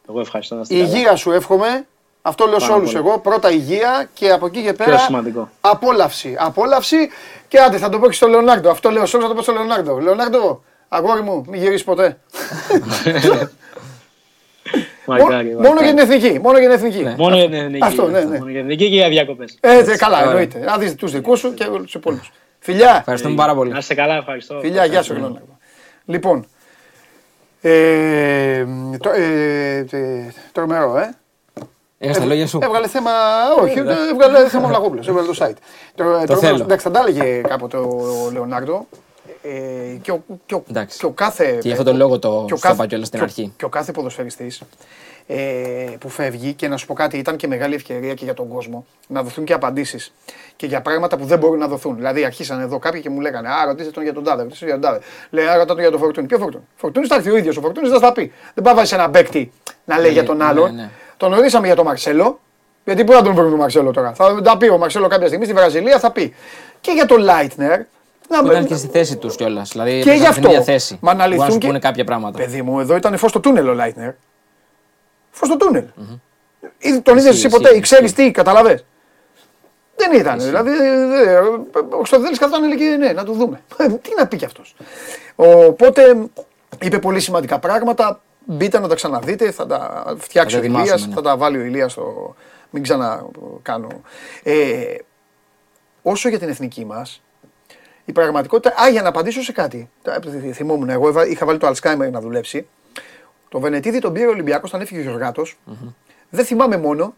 Speaker 6: Εγώ ευχαριστώ να είστε
Speaker 1: Η
Speaker 6: καλά.
Speaker 1: υγεία σου εύχομαι. Αυτό λέω σε
Speaker 6: Πάρα
Speaker 1: όλους
Speaker 6: πολύ.
Speaker 1: εγώ. Πρώτα υγεία και από εκεί και
Speaker 6: Πιο
Speaker 1: πέρα.
Speaker 6: σημαντικό.
Speaker 1: Απόλαυση. Απόλαυση και άντε θα το πω και στο Λεωνάρντο. Αυτό λέω σε όλους, θα το πω στο Λεωνάρντο. Λεωνάρντο, αγόρι μου, μην γυρίσεις ποτέ.
Speaker 6: Μακάρι,
Speaker 1: Μόνο
Speaker 6: μακάρι.
Speaker 1: για την εθνική. Μόνο για την εθνική.
Speaker 6: Μόνο για την εθνική.
Speaker 1: Αυτό, ναι, ναι.
Speaker 6: Μόνο για την εθνική και για διακοπές.
Speaker 1: Έτσι, καλά,
Speaker 5: Ωραία.
Speaker 1: εννοείται. Να δεις τους δικούς σου και όλους τους υπόλοιπους. Φιλιά.
Speaker 5: Ευχαριστούμε πάρα πολύ.
Speaker 6: Να είστε καλά, ευχαριστώ.
Speaker 1: Φιλιά, γεια σου. Γνώνα. Λοιπόν, ε, το, ε, ε, τρομερό, ε.
Speaker 5: Έχεις τα λόγια σου.
Speaker 1: Έβγαλε θέμα, όχι, έβγαλε θέμα ο Λαγόπουλος, έβγαλε το site. Το, το
Speaker 5: θέλω.
Speaker 1: Εντάξει, θα τα έλεγε κάποτε ο Λεωνάρντο. Ε, και, ο, και, ο,
Speaker 5: Εντάξει.
Speaker 1: και ο κάθε...
Speaker 5: Και γι' αυτό το λόγο το
Speaker 1: και ο
Speaker 5: στο
Speaker 1: κάθε-
Speaker 5: είπα κιόλας στην
Speaker 1: και ο-
Speaker 5: αρχή.
Speaker 1: Και ο κάθε ποδοσφαιριστής ε, που φεύγει και να σου πω κάτι, ήταν και μεγάλη ευκαιρία και για τον κόσμο να δοθούν και απαντήσεις και για πράγματα που δεν μπορούν να δοθούν. Δηλαδή, αρχίσαν εδώ κάποιοι και μου λέγανε Α, ρωτήστε τον για τον Τάδε, ρωτήστε τον για τον Τάδε. Λέει, Α, ρωτάτε τον για τον Φορτούνη. Ποιο Φορτούνη; Φορτούνης θα έρθει ο ίδιος. Ο Φορτούνης δεν θα πει. Δεν πάει να βάζει ένα παίκτη να λέει για τον
Speaker 5: ναι,
Speaker 1: άλλον.
Speaker 5: ναι.
Speaker 1: Τον ορίσαμε για τον Μαρσέλο. Γιατί πού να τον βρούμε τον Μαρσέλο τώρα; Θα τα πει ο Μαρσέλο κάποια στιγμή στη Βραζιλία, θα πει. Και για τον Λάιτνερ. Να
Speaker 5: Που ήταν και στη θέση τους κιόλας. Δηλαδή
Speaker 1: και
Speaker 5: ήταν
Speaker 1: γι'
Speaker 5: στην
Speaker 1: αυτό.
Speaker 5: ίδια θέση.
Speaker 1: Μα να
Speaker 5: Μπορούν
Speaker 1: λυθούν
Speaker 5: σου
Speaker 1: και-
Speaker 5: πούνε κάποια πράγματα.
Speaker 1: Παιδί μου, εδώ ήταν φως στο τούνελ ο Λάιτνερ. Φως στο τούνελ. Ή Τον είδες
Speaker 5: Ισχύει,
Speaker 1: εσύ ποτέ,
Speaker 5: ισχύει,
Speaker 1: ξέρεις
Speaker 5: ισχύει.
Speaker 1: τι, καταλαβέ. Δεν ήταν. Δηλαδή, ε, ε, ο Χρυστοδέλης καθόταν λέει και ναι, να το δούμε. τι να πει κι αυτός. Οπότε είπε πολύ σημαντικά πράγματα. Μπείτε να τα ξαναδείτε, θα τα φτιάξει
Speaker 5: Θα
Speaker 1: ο
Speaker 5: τα
Speaker 1: Ηλίας,
Speaker 5: ετοιμάσουμε, ναι.
Speaker 1: θα τα βάλει ο Ηλίας στο... Μην ξανακάνω. Ε, όσο για την εθνική μας, η πραγματικότητα. Α, για να απαντήσω σε κάτι. Τα- Θυμόμουν, εγώ έβα- είχα βάλει το Αλσχάιμερ να δουλέψει. Το Βενετίδη τον πήρε ο Ολυμπιακός όταν έφυγε ο Γιωργάτος. Δεν θυμάμαι μόνο.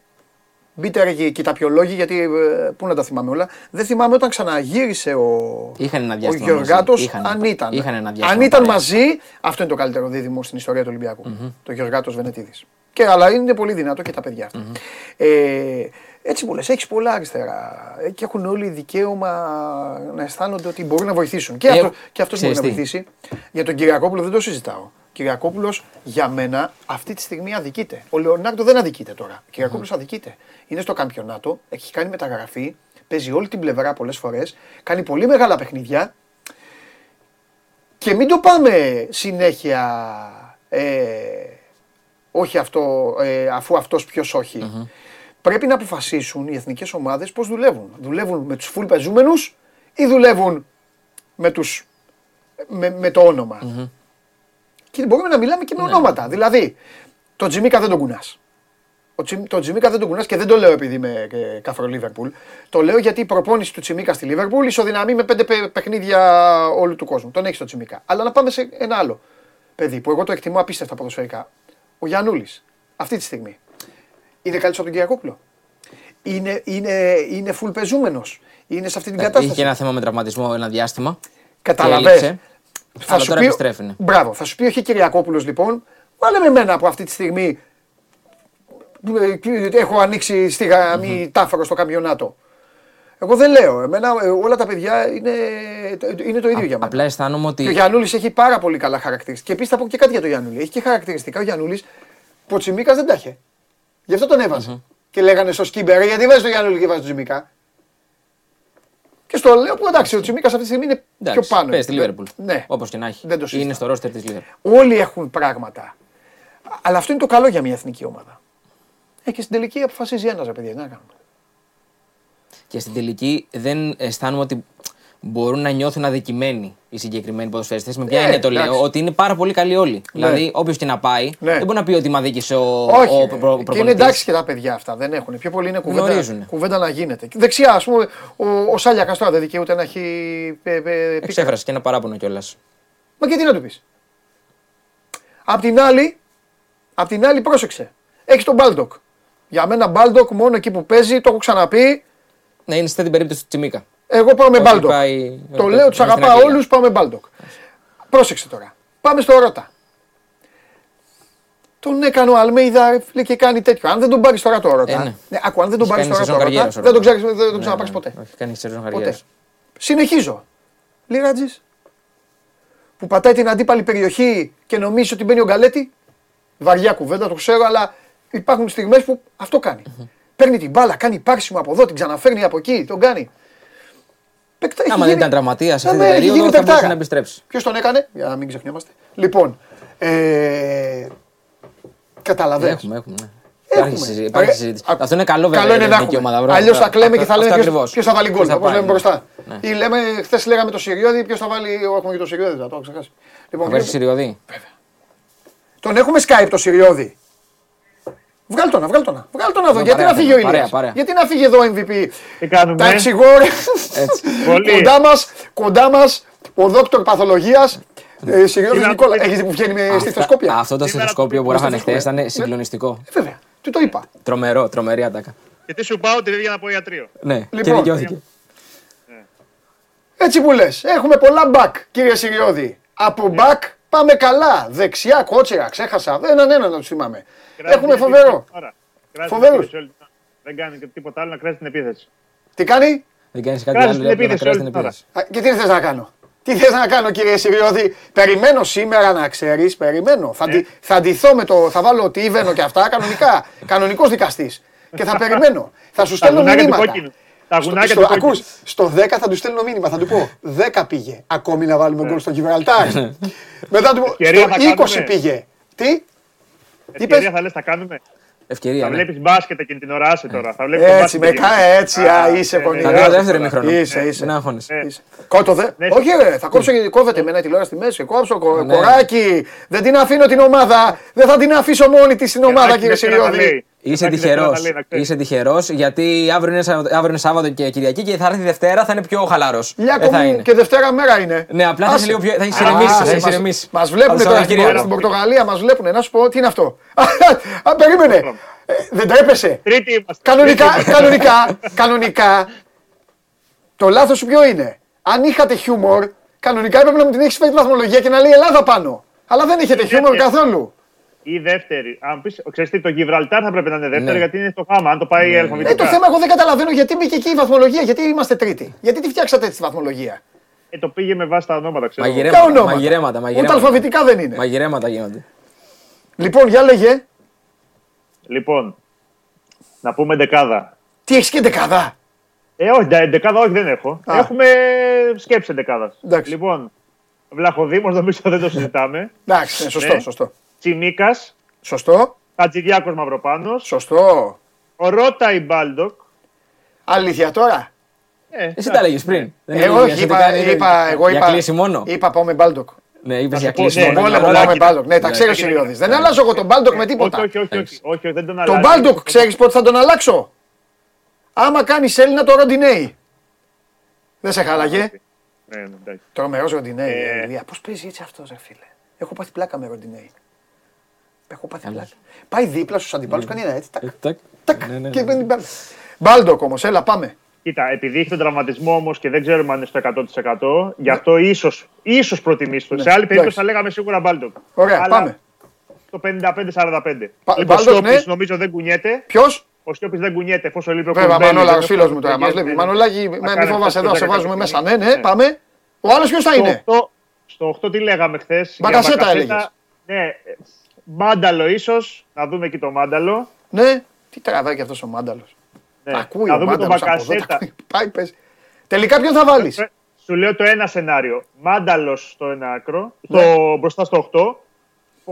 Speaker 1: Μπείτε ρε και κοιταπιολόγοι, γιατί ε, πού να τα θυμάμαι όλα. Δεν θυμάμαι όταν ξαναγύρισε ο,
Speaker 5: Είχαν ένα
Speaker 1: ο
Speaker 5: διάστημα
Speaker 1: Γιωργάτος,
Speaker 5: μαζί. Είχαν-
Speaker 1: αν ήταν.
Speaker 5: είχαν ένα διάστημα
Speaker 1: αν ήταν
Speaker 5: παρέα.
Speaker 1: μαζί, αυτό είναι το καλύτερο δίδυμο στην ιστορία του ολυμπιακου Το Γιωργάτος Βενετίδης. Και, αλλά είναι πολύ δυνατό και τα παιδιά αυτά. Ε, έτσι μου λες, έχεις πολλά αριστερά ε, και έχουν όλοι δικαίωμα να αισθάνονται ότι μπορούν να βοηθήσουν. Και,
Speaker 5: Ε,
Speaker 1: αυτό, και αυτός μπορεί
Speaker 5: ξέρεις
Speaker 1: να
Speaker 5: τι.
Speaker 1: βοηθήσει. Για τον Κυριακόπουλο δεν το συζητάω. Ο Κυριακόπουλος για μένα αυτή τη στιγμή αδικείται. Ο Λεωνάρντο δεν αδικείται τώρα. Ο Κυριακόπουλος αδικείται. Είναι στο καμπιονάτο, έχει κάνει μεταγραφή, παίζει όλη την πλευρά πολλές φορές, κάνει πολύ μεγάλα παιχνίδια και μην το πάμε συνέχεια ε, όχι αυτό, ε, αφού αυτός ποιος όχι. Πρέπει να αποφασίσουν οι εθνικές ομάδες πώς δουλεύουν. Δουλεύουν με τους φουλ πεζούμενους ή δουλεύουν με, τους, με, με το όνομα. Και μπορούμε να μιλάμε και με ονόματα. Δηλαδή, τον Τζιμίκα δεν τον κουνάς. Ο Τζι, τον Τσιμίκα δεν τον κουνάς και δεν το λέω επειδή είμαι ε, κάφρο Λίβερπουλ. Το λέω γιατί η προπόνηση του Τσιμίκα στη Λίβερπουλ ισοδυναμεί με πέντε παι- παιχνίδια όλου του κόσμου. Τον έχεις τον Τσιμίκα. Αλλά να πάμε σε ένα άλλο παιδί που εγώ το εκτιμώ απίστευτα ποδοσφαιρικά. Ο Γιανούλη. Αυτή τη στιγμή. Είναι καλύτερο από τον Κυριακόπουλο. Είναι, είναι, είναι full πεζούμενος. Είναι σε αυτή την
Speaker 5: Είχε
Speaker 1: κατάσταση.
Speaker 5: και ένα θέμα με τραυματισμό ένα διάστημα.
Speaker 1: Καταλαβες.
Speaker 5: Και έλειψε. Αλλά τώρα επιστρέφει, ναι.
Speaker 1: Μπράβο. Θα σου πει ο Κυριακόπουλος λοιπόν, βάλε με μένα που αυτή τη στιγμή ε, έχω ανοίξει στη γραμμή τάφαρο στο καμπιονάτο. Εγώ δεν λέω. Εμένα ε, όλα τα παιδιά είναι, είναι το ίδιο για μένα.
Speaker 5: Απλά αισθάνομαι ότι.
Speaker 1: Και ο Γιαννούλη έχει πάρα πολύ καλά χαρακτηριστικά. Και επίσης θα πω και κάτι για τον Γιαννούλη. Έχει και χαρακτηριστικά ο Γιαννούλη που ο Τσιμίκα δεν τα είχε. Γι' αυτό τον εβαζε Και λέγανε στο Σκίμπερ, γιατί βάζεις τον Γιαννούλη και βάζεις τον Τσιμίκα. Και στο λέω που εντάξει, ο Τσιμίκα αυτή τη στιγμή είναι
Speaker 5: Εντάξει,
Speaker 1: πιο πάνω.
Speaker 5: Παίζει στη Λίβερπουλ.
Speaker 1: Ναι.
Speaker 5: Όπως και να έχει.
Speaker 1: Δεν το συζητάω.
Speaker 5: είναι στο ρόστερ της Λίβερπουλ.
Speaker 1: Όλοι έχουν πράγματα. Αλλά αυτό είναι το καλό για μια εθνική ομάδα. Ε, και στην τελική αποφασίζει ένας ρε παιδιά. τι Να κάνουμε.
Speaker 5: Και στην τελική δεν αισθάνομαι ότι μπορούν να νιώθουν αδικημένοι οι συγκεκριμένοι ποδοσφαιριστές. Με ποια
Speaker 1: Ναι,
Speaker 5: έννοια το λέω,
Speaker 1: εντάξει.
Speaker 5: ότι είναι πάρα πολύ καλοί όλοι. Δηλαδή, όποιος και να πάει,
Speaker 1: Ναι.
Speaker 5: δεν μπορεί να πει ότι με αδίκησε ο,
Speaker 1: Όχι.
Speaker 5: ο
Speaker 1: ρε.
Speaker 5: προ-
Speaker 1: και είναι
Speaker 5: προπονητής.
Speaker 1: εντάξει και τα παιδιά αυτά. Δεν έχουν. Πιο πολύ είναι κουβέντα,
Speaker 5: Γνωρίζουνε.
Speaker 1: κουβέντα να γίνεται. Και Δεξιά, ας πούμε, ο, ο Σάλιακα τώρα δεν δικαιούται να έχει. Ε, ε, πει-
Speaker 5: Εξέφρασε και ένα παράπονο κιόλας.
Speaker 1: Μα και τι να του πεις. Απ' την άλλη, απ' την άλλη πρόσεξε. Έχεις τον Μπάλντοκ. Για μένα Μπάλντοκ μόνο εκεί που παίζει, το έχω ξαναπεί.
Speaker 5: Ναι, είναι στην περίπτωση του Τσιμίκα.
Speaker 1: Εγώ πάω με
Speaker 5: Όχι,
Speaker 1: Μπάλντοκ.
Speaker 5: πάει-
Speaker 1: Το
Speaker 5: όχι,
Speaker 1: λέω,
Speaker 5: όχι,
Speaker 1: τους
Speaker 5: στην
Speaker 1: αγαπάω
Speaker 5: Αγγλία.
Speaker 1: όλους, πάω με Μπάλντοκ. Πρόσεξε τώρα. Πάμε στο Ρώτα. Τον έκανε ο Αλμέιδα ρε φίλε, και κάνει τέτοιο. Αν δεν τον πάρεις τώρα το Ρώτα.
Speaker 5: Ε, ναι.
Speaker 1: ναι, άκου, αν δεν τον
Speaker 5: Έχει
Speaker 1: πάρεις
Speaker 5: κάνει
Speaker 1: τώρα το
Speaker 5: σεζόν
Speaker 1: Ρώτα,
Speaker 5: καριέρας ο
Speaker 1: δεν τον,
Speaker 5: Ρώτα.
Speaker 1: ξέρεις, δεν τον
Speaker 5: Ναι,
Speaker 1: ξαναπάρεις
Speaker 5: ναι,
Speaker 1: ποτέ.
Speaker 5: Έχει κάνει σεζόν
Speaker 1: Ποτέ.
Speaker 5: καριέρας.
Speaker 1: Συνεχίζω. Λιράτζης. Που πατάει την αντίπαλη περιοχή και νομίζει ότι μπαίνει ο Γκαλέτη. Βαριά κουβέντα, το ξέρω, αλλά υπάρχουν στιγμές που αυτό κάνει. Παίρνει την μπάλα, κάνει πάρσιμο από εδώ, την ξαναφέρνει από εκεί, τον κάνει. Πεκτα...
Speaker 5: Άμα δεν ήταν τραυματίας σε αυτή την
Speaker 1: Ναι, έχει
Speaker 5: περίοδο,
Speaker 1: γίνει
Speaker 5: θα μπορούσε
Speaker 1: παικτάρα.
Speaker 5: να επιστρέψει.
Speaker 1: Ποιος τον έκανε, για να μην ξεχνιόμαστε. Λοιπόν, ε, καταλαβαίνεις.
Speaker 5: Έχουμε, έχουμε. ναι.
Speaker 1: Έχουμε.
Speaker 5: Υπάρχει συζήτηση. Υπάρχει
Speaker 1: Ε,
Speaker 5: συζήτηση.
Speaker 1: α-
Speaker 5: Αυτό είναι καλό βέβαια.
Speaker 1: Καλό είναι
Speaker 5: για
Speaker 1: να
Speaker 5: την εθνική
Speaker 1: έχουμε.
Speaker 5: ομάδα, μπράβο.
Speaker 1: Αλλιώς θα κλαίμε και θα
Speaker 5: Αυτό
Speaker 1: λέμε
Speaker 5: ακριβώς.
Speaker 1: ποιος θα βάλει γκολ.
Speaker 5: Ποιος θα
Speaker 1: Όπω
Speaker 5: πάει,
Speaker 1: λέμε
Speaker 5: ναι.
Speaker 1: μπροστά.
Speaker 5: Ναι.
Speaker 1: Ή λέμε, χθες λέγαμε το Σιριώδη, ποιος θα βάλει. Έχουμε και το Σιριώδη, θα το έχω ξεχάσει. Λοιπόν,
Speaker 5: Θα πάρει Σιριωδή.
Speaker 1: τον έχουμε Skype το Σιριώδη. Βγάλ τον, βγάλ τον, βγάλ τον, Μπράβο, γιατί
Speaker 5: παρέα
Speaker 1: να φύγει ο
Speaker 5: θέλουμε.
Speaker 1: Ηλίας;
Speaker 5: Παρέα, παρέα.
Speaker 1: Γιατί να φύγει εδώ ο MVP.
Speaker 7: Τι κάνουμε.
Speaker 1: Τα εξηγώ.
Speaker 5: Έτσι.
Speaker 7: Πολύ.
Speaker 1: κοντά μας, κοντά μας, ο δόκτωρ παθολογίας, ε, Σιριώδης
Speaker 7: Τι να
Speaker 1: Νικόλα.
Speaker 7: πω,
Speaker 1: Έχεις δει που βγαίνει με
Speaker 5: Αυτά-
Speaker 1: στιθοσκόπια.
Speaker 5: Αυτό το
Speaker 7: Σήμερα
Speaker 5: στιθοσκόπιο που
Speaker 7: που
Speaker 5: γράφανε χθες
Speaker 1: στιθοσκόπια.
Speaker 5: ήταν συγκλονιστικό.
Speaker 1: Ε, Βέβαια, του το είπα.
Speaker 5: Τρομερό, τρομερή ατάκα.
Speaker 7: Και τι σου πάω ότι δεν για να πω ιατρείο.
Speaker 5: Ναι, και
Speaker 1: Λοιπόν.
Speaker 5: δικαιώθηκε.
Speaker 1: Έτσι που λες, έχουμε πολλά μπακ, κύριε Σιριώδη. Από μπακ πάμε καλά. Δεξιά, κότσερα, ξέχασα. Έναν έναν να τους θυμάμαι. Έχουμε φοβερό. Φοβερούς.
Speaker 7: Δεν κάνει και τίποτα άλλο να κράζει την επίθεση.
Speaker 1: Τι κάνει,
Speaker 5: Δεν κάνεις κάτι
Speaker 7: Κράζει
Speaker 5: άλλο
Speaker 7: την
Speaker 5: λέει, απλά να
Speaker 7: επίθεση
Speaker 5: κράζει
Speaker 7: όλη
Speaker 5: την
Speaker 7: την ώρα.
Speaker 5: επίθεση.
Speaker 1: Α, Και τι θες να κάνω; Τι θες να κάνω κύριε Σιριώδη; Περιμένω σήμερα να ξέρεις, περιμένω. Θα, ντι- θα ντυθώ με το, θα βάλω ότι Ήβενο και αυτά κανονικά. Κανονικός δικαστής. Και θα περιμένω. Θα σου
Speaker 7: Τα
Speaker 1: στέλνω
Speaker 7: γουνάκια του
Speaker 1: μηνύματα.
Speaker 7: Κόκκινου. Τα
Speaker 1: Στο,
Speaker 7: γουνάκια
Speaker 1: στο,
Speaker 7: του κόκκινου.
Speaker 1: ακούς, στο 10 θα του στέλνω μήνυμα, θα του πω 10 πήγε. Ακόμη να βάλουμε γκολ στο Γιβραλτάρ. Μετά του πω
Speaker 7: Ευκαιρία
Speaker 1: στο
Speaker 7: θα
Speaker 1: 20
Speaker 7: κάνουμε.
Speaker 1: πήγε. Τι,
Speaker 7: Ευκαιρία
Speaker 1: είπες;
Speaker 7: θα λες τα κάνουμε;
Speaker 5: Ευκαιρία.
Speaker 7: Θα
Speaker 5: ναι.
Speaker 7: βλέπεις μπάσκετ εκείνη την ώρα, άσε τώρα. Θα βλέπεις
Speaker 1: έτσι
Speaker 7: μπάσκετ
Speaker 1: με
Speaker 7: εκείνη.
Speaker 1: κα, έτσι, α, είσαι
Speaker 7: ναι, ναι.
Speaker 1: πονηρός.
Speaker 5: Θα δω δεύτερο ημίχρονο.
Speaker 1: Είσαι, είσαι.
Speaker 5: Μην αγχώνεσαι.
Speaker 7: Ναι.
Speaker 1: Είσαι. Κότο δε.
Speaker 7: Ναι.
Speaker 1: Όχι, ρε, θα κόψω γιατί κόβεται εμένα η τηλεόραση στη μέση. Κόψω κο-
Speaker 5: Ναι.
Speaker 1: κοράκι. Δεν την αφήνω την ομάδα. Δεν θα την αφήσω μόνη της στην ομάδα,
Speaker 7: Εντάξει,
Speaker 1: κύριε
Speaker 7: δεν θέλω να
Speaker 1: Σιριώδη.
Speaker 7: Λέει.
Speaker 5: Είσαι
Speaker 7: Εντάξει, δεν θέλω
Speaker 5: τυχερός.
Speaker 7: να λέει, να ξέρεις.
Speaker 5: Είσαι τυχερός γιατί αύριο είναι, Σαββα- αύριο είναι Σάββατο και Κυριακή και θα έρθει Δευτέρα θα είναι πιο χαλαρός.
Speaker 1: Λιάκο
Speaker 5: θα
Speaker 1: μου
Speaker 5: είναι.
Speaker 1: και Δευτέρα μέρα είναι.
Speaker 5: Ναι, απλά θα
Speaker 1: Άσε.
Speaker 5: είσαι λίγο πιο- θα έχεις
Speaker 1: Άσε,
Speaker 5: ηρεμήσεις, θα
Speaker 1: μας-
Speaker 5: έχεις ηρεμήσεις.
Speaker 1: Μας βλέπουν
Speaker 5: Από το
Speaker 1: τώρα στην,
Speaker 5: Σαββατοκύριακο.
Speaker 1: στην Πορτογαλία, μας βλέπουν. Να σου πω, τι είναι αυτό; Α, περίμενε. Ε, Δεν τρέπεσαι;
Speaker 7: Τρίτη είμαστε.
Speaker 1: Κανονικά, κανονικά, κανονικά, το λάθος σου ποιο είναι; Αν είχατε χιούμορ, κανονικά έπρεπε να μου την έχεις φέρει τη βαθμολογία και να λέει Ελλάδα πάνω. Αλλά δεν έχετε χιούμορ
Speaker 7: τέτοια.
Speaker 1: καθόλου.
Speaker 7: Ή δεύτερη. Αν πεις, ξέρεις τι, το Γιβραλτάρ θα πρέπει να είναι δεύτερη
Speaker 5: Ναι.
Speaker 7: γιατί είναι στο γάμα. Αν το πάει
Speaker 1: Ε,
Speaker 7: αλφαβητικά.
Speaker 1: το θέμα εγώ δεν καταλαβαίνω γιατί μπήκε εκεί η βαθμολογία, γιατί είμαστε τρίτη. Γιατί τη φτιάξατε έτσι τη βαθμολογία;
Speaker 7: Ε, το πήγε με βάση τα ονόματα, ξέρω.
Speaker 1: Ποια
Speaker 5: Μαγειρέματα,
Speaker 1: ονόματα.
Speaker 5: μαγειρέματα,
Speaker 1: Ούτε
Speaker 5: μαγειρέματα.
Speaker 1: αλφαβητικά δεν είναι.
Speaker 5: Μαγειρέματα γίνονται.
Speaker 1: Λοιπόν, για λέγε,
Speaker 7: Λοιπόν, να πούμε δεκάδα.
Speaker 1: τι έχεις και δεκαδά.
Speaker 7: Ε, όχι, ντε- δεκάδα όχι δεν έχω.
Speaker 1: Α.
Speaker 7: Έχουμε σκέψη δεκάδα.
Speaker 1: Εντάξει.
Speaker 7: Λοιπόν, Βλαχοδήμος νομίζω δεν το συζητάμε.
Speaker 1: Εντάξει, ναι, σωστό,
Speaker 7: Ναι.
Speaker 1: σωστό.
Speaker 7: Τσιμίκα,
Speaker 1: Σωστό,
Speaker 7: Χατζηδιάκος Μαυροπάνος,
Speaker 1: σωστό.
Speaker 7: ο Ρότα Ιμπάλντοκ.
Speaker 1: Αλήθεια τώρα;
Speaker 7: Ε,
Speaker 5: Εσύ τα έλεγες πριν. Δεν
Speaker 1: Εγώ
Speaker 5: έλεγες
Speaker 1: όχι,
Speaker 5: ότι
Speaker 1: είπα,
Speaker 5: κάνει-
Speaker 1: είπα, εγώ
Speaker 5: Για
Speaker 1: είπα,
Speaker 5: κλείσει μόνο.
Speaker 1: είπα πάμε Μπάλντοκ.
Speaker 5: Ναι, είπες
Speaker 7: Να
Speaker 5: για
Speaker 7: σου πω,
Speaker 5: κλείσει
Speaker 7: ναι,
Speaker 5: μόνο.
Speaker 1: Στον
Speaker 7: ναι,
Speaker 1: πόλεμο
Speaker 7: ναι,
Speaker 1: πάμε
Speaker 7: ναι,
Speaker 1: Μπάλντοκ. Ναι, τα
Speaker 7: ναι,
Speaker 1: ξέρει ο
Speaker 7: ναι, ναι,
Speaker 1: Σιριώδης.
Speaker 7: ναι.
Speaker 1: Δεν αλλάζω εγώ τον Μπάλντοκ με τίποτα.
Speaker 7: Όχι, όχι, όχι, όχι,
Speaker 5: Εντάξει.
Speaker 7: όχι, όχι, δεν τον
Speaker 1: Τον
Speaker 7: αλλάζει.
Speaker 1: Μπάλντοκ ξέρεις πότε θα τον αλλάξω; Άμα κάνεις Έλληνα το Ροντινέι. Δεν σε χάλαγε.
Speaker 7: Ναι, ναι, εντάξει.
Speaker 1: Τρομερός Ροντινέι.
Speaker 7: Ε.
Speaker 1: Ε, Πώς παίζει έτσι αυτός, ρε φίλε. Έχω πάθει πλάκα με Ροντινέι. Έχω πάθει πλάκα. Πάει δίπλα στους αντιπάλους, κάνει ένα έτσι. Τακ,
Speaker 5: Ε, τακ.
Speaker 1: τακ,
Speaker 5: Ναι, ναι,
Speaker 1: και
Speaker 5: ναι.
Speaker 1: μπαίνει μπάλα. Μπάλντοκ όμως, έλα πάμε.
Speaker 7: Κοίτα, επειδή έχει τον τραυματισμό όμως και δεν ξέρουμε αν είναι στο 100%, γι' αυτό ίσως ίσως προτιμήσει το. Σε άλλη περίπτωση
Speaker 1: Ναι. εντάξει.
Speaker 7: θα λέγαμε σίγουρα Μπάλντοκ.
Speaker 1: Ωραία,
Speaker 7: Αλλά
Speaker 1: πάμε.
Speaker 7: Το 55-45.
Speaker 1: Πα-
Speaker 7: Λοιπόν, ο
Speaker 1: Μπάλντοκ,
Speaker 7: Σιώπης
Speaker 1: ναι.
Speaker 7: νομίζω δεν κουνιέται.
Speaker 1: Ποιος;
Speaker 7: Ο Σιώπης δεν κουνιέται εφόσον λείπει ο
Speaker 1: Βέβαια,
Speaker 7: Κουρμπέλης,
Speaker 1: Μανόλα,
Speaker 7: δεν
Speaker 1: φίλος
Speaker 7: έχω
Speaker 1: μου τώρα. Μας
Speaker 7: κουνιέται.
Speaker 1: βλέπει. Μανολάκι,
Speaker 7: Θα
Speaker 1: με- μη
Speaker 7: κάνει
Speaker 1: φοβάσαι
Speaker 7: αυτό
Speaker 1: εδώ, σε
Speaker 7: το
Speaker 1: βάζουμε
Speaker 7: 10%.
Speaker 1: μέσα. Ναι, ναι, πάμε. Ο άλλος ποιος θα είναι;
Speaker 7: Στο 8, στο 8 τι λέγαμε χθες.
Speaker 1: Μπακασέτα έλεγες.
Speaker 7: Ναι, ε, μάνταλο ίσως. Να δούμε εκεί το μάνταλο.
Speaker 1: Ναι, τι τραβάει και αυτός ο μάνταλος.
Speaker 7: Ναι.
Speaker 1: Ακούει
Speaker 7: να
Speaker 1: ο
Speaker 7: δούμε τον
Speaker 1: μάνταλος από εδώ. τα
Speaker 7: Μπακασέτα.
Speaker 1: ακούει. Πάει, πες. Τελικά ποιον θα βάλεις;
Speaker 7: Ε, Σου λέω το ένα σενάριο. Μάνταλος στο ένα άκρο,
Speaker 1: Ναι.
Speaker 7: στο, μπροστά στο 8.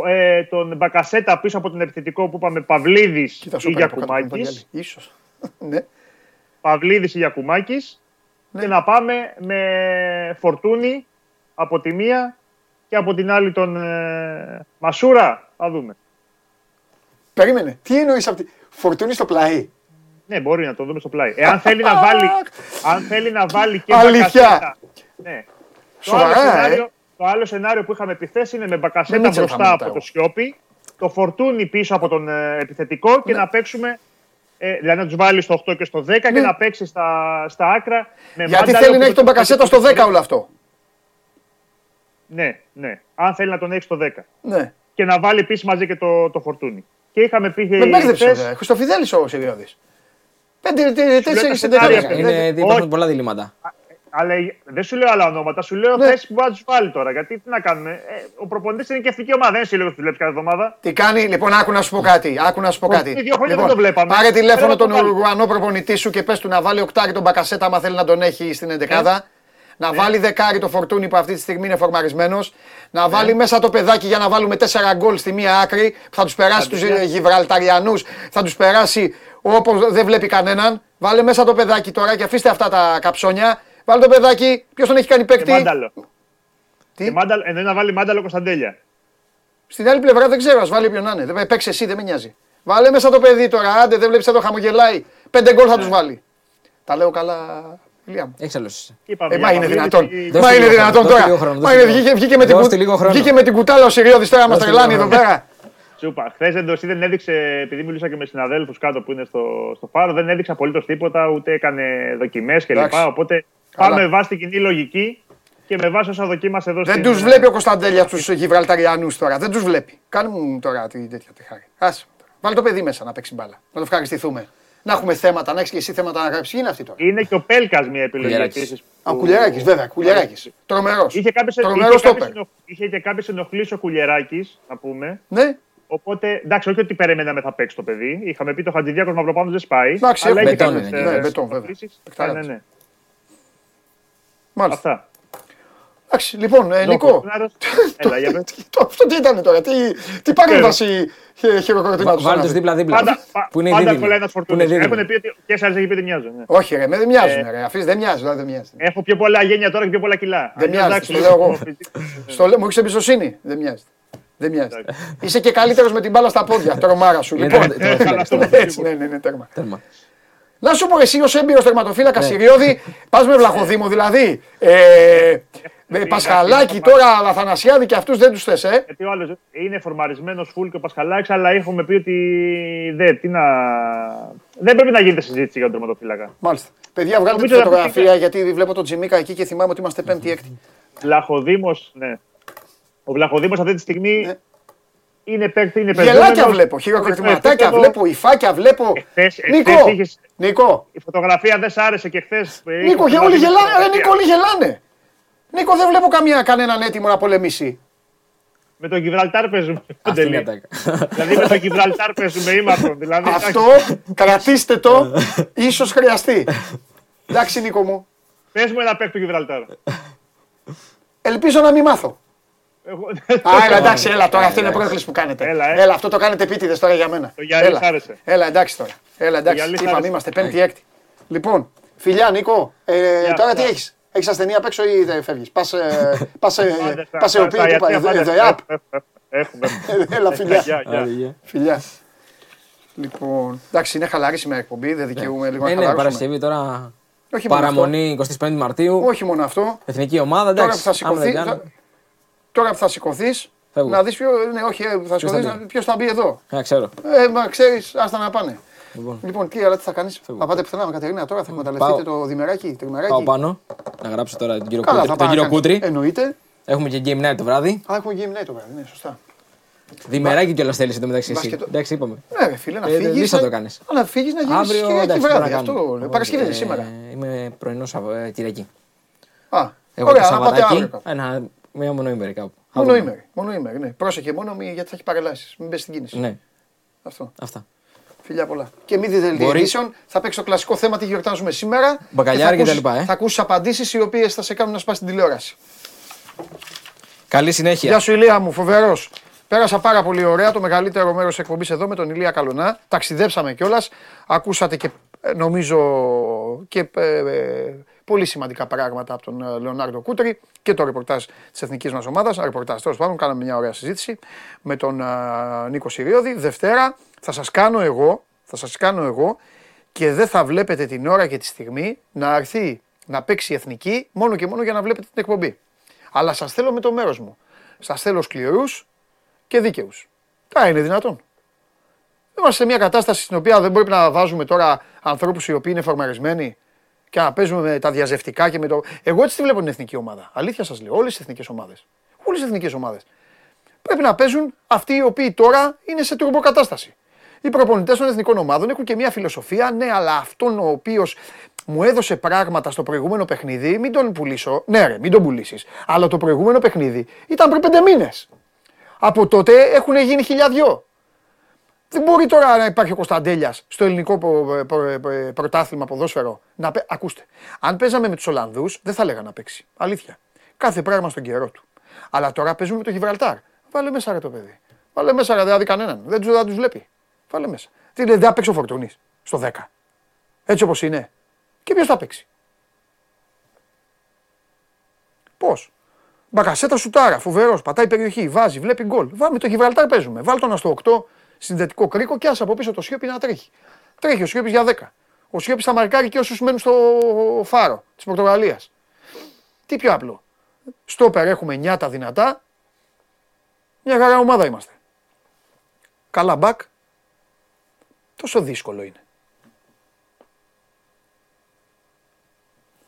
Speaker 7: Ε, τον Μπακασέτα πίσω από τον επιθετικό που είπαμε Παυλίδης
Speaker 1: Κοίτα,
Speaker 7: ή
Speaker 1: σου έκανε από κάτω τον
Speaker 7: Γιακουμάκη.
Speaker 1: Βαγγέλη. Ίσως. Ναι.
Speaker 7: Παυλίδης ή Γιακουμάκη.
Speaker 1: Ναι.
Speaker 7: Και να πάμε με φορτούνη από τη μία και από την άλλη τον ε, Μασούρα. Θα δούμε.
Speaker 1: Περίμενε. Τι εννοείς από τη. Φορτούνη στο πλαί.
Speaker 7: Ναι, μπορεί να το δούμε στο πλάι. Εάν θέλει να βάλει, αν θέλει να βάλει και
Speaker 1: Αλήθεια.
Speaker 7: μπακασέτα. Ναι. Το άλλο,
Speaker 1: Σοβαρά,
Speaker 7: σενάριο,
Speaker 1: ε.
Speaker 7: το άλλο σενάριο που είχαμε πει είναι με
Speaker 1: Με
Speaker 7: μπακασέτα
Speaker 1: Μίτσελ θα
Speaker 7: μπροστά
Speaker 1: ρωτάω.
Speaker 7: από το Σιώπη, το φορτούνι πίσω από τον ε, επιθετικό και
Speaker 1: Ναι.
Speaker 7: να παίξουμε. Ε, δηλαδή να τους βάλεις στο 8 και στο 10 και να παίξεις στα, στα άκρα. Με
Speaker 1: Γιατί
Speaker 7: Μάνταλο
Speaker 1: θέλει
Speaker 7: που
Speaker 1: να έχει
Speaker 7: το-
Speaker 1: τον Μπακασέτα στο 10 όλο αυτό.
Speaker 7: Ναι, ναι. Αν θέλει να τον έχει στο 10.
Speaker 1: Ναι.
Speaker 7: Και να βάλει επίσης μαζί και το, το φορτούνι. Και είχαμε πει.
Speaker 1: Με
Speaker 7: ε,
Speaker 1: μπέρδεψε.
Speaker 7: χθες-
Speaker 1: βέβαια. Χριστοφιδέλης ο Σιριώδης. Πέντε, τε-
Speaker 7: τα
Speaker 1: τέσσερι
Speaker 7: σενάρια,
Speaker 1: εντεκάδε.
Speaker 7: είναι-
Speaker 5: Είναι,
Speaker 7: Όχι.
Speaker 5: υπάρχουν πολλά διλήμματα.
Speaker 7: Αλλά δεν σου λέω άλλα ονόματα, σου λέω
Speaker 1: Ναι.
Speaker 7: θέσει που θα του βάλει τώρα. Γιατί τι να κάνουμε; Ε, ο προπονητής είναι και ευτική ομάδα, δεν είναι σύλλογος που δουλεύει κάθε εβδομάδα.
Speaker 1: Τι κάνει, λοιπόν, άκου να σου πω κάτι. Άκου να σου πω
Speaker 7: Όχι,
Speaker 1: κάτι.
Speaker 7: δύο χρόνια
Speaker 1: Λοιπόν,
Speaker 7: δεν το βλέπαμε.
Speaker 1: Πάρε τηλέφωνο
Speaker 7: Πρέπει να
Speaker 1: τον
Speaker 7: το βάλει.
Speaker 1: Ουρουγουανό προπονητή σου και πες του να βάλει οκτάρι τον Μπακασέτα, άμα θέλει να τον έχει στην εντεκάδα.
Speaker 7: Ναι.
Speaker 1: Να βάλει δεκάρι το φορτούνι που αυτή τη στιγμή είναι φορμαρισμένος. Να
Speaker 7: Ναι.
Speaker 1: βάλει μέσα το παιδάκι για να βάλουμε τέσσερα γκολ στη μία άκρη. Που θα τους περάσει τους
Speaker 7: Αντρέα.
Speaker 1: Γιβραλταριανούς. Θα τους περάσει όπως δεν βλέπει κανέναν. Βάλε μέσα το παιδάκι τώρα και αφήστε αυτά τα καψόνια. Βάλε το παιδάκι. Ποιος τον έχει κάνει
Speaker 7: Και
Speaker 1: παίκτη;
Speaker 7: μάνταλο.
Speaker 1: Τι;
Speaker 7: Και μάνταλο εννοεί να βάλει μάνταλο Κωνσταντέλια.
Speaker 1: Στην άλλη πλευρά δεν ξέρω, ας βάλει ποιον να είναι. Δεν- Παίξε εσύ, δεν με νοιάζει. Βάλε μέσα το παιδί τώρα. Άντε, δεν βλέπεις εδώ χαμογελάει. Πέντε γκολ θα τους βάλει. Τα λέω καλά, Ηλία μου.
Speaker 5: Έχεις άλλος.
Speaker 7: Είπαμε,
Speaker 1: Ε,
Speaker 7: για
Speaker 1: μα είναι
Speaker 7: Παυλίδη,
Speaker 1: δυνατόν.
Speaker 7: τι-
Speaker 5: Δώστε
Speaker 1: Μα είναι
Speaker 5: λίγο
Speaker 1: δυνατόν
Speaker 5: χρόνο, δώστε
Speaker 1: τώρα.
Speaker 5: λίγο χρόνο,
Speaker 1: Μα
Speaker 5: δώστε
Speaker 1: είναι,
Speaker 5: λίγο
Speaker 1: βγήκε, βγήκε με την,
Speaker 5: Δώστε
Speaker 1: κου-
Speaker 5: λίγο χρόνο.
Speaker 1: βγήκε με την κουτάλα ο Σιριώδης τώρα μας
Speaker 5: Δώστε
Speaker 1: τρελάνει
Speaker 5: λίγο
Speaker 1: εδώ πέρα.
Speaker 7: Σου είπα, χθε εντοσύ δεν έδειξε, επειδή μιλούσα και με συναδέλφους κάτω που είναι στο, στο φάρο, δεν έδειξε απολύτως τίποτα, ούτε έκανε δοκιμές κλπ.
Speaker 1: Εντάξει.
Speaker 7: Οπότε
Speaker 1: Καλά.
Speaker 7: πάμε με βάση την κοινή λογική και με βάση όσα δοκίμασε εδώ
Speaker 1: Δεν
Speaker 7: στην-
Speaker 1: τους βλέπει ο Κωνσταντέλια τους Γιβραλταριανούς τώρα. Δεν τους βλέπει. Κάνουν τώρα τη τέτοια τη χάρη. Άσε. τώρα. Βάλε το παιδί μέσα να παίξει μπάλα. Να το ευχαριστηθούμε. Να έχουμε θέματα, να έχεις και εσύ θέματα να γράψεις. Είναι αυτή τώρα;
Speaker 7: Είναι και ο Πέλκας μια επιλογή
Speaker 5: Κουλιεράκης.
Speaker 7: επίσης.
Speaker 1: Α, ο Κουλιαράκης, βέβαια. Κουλιαράκης. Τρομερός.
Speaker 7: Είχε κάποιε
Speaker 1: Τρομερός στόπερ.
Speaker 7: είχε και κάποιες ενοχλήσεις ο Κουλιεράκη, να πούμε.
Speaker 1: Ναι,
Speaker 7: Οπότε εντάξει, όχι ότι περιμέναμε θα παίξει το παιδί. Είχαμε πει το Χατζηδιάκος Μαυροπάνος δεν σπάει.
Speaker 1: Εντάξει,
Speaker 7: αλλά
Speaker 1: έχουμε
Speaker 7: είχε
Speaker 5: μπετόν
Speaker 7: κάποιες,
Speaker 5: είναι,
Speaker 7: ε,
Speaker 1: ναι, μπετόν, βέβαια.
Speaker 7: ενοχλήσεις.
Speaker 1: Παικταράς.
Speaker 7: Ναι, ναι, ναι.
Speaker 1: μάλιστα.
Speaker 7: Αυτά.
Speaker 1: Εντάξει, λοιπόν, ε, Νικό.
Speaker 7: Ζώκος, Έλα, για πες.
Speaker 1: Το- Αυτό τι ήταν τώρα, τι, τι παρέμβαση χειροκροτήματος.
Speaker 5: Βάλτε του δίπλα-δίπλα.
Speaker 7: Πάντα, πα-
Speaker 5: Που είναι
Speaker 7: πάντα
Speaker 5: δίδυμοι.
Speaker 7: κολλάει ένας
Speaker 5: Που είναι
Speaker 7: φορτούνη.
Speaker 5: δίδυμοι.
Speaker 7: Έχουν πει ότι και σε άλλε έχει πει ότι μοιάζουν. ναι.
Speaker 1: Όχι, ρε, με δεν μοιάζουν.
Speaker 7: Ε,
Speaker 1: Ρε. Αφήσεις, δεν μοιάζουν, δηλαδή, δεν μοιάζουν.
Speaker 7: Έχω πιο πολλά γένια τώρα και πιο πολλά κιλά.
Speaker 1: Δεν
Speaker 7: Αλλιώς,
Speaker 1: μοιάζει,
Speaker 7: εντάξει,
Speaker 1: το λέω εγώ.
Speaker 7: λίγο-
Speaker 1: Στο λέω, μου έχεις εμπιστοσύνη. Δεν μοιάζει. Δεν μοιάζει. Είσαι και καλύτερος με την μπάλα στα πόδια. Τρομάρα σου.
Speaker 5: Είναι
Speaker 1: Λοιπόν,
Speaker 5: τερμα- τερματοφύλακας,
Speaker 7: αυτό
Speaker 5: τέρμα.
Speaker 1: έτσι, ναι, ναι, ναι, τέρμα.
Speaker 5: Τέρμα.
Speaker 1: Να σου πω εσύ ως έμπειρος
Speaker 5: Ναι.
Speaker 1: τερματοφύλακα Συριώδη, πας με Βλαχοδήμο δηλαδή. Ε, με Πασχαλάκη τώρα, Αθανασιάδη και αυτούς δεν τους θες, ε;
Speaker 7: Γιατί ο άλλος είναι φορμαρισμένος φουλ και ο Πασχαλάκης, αλλά έχουμε πει ότι δεν, τι να... δεν πρέπει να γίνεται συζήτηση για τον τερματοφύλακα.
Speaker 1: Μάλιστα. Παιδιά, βγάλτε τη
Speaker 7: Νομίζω ότι
Speaker 1: φωτογραφία γιατί βλέπω τον Τζιμίκα εκεί και θυμάμαι ότι είμαστε πέμπτη-έκτη.
Speaker 7: Βλαχοδήμος, ναι. Ο Βλαχοδήμος αυτή τη στιγμή
Speaker 1: Ναι.
Speaker 7: Είναι παίκτη, είναι
Speaker 1: Γελάκια
Speaker 7: παιζόμενος.
Speaker 1: βλέπω,
Speaker 7: Στο
Speaker 1: χειροκροτηματάκια
Speaker 7: επίπεδο-
Speaker 1: βλέπω, υφάκια βλέπω.
Speaker 7: Εχθές- εχθές
Speaker 1: Νίκο,
Speaker 7: είχες-
Speaker 1: Νίκο,
Speaker 7: Η φωτογραφία δεν σ' άρεσε και χθε.
Speaker 1: Νίκο, και όλοι γελάνε. Ρε, Νίκο, όλοι γελάνε. Νίκο, δεν βλέπω καμία, κανέναν έτοιμο να πολεμήσει.
Speaker 7: Με τον Γιβραλτάρ παίζουμε.
Speaker 5: Αυτή είναι η
Speaker 7: Παντελή.
Speaker 5: ατάκα.
Speaker 7: δηλαδή με τον Γιβραλτάρ παίζουμε ήμαρτον. Δηλαδή,
Speaker 1: Αυτό κρατήστε το, ίσω χρειαστεί. Εντάξει, Νίκο μου.
Speaker 7: Πε μου ένα παίκτη του Γιβραλτάρ.
Speaker 1: Ελπίζω να μην μάθω.
Speaker 7: Εγώ-
Speaker 1: Α, έλα, εντάξει, έλα τώρα. Αυτή είναι πρόκληση που κάνετε.
Speaker 7: Έλα, ε.
Speaker 1: Έλα, αυτό το κάνετε επίτηδες τώρα για μένα.
Speaker 7: Το Γιάννης
Speaker 1: Έλα.
Speaker 7: σ' άρεσε.
Speaker 1: Έλα, εντάξει τώρα. Έλα, εντάξει.
Speaker 7: Γιάννης σ'
Speaker 1: Είπαμε,
Speaker 7: άρεσε.
Speaker 1: είμαστε πέμπτη-έκτη. Λοιπόν, φιλιά, Νίκο, ε,
Speaker 7: Γεια,
Speaker 1: τώρα τι
Speaker 7: γεια.
Speaker 1: έχεις; Έχεις ασθενή απ' έξω ή δεν φεύγεις; Πας
Speaker 7: Πάντα στα-
Speaker 1: σε οποίο
Speaker 7: στα
Speaker 1: του πάει.
Speaker 7: ιατρία
Speaker 1: Δε
Speaker 7: πάντα.
Speaker 1: απ.
Speaker 7: Έχουμε.
Speaker 1: Έλα, φιλιά.
Speaker 7: Γεια, γεια.
Speaker 5: Άντε, γεια.
Speaker 1: Φιλιά. Λοιπόν, εντάξει, είναι χαλαρή σήμερα η εκπομπή. Δεν δικαιούμαι λίγο να
Speaker 5: Ε, ναι,
Speaker 1: χαλαρώσουμε.
Speaker 5: Παρασκευή τώρα.
Speaker 1: Όχι μόνο
Speaker 5: Παραμονή 25 Μαρτίου.
Speaker 1: αυτό. Όχι μόνο αυτό.
Speaker 5: Εθνική ομάδα,
Speaker 1: Τώρα που
Speaker 5: εντάξει.
Speaker 1: θα
Speaker 5: άμα δεν
Speaker 1: σηκωθεί.
Speaker 5: Κάνω-
Speaker 1: θα- Τώρα που θα σηκωθείς,
Speaker 5: Φεύγω.
Speaker 1: να δεις ποιο. Ναι, όχι, ε, θα σηκωθεί.
Speaker 5: θα μπει.
Speaker 1: Ποιος θα μπει εδώ.
Speaker 5: Ε, ξέρω.
Speaker 1: Ε, μα ξέρεις, άστα να πάνε.
Speaker 5: Λοιπόν,
Speaker 1: Λοιπόν, τι, αλλά τι θα κάνεις;
Speaker 5: Φεύγω.
Speaker 1: Θα πάτε πουθενά με Κατερίνα τώρα, θα εκμεταλλευτείτε
Speaker 5: Πάω.
Speaker 1: το διμεράκι, τριμεράκι;
Speaker 5: πάω πάνω να γράψω τώρα τον κύριο
Speaker 1: Καλά,
Speaker 5: Κούτρι.
Speaker 1: θα
Speaker 5: Τον
Speaker 1: πάω.
Speaker 5: κύριο Κούτρι.
Speaker 1: Εννοείται.
Speaker 5: Έχουμε και game night το βράδυ.
Speaker 1: Α, έχουμε game night το βράδυ, ναι, σωστά.
Speaker 5: Διμεράκι κιόλας θέλεις εντωμεταξύ εσύ.
Speaker 1: Μπάσκετ.
Speaker 5: Εντάξει, είπαμε.
Speaker 1: Ναι, ρε φίλε, να
Speaker 5: Ε,
Speaker 1: φύγεις.
Speaker 5: δεν θα το κάνεις.
Speaker 1: Να φύγεις να γίνεις
Speaker 5: Αύριο
Speaker 1: Κυριακή
Speaker 5: εντάξει,
Speaker 1: βράδυ.
Speaker 5: πρέπει να
Speaker 1: Αυτό
Speaker 5: κάνουμε.
Speaker 1: λέω. Παρασκευή είναι
Speaker 5: Ε,
Speaker 1: σήμερα.
Speaker 5: Είμαι πρωινός Σαββα- Κυριακή.
Speaker 1: Α,
Speaker 5: Εγώ
Speaker 1: ωραία,
Speaker 5: το
Speaker 1: να πάτε αύριο.
Speaker 5: Σαββατάκι.
Speaker 1: κάπου.
Speaker 5: Ένα, μία μονοήμερη κάπου. Θα
Speaker 1: Μόνο
Speaker 5: δούμε.
Speaker 1: ημέρη. Μόνο ημέρη, ναι. Πρόσεχε μόνο μη- γιατί θα έχει παρελάσεις. Μην πέσει στην κίνηση.
Speaker 5: Ναι,
Speaker 1: Αυτό.
Speaker 5: αυτά.
Speaker 1: Φιλιά πολλά. Και μη δείτε
Speaker 5: Μπορεί.
Speaker 1: edition. Θα παίξει το κλασικό θέμα τι γιορτάζουμε σήμερα.
Speaker 5: Μπακαλιάρι
Speaker 1: θα
Speaker 5: και τα
Speaker 1: ακούσεις-
Speaker 5: λοιπά, ε.
Speaker 1: Θα ακούσει απαντήσεις οι οποίες θα σε κάνουν να σπάσεις την τηλεόραση.
Speaker 5: Καλή συνέχεια.
Speaker 1: Γεια σου, Ηλία μου, φοβερός. Πέρασα πάρα πολύ ωραία το μεγαλύτερο μέρος εκπομπής εδώ με τον Ηλία Καλονά. Ταξιδέψαμε κιόλας. Ακούσατε και ε, νομίζω και ε, ε, πολύ σημαντικά πράγματα από τον ε, Λεωνάρντο Κούτρη και το ρεπορτάζ της εθνικής μας ομάδας. Ρεπορτάζ τέλος πάντων, κάναμε μια ωραία συζήτηση με τον ε, Νίκο Σιριώδη. Δευτέρα θα σας κάνω εγώ, θα σας κάνω εγώ και δεν θα βλέπετε την ώρα και τη στιγμή να έρθει να παίξει η εθνική μόνο και μόνο για να βλέπετε την εκπομπή. Αλλά σας θέλω με το μέρος μου. Σας θέλω σκληρούς και δίκαιους. Τα είναι δυνατόν. Είμαστε σε μια κατάσταση στην οποία δεν πρέπει να βάζουμε τώρα ανθρώπους οι οποίοι είναι φορμαρισμένοι και να παίζουμε με τα διαζευτικά και με το. Εγώ έτσι τη βλέπω την εθνική ομάδα. Αλήθεια σας λέω. Όλες τις εθνικές ομάδες. Όλες τις εθνικές ομάδες. Πρέπει να παίζουν αυτοί οι οποίοι τώρα είναι σε τουρμποκατάσταση. Οι προπονητές των εθνικών ομάδων έχουν και μια φιλοσοφία, ναι, αλλά αυτόν ο οποίος μου έδωσε πράγματα στο προηγούμενο παιχνίδι, μην τον πουλήσω. Ναι, ρε, μην τον πουλήσεις. Αλλά το προηγούμενο παιχνίδι ήταν πριν πέντε μήνες. Από τότε έχουν γίνει χιλιαδιό. Δεν μπορεί τώρα να υπάρχει ο Κωνσταντέλιας στο ελληνικό προ- προ- προ- πρωτάθλημα ποδόσφαιρο. Να... παί- Ακούστε, αν παίζαμε με τους Ολλανδούς, δεν θα λέγα να παίξει. Αλήθεια. Κάθε πράγμα στον καιρό του. Αλλά τώρα παίζουμε με το Γιβραλτάρ. Βάλε μέσα ρε το παιδί. Βάλε μέσα ρε, δεν θα δει κανέναν. Δεν του τους βλέπει. Βάλε μέσα. Τι λέει, δεν θα παίξει ο Φορτούνης στο 10. Έτσι όπως είναι. Και ποιος θα παίξει. Πώς. Μπακασέτα σουτάρα, φοβερός, πατάει περιοχή, βάζει, βλέπει γκολ. Βάμε το Γιβραλτάρ παίζουμε. Βάλ τον στο 8 συνδετικό κρίκο και άσε από πίσω το Σιώπη να τρέχει. Τρέχει ο Σιώπης για 10. Ο Σιώπης θα μαρκάρει και όσους μένουν στο φάρο της Πορτογαλίας. Τι πιο απλό. Στόπερ έχουμε νιάτα δυνατά. Μια χαρά ομάδα είμαστε. Καλά μπακ. Τόσο δύσκολο είναι.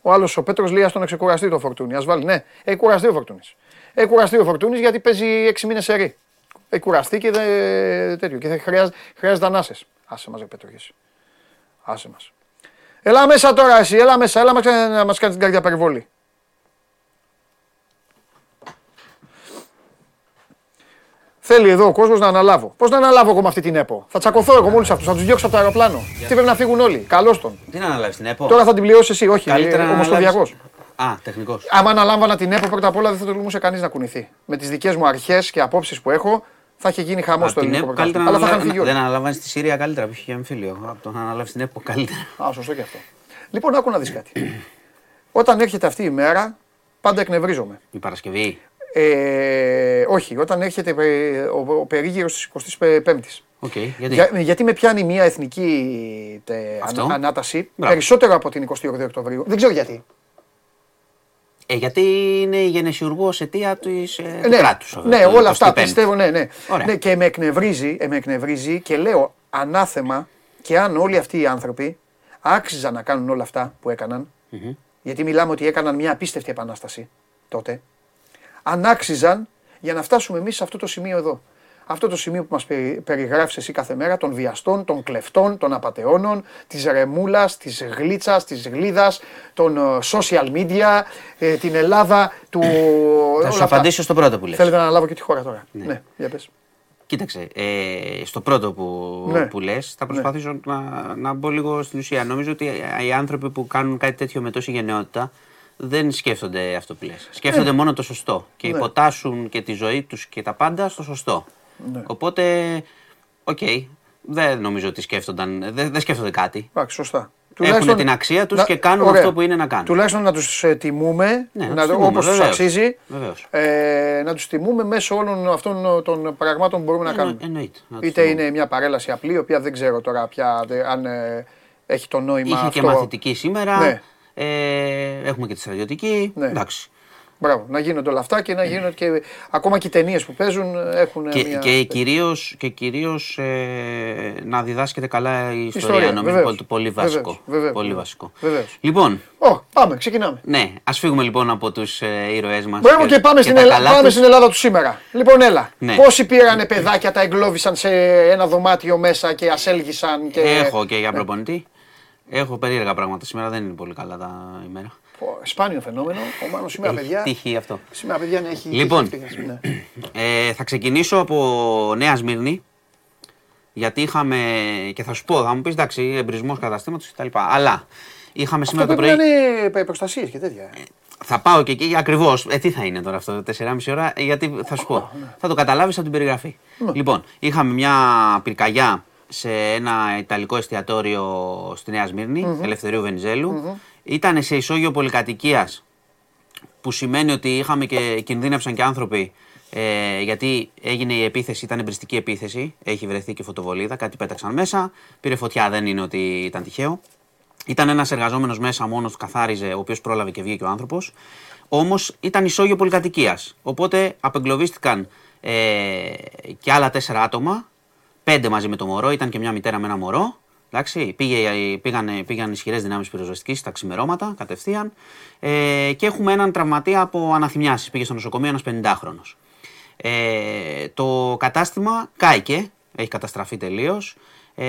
Speaker 1: Ο άλλος ο Πέτρος λέει: Α τον ξεκουραστεί το φορτούνι. Α βάλει. Ναι, έχει κουραστεί ο φορτούνις. Έχει κουραστεί ο φορτούνις γιατί παίζει 6 μήνες σε ρί. Έχει κουραστεί και δεν τέτοιο. Και θα χρειάζεται, χρειάζεται ανάσε. Άσε μας, Πέτρο, και εσύ. Άσε μας. Έλα μέσα τώρα εσύ, έλα μέσα, έλα μέσα να μας κάνεις την καρδιά περιβολή. Θέλει εδώ ο κόσμος να αναλάβω. Πώς να αναλάβω εγώ με αυτή την ΕΠΟ; Θα τσακωθώ εγώ με όλους αυτούς, θα τους διώξω από το αεροπλάνο. Τι πρέπει να φύγουν όλοι; Καλώ τον.
Speaker 8: Τι να αναλάβεις την ΕΠΟ;
Speaker 1: Τώρα θα την πληρώσεις εσύ, όχι.
Speaker 8: Καλύτερα να
Speaker 1: Ομοσπονδιακός.
Speaker 8: αναλάβεις- Α, τεχνικός.
Speaker 1: Άμα αναλάμβανα την ΕΠΟ πρώτα απ' όλα δεν θα τολμούσε κανείς να κουνηθεί. Με τις δικές μου αρχές και απόψεις που έχω θα είχε γίνει χαμός στο
Speaker 8: την
Speaker 1: ελληνικό
Speaker 8: ΕΠΟ καλύτερα
Speaker 1: πρωτάθλημα.
Speaker 8: να
Speaker 1: Αλλά θα είχαν
Speaker 8: αναλάβει.
Speaker 1: φύγει όλοι.
Speaker 8: Δεν αναλαμβάνεις τη Συρία καλύτερα που είχε και εμφύλιο. Από το να αναλάβεις την ΕΠΟ καλύτερα.
Speaker 1: Α, σωστό και αυτό. Λοιπόν, άκου να δεις κάτι. Όταν έρχεται αυτή η μέρα, πάντα εκνευρίζομαι.
Speaker 8: Η Παρασκευή.
Speaker 1: Ε, όχι, όταν έρχεται ε, ο, ο περίγυρος της 25η.
Speaker 8: Οκ, γιατί;
Speaker 1: Για, γιατί με πιάνει μια εθνική τε,
Speaker 8: Αυτό.
Speaker 1: ανα- ανάταση
Speaker 8: Μπράβο.
Speaker 1: περισσότερο από την 28 Οκτωβρίου. Δεν ξέρω γιατί.
Speaker 8: Ε, γιατί είναι η γενεσιουργός αιτία της, ε, του
Speaker 1: ναι,
Speaker 8: κράτους.
Speaker 1: ναι,
Speaker 8: το
Speaker 1: όλα αυτά
Speaker 8: 25.
Speaker 1: πιστεύω, ναι, ναι.
Speaker 8: Ωραία.
Speaker 1: ναι. Και με εκνευρίζει, ε, με εκνευρίζει και λέω ανάθεμα και αν όλοι αυτοί οι άνθρωποι άξιζαν να κάνουν όλα αυτά που εκαναν γιατί μιλάμε ότι έκαναν μια απίστευτη επανάσταση τότε, αν άξιζαν για να φτάσουμε εμείς σε αυτό το σημείο εδώ. Αυτό το σημείο που μας περι, περιγράφεις εσύ κάθε μέρα των βιαστών, των κλεφτών, των απατεώνων, της ρεμούλας, της γλίτσας, της γλίδας, των ε, social media, ε, την Ελλάδα του...
Speaker 8: Θα
Speaker 1: όλα
Speaker 8: σου
Speaker 1: αυτά.
Speaker 8: απαντήσω στο πρώτο που λες.
Speaker 1: Θέλετε να αναλάβω και τη χώρα τώρα. Ναι, για πες.
Speaker 8: Κοίταξε, ε, στο πρώτο που,
Speaker 1: Ναι.
Speaker 8: που λες θα προσπαθήσω να, να μπω λίγο στην ουσία. Νομίζω ότι οι άνθρωποι που κάνουν κάτι τέτοιο με τόση γενναιότητα δεν σκέφτονται αυτό που λες. Σκέφτονται μόνο το σωστό και
Speaker 1: Ναι.
Speaker 8: υποτάσσουν και τη ζωή τους και τα πάντα στο σωστό.
Speaker 1: Ναι.
Speaker 8: Οπότε, οκ, δεν νομίζω ότι σκέφτονταν, δεν, δεν σκέφτονται κάτι.
Speaker 1: Εντάξει, σωστά.
Speaker 8: Έχουν την αξία τους
Speaker 1: να-
Speaker 8: και κάνουν
Speaker 1: ωραία.
Speaker 8: αυτό που είναι να κάνουν.
Speaker 1: Τουλάχιστον να τους ε, τιμούμε,
Speaker 8: Ναι, να
Speaker 1: να,
Speaker 8: τους τιμούμε,
Speaker 1: όπως τους
Speaker 8: βεβαίως.
Speaker 1: αξίζει,
Speaker 8: Βεβαίως.
Speaker 1: ε, να τους τιμούμε μέσω όλων αυτών των πραγμάτων που μπορούμε να
Speaker 8: Εννο-
Speaker 1: κάνουμε.
Speaker 8: εννοείται, να τους
Speaker 1: Είτε
Speaker 8: τιμούμε.
Speaker 1: είναι μια παρέλαση απλή, η οποία δεν ξέρω τώρα πια δε- αν ε, έχει το νόημα
Speaker 8: Είχε
Speaker 1: αυτό.
Speaker 8: και μαθητική σήμερα.
Speaker 1: Ναι.
Speaker 8: Ε, έχουμε και τη στρατιωτική.
Speaker 1: Ναι.
Speaker 8: Εντάξει.
Speaker 1: Μπράβο, να γίνονται όλα αυτά και να γίνονται και ακόμα και οι ταινίες που παίζουν έχουν
Speaker 8: Και,
Speaker 1: μια...
Speaker 8: και κυρίως, και κυρίως ε, να διδάσκεται καλά η ιστορία.
Speaker 1: Ιστορία,
Speaker 8: νομίζω
Speaker 1: βεβαίως.
Speaker 8: πολύ, πολύ βασικό.
Speaker 1: Βεβαίως, βεβαίως,
Speaker 8: πολύ
Speaker 1: βεβαίως.
Speaker 8: βασικό.
Speaker 1: Βεβαίως.
Speaker 8: Λοιπόν,
Speaker 1: Ω, πάμε, ξεκινάμε.
Speaker 8: ναι, ας φύγουμε λοιπόν από τους ε, ήρωές μας.
Speaker 1: Μπράβο και, πάμε, στην,
Speaker 8: τα
Speaker 1: Ελλάδα,
Speaker 8: καλά
Speaker 1: πάμε
Speaker 8: τους.
Speaker 1: στην Ελλάδα του σήμερα. Λοιπόν, έλα.
Speaker 8: Ναι.
Speaker 1: Πόσοι πήρανε παιδάκια, τα εγκλώβησαν σε ένα δωμάτιο μέσα και ασέλγησαν και.
Speaker 8: Έχω και για προπονητή. Έχω περίεργα πράγματα σήμερα, δεν είναι πολύ καλά τα ημέρα.
Speaker 1: Πω, Σπάνιο φαινόμενο. Ο Μάνος σήμερα,
Speaker 8: Έχει
Speaker 1: παιδιά.
Speaker 8: τύχει αυτό.
Speaker 1: Σήμερα, παιδιά, ναι, έχει.
Speaker 8: Λοιπόν.
Speaker 1: έχει ευτυχία, ναι.
Speaker 8: Ε, θα ξεκινήσω από Νέα Σμύρνη. Γιατί είχαμε. και θα σου πω, θα μου πεις εντάξει, εμπρισμός καταστήματος κτλ. Αλλά είχαμε
Speaker 1: Αυτό
Speaker 8: σήμερα το
Speaker 1: πρέπει
Speaker 8: πρωί.
Speaker 1: να είναι προστασίες και τέτοια.
Speaker 8: Θα πάω και εκεί ακριβώς. Ε, τι θα είναι τώρα αυτό, 4,5 ώρα, γιατί θα σου πω. Θα το καταλάβεις από την περιγραφή. Λοιπόν, είχαμε μια πυρκαγιά σε ένα ιταλικό εστιατόριο στη Νέα Σμύρνη, Ελευθερίου Βενιζέλου. Ήταν σε ισόγειο πολυκατοικίας, που σημαίνει ότι είχαμε και κινδύνευσαν και άνθρωποι. Ε, γιατί έγινε η επίθεση, ήταν εμπριστική επίθεση. Έχει βρεθεί και φωτοβολίδα, κάτι πέταξαν μέσα. Πήρε φωτιά, δεν είναι ότι ήταν τυχαίο. Ήταν ένας εργαζόμενος μέσα μόνος του, καθάριζε, ο οποίος πρόλαβε και βγήκε ο άνθρωπος. Όμως ήταν ισόγειο πολυκατοικίας. Οπότε απεγκλωβίστηκαν ε, και άλλα τέσσερα άτομα. Πέντε μαζί με το μωρό, ήταν και μια μητέρα με ένα μωρό. Εντάξει, πήγε, πήγαν, πήγαν ισχυρές δυνάμεις πυροσβεστικής στα ξημερώματα κατευθείαν. Ε, και έχουμε έναν τραυματία από αναθυμιάσεις. Πήγε στο νοσοκομείο ένας 50χρονο. Ε, το κατάστημα κάηκε, έχει καταστραφεί τελείως. Ε,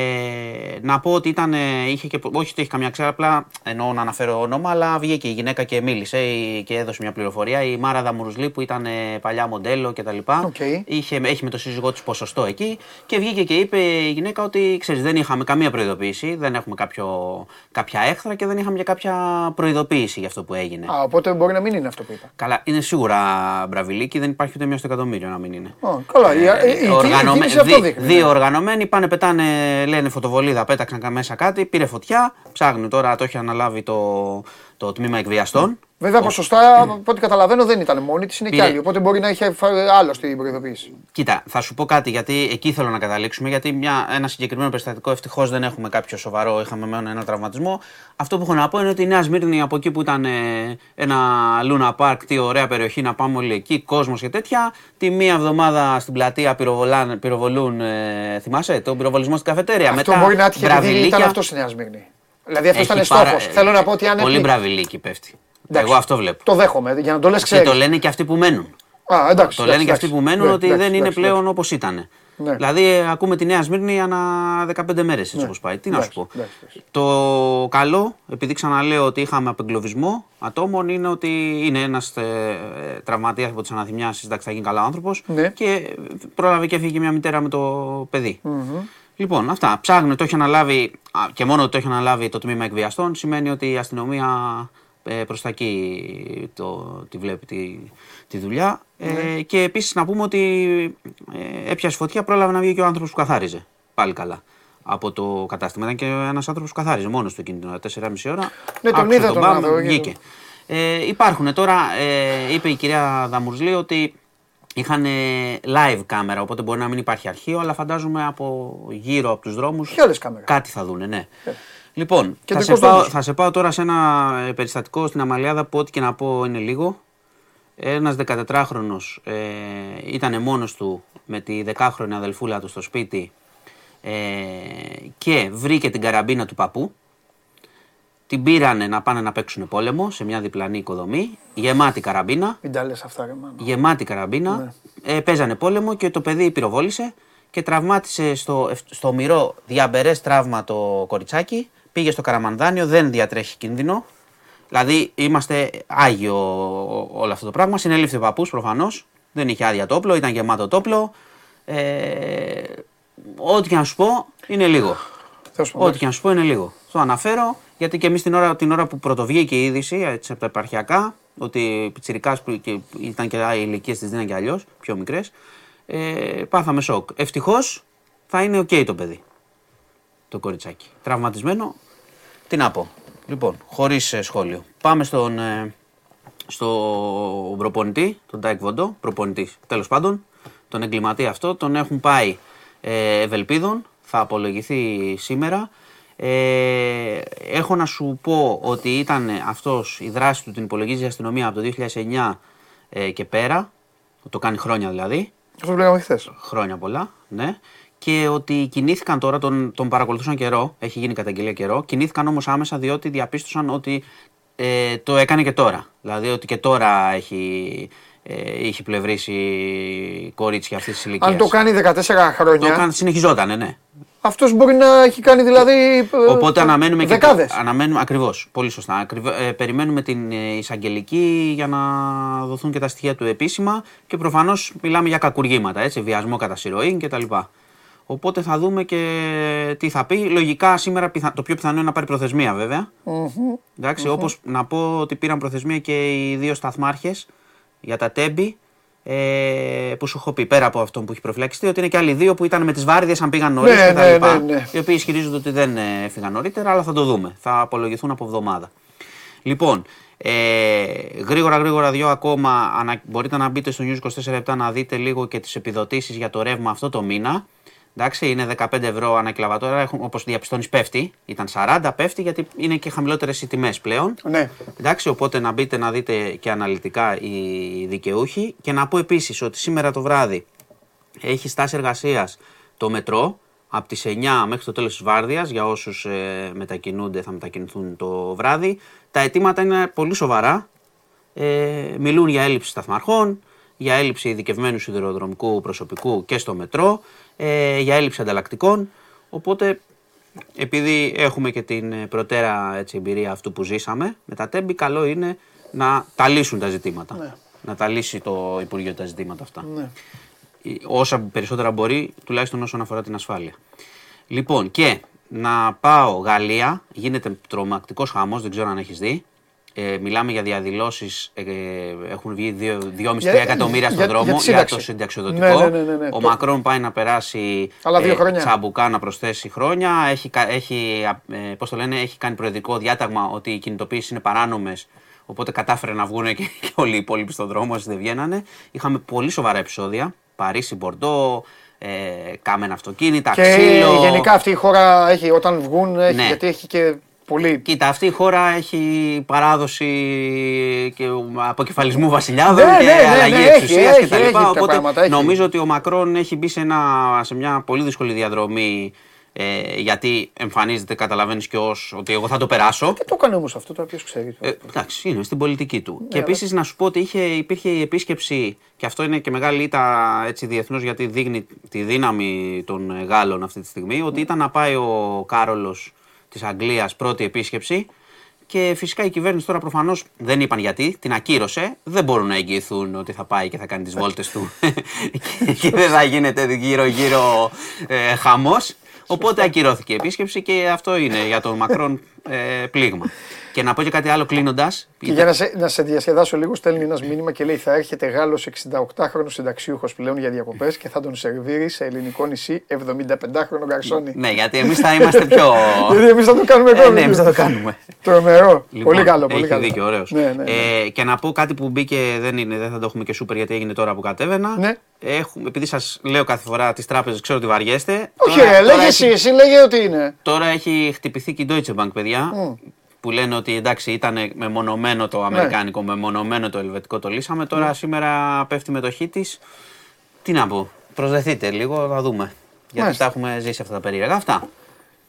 Speaker 8: να πω ότι ήταν, ε, είχε και, όχι ότι έχει καμιά ξέρα, απλά εννοώ να αναφέρω όνομα, αλλά βγήκε η γυναίκα και μίλησε η- και έδωσε μια πληροφορία. Η Μάρα Δαμουρουσλή που ήταν ε, παλιά μοντέλο κτλ.
Speaker 1: Οκ.
Speaker 8: Είχε, έχει με το σύζυγό τη ποσοστό εκεί και βγήκε και είπε η γυναίκα ότι ξέρει, δεν είχαμε καμία προειδοποίηση, δεν έχουμε κάποιο, κάποια έχθρα και δεν είχαμε και κάποια προειδοποίηση για αυτό που έγινε.
Speaker 1: Α, οπότε μπορεί να μην είναι αυτό που είπα.
Speaker 8: Καλά, είναι σίγουρα μπραβιλίκι, δεν υπάρχει ούτε μία στο εκατομμύριο να μην είναι.
Speaker 1: Ω, καλά, η- η- η- η
Speaker 8: Οργανωμέ-
Speaker 1: κίνηση αυτό
Speaker 8: δι-
Speaker 1: δείχνει,
Speaker 8: Δύο
Speaker 1: ναι.
Speaker 8: οργανωμένοι πάνε, πετάνε, λένε φωτοβολίδα, πέταξαν κα- μέσα κάτι, πήρε φωτιά. Ψάχνουν τώρα, το έχει αναλάβει το, το τμήμα εκβιαστών.
Speaker 1: Βέβαια, ποσοστά από ό,τι καταλαβαίνω δεν ήταν μόνη της, είναι και
Speaker 8: Πήρε-
Speaker 1: άλλη. Οπότε μπορεί να είχε φα- άλλο στην προειδοποίηση.
Speaker 8: Κοίτα, θα σου πω κάτι γιατί εκεί θέλω να καταλήξουμε. Γιατί μια, ένα συγκεκριμένο περιστατικό ευτυχώς δεν έχουμε κάποιο σοβαρό. Είχαμε μόνο ένα τραυματισμό. Αυτό που έχω να πω είναι ότι η Νέα Σμύρνη από εκεί που ήταν ε, ένα Luna Park, τι ωραία περιοχή να πάμε όλοι εκεί, κόσμος και τέτοια. Τη μία εβδομάδα στην πλατεία πυροβολάν, πυροβολούν, ε, θυμάσαι, τον πυροβολισμό στην καφετέρια.
Speaker 1: Αυτό
Speaker 8: Μετά
Speaker 1: μπορεί να έτυχε επειδή ήταν
Speaker 8: μπραβιλίκια.
Speaker 1: αυτό στη Νέα Σμύρνη. Δηλαδή αυτό
Speaker 8: Έχει
Speaker 1: ήταν
Speaker 8: πάρα-
Speaker 1: στόχος. Θέλω να πω ότι αν.
Speaker 8: Πολύ
Speaker 1: έπι-
Speaker 8: μπραβιλίκι πέφτει.
Speaker 1: Εντάξει,
Speaker 8: Εγώ αυτό βλέπω.
Speaker 1: Το δέχομαι. Για να το λες,
Speaker 8: Και
Speaker 1: ξέρεις.
Speaker 8: το λένε και αυτοί που μένουν.
Speaker 1: Α, εντάξει,
Speaker 8: Το λένε
Speaker 1: εντάξει,
Speaker 8: και αυτοί που μένουν
Speaker 1: εντάξει,
Speaker 8: ότι
Speaker 1: εντάξει,
Speaker 8: δεν είναι
Speaker 1: εντάξει,
Speaker 8: πλέον όπως ήταν.
Speaker 1: Ναι.
Speaker 8: Δηλαδή, ε, ακούμε τη Νέα Σμύρνη ανά 15 μέρες έτσι
Speaker 1: Ναι.
Speaker 8: όπως πάει. Τι να σου
Speaker 1: Εντάξει,
Speaker 8: πω.
Speaker 1: εντάξει, εντάξει.
Speaker 8: Το καλό, επειδή ξαναλέω ότι είχαμε απεγκλωβισμό ατόμων, είναι ότι είναι ένας ε, τραυματίας από τις αναθυμιάσεις. Εντάξει, θα γίνει καλά άνθρωπος.
Speaker 1: Ναι.
Speaker 8: Και πρόλαβε και έφυγε και μια μητέρα με το παιδί. Λοιπόν, αυτά. Ψάχνουν, το έχει αναλάβει α, και μόνο ότι το έχει αναλάβει το τμήμα εκβιαστών σημαίνει ότι η αστυνομία ε, προς τα εκεί το, τη βλέπει τη, τη δουλειά. Ε, και επίσης να πούμε ότι ε, έπιασε φωτιά, πρόλαβε να βγει και ο άνθρωπος που καθάριζε. Πάλι καλά. Από το κατάστημα. Ήταν και ένας άνθρωπος που καθάριζε μόνος του εκείνη την ώρα, 4,5 ώρα.
Speaker 1: Ναι, τον
Speaker 8: Άκουσε
Speaker 1: είδα τον
Speaker 8: μπαμ,
Speaker 1: άνθρωπο,
Speaker 8: Βγήκε. Ε, υπάρχουν τώρα, ε, είπε η κυρία Δαμουρζλή ότι είχαν live κάμερα, οπότε μπορεί να μην υπάρχει αρχείο, αλλά φαντάζομαι από γύρω από τους δρόμους
Speaker 1: Και άλλες κάμερες.
Speaker 8: κάτι θα δούνε, ναι. Λοιπόν, θα
Speaker 1: Κεντρικός
Speaker 8: σε, πάω,
Speaker 1: δρόμος.
Speaker 8: θα σε πάω τώρα σε ένα ε, περιστατικό στην Αμαλιάδα που ό,τι και να πω είναι λίγο. Ένας 14χρονος ε, ήταν μόνος του με τη 10χρονη αδελφούλα του στο σπίτι ε, και βρήκε την καραμπίνα του παππού. Την πήρανε να πάνε να παίξουν πόλεμο σε μια διπλανή οικοδομή, γεμάτη καραμπίνα
Speaker 1: Μην τα λες αυτά, ρε μάνα.
Speaker 8: γεμάτη καραμπίνα.
Speaker 1: Ναι.
Speaker 8: Ε, παίζανε πόλεμο και το παιδί πυροβόλησε και τραυμάτισε στο, στο μυρό διαμπερές τραύμα το κοριτσάκι. Πήγε στο καραμανδάνιο, δεν διατρέχει κίνδυνο. Δηλαδή είμαστε άγιο όλο αυτό το πράγμα. Συνελήφθη ο παππούς προφανώς. Δεν είχε άδεια το όπλο, ήταν γεμάτο το όπλο. Ε, ό,τι και να σου πω είναι λίγο.
Speaker 1: Τέλος πάντων.
Speaker 8: Ό,τι και να σου πω είναι λίγο. Το αναφέρω γιατί και εμείς την ώρα, την ώρα που πρωτοβγήκε η είδηση έτσι, από τα επαρχιακά, ότι η Πιτσυρικά που και ήταν και οι ηλικίες της δίναν και αλλιώς, πιο μικρές, ε, πάθαμε σοκ. Ευτυχώς θα είναι οκ το παιδί. Το κοριτσάκι. Τραυματισμένο, τι να πω. Λοιπόν, χωρίς σχόλιο. Πάμε στον, ε, στο προπονητή, τον Τάε Κβον Ντο, προπονητής τέλος πάντων, τον εγκληματία αυτό. Τον έχουν πάει ε, Ευελπίδων, θα απολογηθεί σήμερα. Ε, έχω να σου πω ότι ήταν αυτός η δράση του την υπολογίζει η αστυνομία από το 2009 ε, και πέρα, το κάνει χρόνια δηλαδή,
Speaker 1: Αυτό που λέγαμε χθες.
Speaker 8: χρόνια πολλά, ναι. Και ότι κινήθηκαν τώρα, τον, τον παρακολουθούσαν καιρό, έχει γίνει καταγγελία καιρό, κινήθηκαν όμως άμεσα διότι διαπίστωσαν ότι ε, το έκανε και τώρα. Δηλαδή ότι και τώρα έχει, ε, είχε πλευρίσει κορίτσια αυτής της ηλικίας.
Speaker 1: Αν το κάνει 14
Speaker 8: Το
Speaker 1: χρόνια,
Speaker 8: έκανε, συνεχιζόταν, ναι.
Speaker 1: αυτός μπορεί να έχει κάνει δηλαδή. ε,
Speaker 8: Οπότε αναμένουμε και.
Speaker 1: Δεκάδες.
Speaker 8: Αναμένουμε, ακριβώς, πολύ σωστά. Ακριβ, ε, περιμένουμε την ε, εισαγγελική για να δοθούν και τα στοιχεία του επίσημα και προφανώς μιλάμε για κακουργήματα, έτσι, βιασμό κατά συρροή κτλ. Οπότε θα δούμε και τι θα πει. Λογικά σήμερα πιθα- το πιο πιθανό είναι να πάρει προθεσμία βέβαια. Εντάξει, όπως να πω ότι πήραν προθεσμία και οι δύο σταθμάρχες για τα τέμπη ε, που σου έχω πει πέρα από αυτό που έχει προφυλακιστεί, ότι είναι και άλλοι δύο που ήταν με τις βάρδιες, αν πήγαν νωρίς
Speaker 1: Ναι,
Speaker 8: κτλ.
Speaker 1: ναι, ναι, ναι.
Speaker 8: Οι οποίοι ισχυρίζονται ότι δεν ε, έφυγαν νωρίτερα, αλλά θα το δούμε. Θα απολογηθούν από εβδομάδα. Λοιπόν, ε, γρήγορα γρήγορα δύο ακόμα. Ανα, μπορείτε να μπείτε στο News 24 λεπτά να δείτε λίγο και τις επιδοτήσεις για το ρεύμα αυτό το μήνα. Εντάξει, είναι 15 ευρώ ανά κιλαβατόρα, όπως διαπιστώνεις πέφτει. Ήταν 40, πέφτει γιατί είναι και χαμηλότερες οι τιμές πλέον.
Speaker 1: Ναι.
Speaker 8: Εντάξει, οπότε να μπείτε να δείτε και αναλυτικά οι δικαιούχοι. Και να πω επίσης ότι σήμερα το βράδυ έχει στάση εργασίας το μετρό από τις 9 μέχρι το τέλος της βάρδιας για όσους ε, μετακινούνται θα μετακινηθούν το βράδυ. Τα αιτήματα είναι πολύ σοβαρά. Ε, μιλούν για έλλειψη σταθμαρχών, για έλλειψη ειδικευμένου σιδηροδρομικού προσωπικού και στο μετρό, ε, για έλλειψη ανταλλακτικών. Οπότε επειδή έχουμε και την ε, προτέρα έτσι, εμπειρία αυτού που ζήσαμε με τα τέμπη, καλό είναι να τα λύσουν τα ζητήματα. Να τα λύσει το Υπουργείο τα ζητήματα αυτά.
Speaker 1: Ναι.
Speaker 8: Ε, Όσα περισσότερα μπορεί, τουλάχιστον όσον αφορά την ασφάλεια. Λοιπόν, και να πάω Γαλλία, γίνεται τρομακτικός χαμός, δεν ξέρω αν έχεις δει. Ε, μιλάμε για διαδηλώσεις. Ε, έχουν βγει 2,5
Speaker 1: Για-
Speaker 8: εκατομμύρια στον
Speaker 1: για-
Speaker 8: δρόμο
Speaker 1: για
Speaker 8: για,
Speaker 1: τη σύνταξη.
Speaker 8: το συνταξιοδοτικό.
Speaker 1: Ναι, ναι, ναι, ναι, ναι.
Speaker 8: Ο
Speaker 1: Το-
Speaker 8: Μακρόν πάει να περάσει
Speaker 1: Άλλα δύο
Speaker 8: ε,
Speaker 1: χρόνια.
Speaker 8: τσαμπουκά να προσθέσει χρόνια. Έχει, κα- έχει, ε, πώς το λένε, έχει κάνει προεδρικό διάταγμα ότι οι κινητοποιήσει είναι παράνομες. Οπότε κατάφερε να βγουν και, και όλοι οι υπόλοιποι στον δρόμο, όσοι δεν βγαίνανε. Είχαμε πολύ σοβαρά επεισόδια. Παρίσι, Μπορντό, ε, κάμενα αυτοκίνητα,
Speaker 1: Και
Speaker 8: ξύλο.
Speaker 1: γενικά αυτή η χώρα έχει, όταν βγουν, έχει,
Speaker 8: Ναι.
Speaker 1: γιατί έχει και πολύ.
Speaker 8: Κοίτα, αυτή η χώρα έχει παράδοση και αποκεφαλισμού βασιλιάδων
Speaker 1: Ναι,
Speaker 8: και
Speaker 1: ναι, ναι,
Speaker 8: αλλαγή
Speaker 1: ναι,
Speaker 8: εξουσίας
Speaker 1: έχει, έχει,
Speaker 8: κτλ.
Speaker 1: έχει τα
Speaker 8: Οπότε
Speaker 1: πράγματα, έχει.
Speaker 8: νομίζω ότι ο Μακρόν έχει μπει σε, ένα, σε μια πολύ δύσκολη διαδρομή. Ε, γιατί εμφανίζεται, καταλαβαίνεις και ως ότι εγώ θα το περάσω.
Speaker 1: Τι το έκανε όμως αυτό, τώρα ποιος ξέρει.
Speaker 8: Ε, εντάξει, είναι στην πολιτική του.
Speaker 1: Ναι,
Speaker 8: και επίσης να σου πω ότι είχε, υπήρχε η επίσκεψη, και αυτό είναι και μεγάλη ήττα έτσι διεθνώς γιατί δείχνει τη δύναμη των Γάλλων αυτή τη στιγμή, ότι ήταν να πάει ο Κάρολος της Αγγλίας πρώτη επίσκεψη. Και φυσικά η κυβέρνηση τώρα προφανώς δεν είπαν γιατί, την ακύρωσε. Δεν μπορούν να εγγυηθούν ότι θα πάει και θα κάνει τις βόλτες του και- και δεν θα γίνεται γύρω-γύρω ε, χαμός. Οπότε ακυρώθηκε η επίσκεψη και αυτό είναι για τον Μακρόν ε, πλήγμα. Και να πω και κάτι άλλο κλείνοντας.
Speaker 1: Και για να σε, να σε διασκεδάσω λίγο, στέλνει ένας μήνυμα και λέει: Θα έρχεται Γάλλος 68χρονο συνταξιούχος πλέον για διακοπές και θα τον σερβίρει σε ελληνικό νησί 75χρονο γαρσόνι.
Speaker 8: Ναι, γιατί εμείς θα είμαστε πιο.
Speaker 1: Γιατί εμείς θα το κάνουμε
Speaker 8: Ε,
Speaker 1: τώρα.
Speaker 8: ναι, εμείς θα το κάνουμε.
Speaker 1: Τρομερό.
Speaker 8: Λοιπόν,
Speaker 1: πολύ καλό. Πολύ
Speaker 8: έχει
Speaker 1: καλό.
Speaker 8: δίκιο, ωραίος.
Speaker 1: Ναι, ναι, ναι.
Speaker 8: Ε, και να πω κάτι που μπήκε, δεν, είναι, δεν θα το έχουμε και σούπερ γιατί έγινε τώρα που κατέβαινα.
Speaker 1: Ναι.
Speaker 8: Έχουμε, επειδή σας λέω κάθε φορά τις τράπεζες, ξέρω ότι βαριέστε.
Speaker 1: Όχι,
Speaker 8: Τώρα-
Speaker 1: ρε,
Speaker 8: τώρα
Speaker 1: λέγε
Speaker 8: έχει-
Speaker 1: εσύ, εσύ λέγε ότι είναι.
Speaker 8: Τώρα έχει χτυπηθεί και η Deutsche Bank, παιδιά. Που λένε ότι εντάξει, ήταν μεμονωμένο το αμερικάνικο, μεμονωμένο το ελβετικό το λύσαμε. Τώρα σήμερα πέφτει η μετοχή της. Τι να πω, προσδεθείτε λίγο, θα δούμε. Γιατί
Speaker 1: Μάλιστα.
Speaker 8: τα έχουμε ζήσει αυτά τα περίεργα. Αυτά.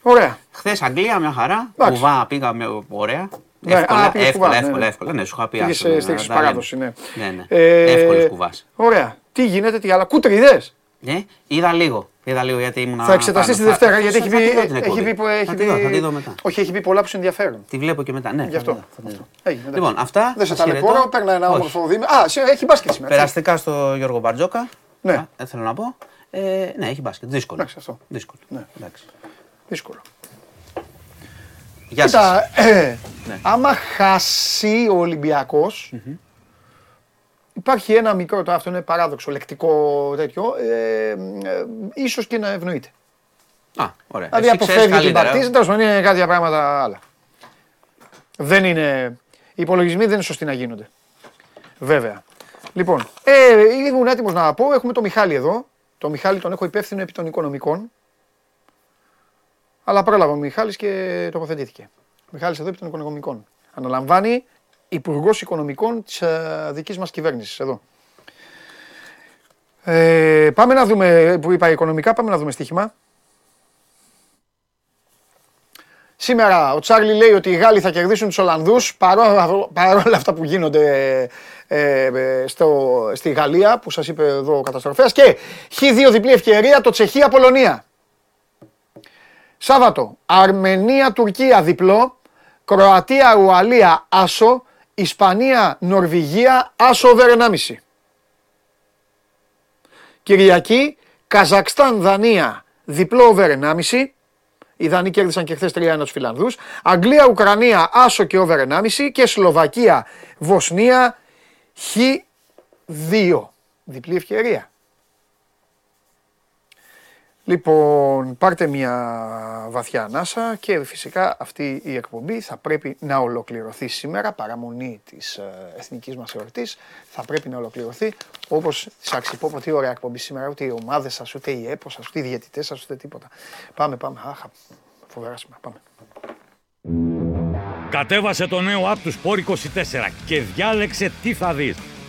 Speaker 1: Ωραία.
Speaker 8: Χθες Αγγλία, μια χαρά.
Speaker 1: Εντάξει.
Speaker 8: Κουβά, πήγαμε ωραία.
Speaker 1: Ναι,
Speaker 8: εύκολα,
Speaker 1: α, πήγες
Speaker 8: εύκολα,
Speaker 1: κουβά, ναι,
Speaker 8: εύκολα,
Speaker 1: ναι.
Speaker 8: εύκολα. Ναι, σου είχα πει.
Speaker 1: Πήγες
Speaker 8: άστο, να-
Speaker 1: στήριξη
Speaker 8: να τα λέμε.
Speaker 1: παράδοση, ναι.
Speaker 8: Ναι, ναι.
Speaker 1: Ε,
Speaker 8: Εύκολος κουβάς.
Speaker 1: Ωραία. Τι γίνεται, τι άλλα. Κούτριδες.
Speaker 8: Ναι, είδα λίγο. Είδα λίγο γιατί ήμουν.
Speaker 1: Θα εξεταστεί τη Δευτέρα γιατί έχει πει. Έχει πει, που- έχει
Speaker 8: Θα τη δω, θα τη δω
Speaker 1: πει
Speaker 8: μετά.
Speaker 1: όχι, έχει πει πολλά που σε ενδιαφέρουν.
Speaker 8: Τη βλέπω και μετά. Ναι,
Speaker 1: Γι'
Speaker 8: θα
Speaker 1: αυτό.
Speaker 8: τη δω, θα τη δω.
Speaker 1: Έγινε, εντάξει.
Speaker 8: Λοιπόν, αυτά.
Speaker 1: Δεν σε
Speaker 8: σας
Speaker 1: ταλαιπωρώ,
Speaker 8: χαιρετώ.
Speaker 1: παίρνα ένα
Speaker 8: Όχι.
Speaker 1: όμορφο δίμηνο. Α, σε- έχει μπάσκετ σήμερα.
Speaker 8: Περαστικά στο Γιώργο Μπαρτζόκα.
Speaker 1: Ναι.
Speaker 8: Α, ε, θέλω να πω. Ε, ναι, έχει μπάσκετ. Δύσκολο.
Speaker 1: Εντάξει, αυτό.
Speaker 8: Δύσκολο.
Speaker 1: Ναι.
Speaker 8: Εντάξει.
Speaker 1: Δύσκολο.
Speaker 8: Γεια σας.
Speaker 1: Κοίτα, ε,
Speaker 8: Ναι.
Speaker 1: άμα χάσει ο Ολυμπιακός, υπάρχει ένα μικρό, το αυτό είναι παράδοξο, λεκτικό τέτοιο, ε, ε, ίσως και να ευνοείται.
Speaker 8: Α, ωραία.
Speaker 1: Δηλαδή
Speaker 8: Εσύ ξέρεις
Speaker 1: αποφεύγει την
Speaker 8: καλύτερα.
Speaker 1: παρτίζα, τέλος πάντων είναι κάποια πράγματα άλλα. Δεν είναι, οι υπολογισμοί δεν είναι σωστοί να γίνονται. Βέβαια. Λοιπόν, ε, ήμουν έτοιμος να πω, έχουμε τον Μιχάλη εδώ. Το Μιχάλη τον έχω υπεύθυνο επί των οικονομικών. Αλλά πρόλαβε ο Μιχάλης και τοποθετήθηκε. Ο Μιχάλης εδώ επί των οικονομικών. Αναλαμβάνει Υπουργός Οικονομικών της ε, δικής μας κυβέρνησης εδώ. Ε, πάμε να δούμε, που είπα οικονομικά, πάμε να δούμε στοίχημα. Σήμερα ο Τσάρλι λέει ότι οι Γάλλοι θα κερδίσουν τους Ολλανδούς παρόλα, παρόλα αυτά που γίνονται ε, ε, στο, στη Γαλλία που σας είπε εδώ ο καταστροφέας και Χ2 διπλή ευκαιρία το Τσεχία-Πολωνία. Σάββατο, Αρμενία-Τουρκία διπλό, Κροατία-Ουαλία άσο, Ισπανία-Νορβηγία άσο over 1,5. Κυριακή, Καζακστάν-Δανία διπλό over 1,5. Οι Δανείοι κέρδισαν και χθες 3-1 τους Φιλανδούς. Αγγλία-Ουκρανία άσο και over 1,5. Και Σλοβακία-Βοσνία χ2. Διπλή ευκαιρία. Λοιπόν, πάρτε μια βαθιά ανάσα και φυσικά αυτή η εκπομπή θα πρέπει να ολοκληρωθεί σήμερα, παραμονή της ε, εθνικής μας εορτής, θα πρέπει να ολοκληρωθεί όπως της αξιπώ, τι ωραία εκπομπή σήμερα, ούτε οι ομάδες σας, ούτε οι έπος σας, ούτε οι διαιτητές σας, ούτε τίποτα. Πάμε, πάμε, άχα, φοβερά σήμερα, πάμε.
Speaker 9: Κατέβασε το νέο app του Sport 24 και διάλεξε τι θα δεις.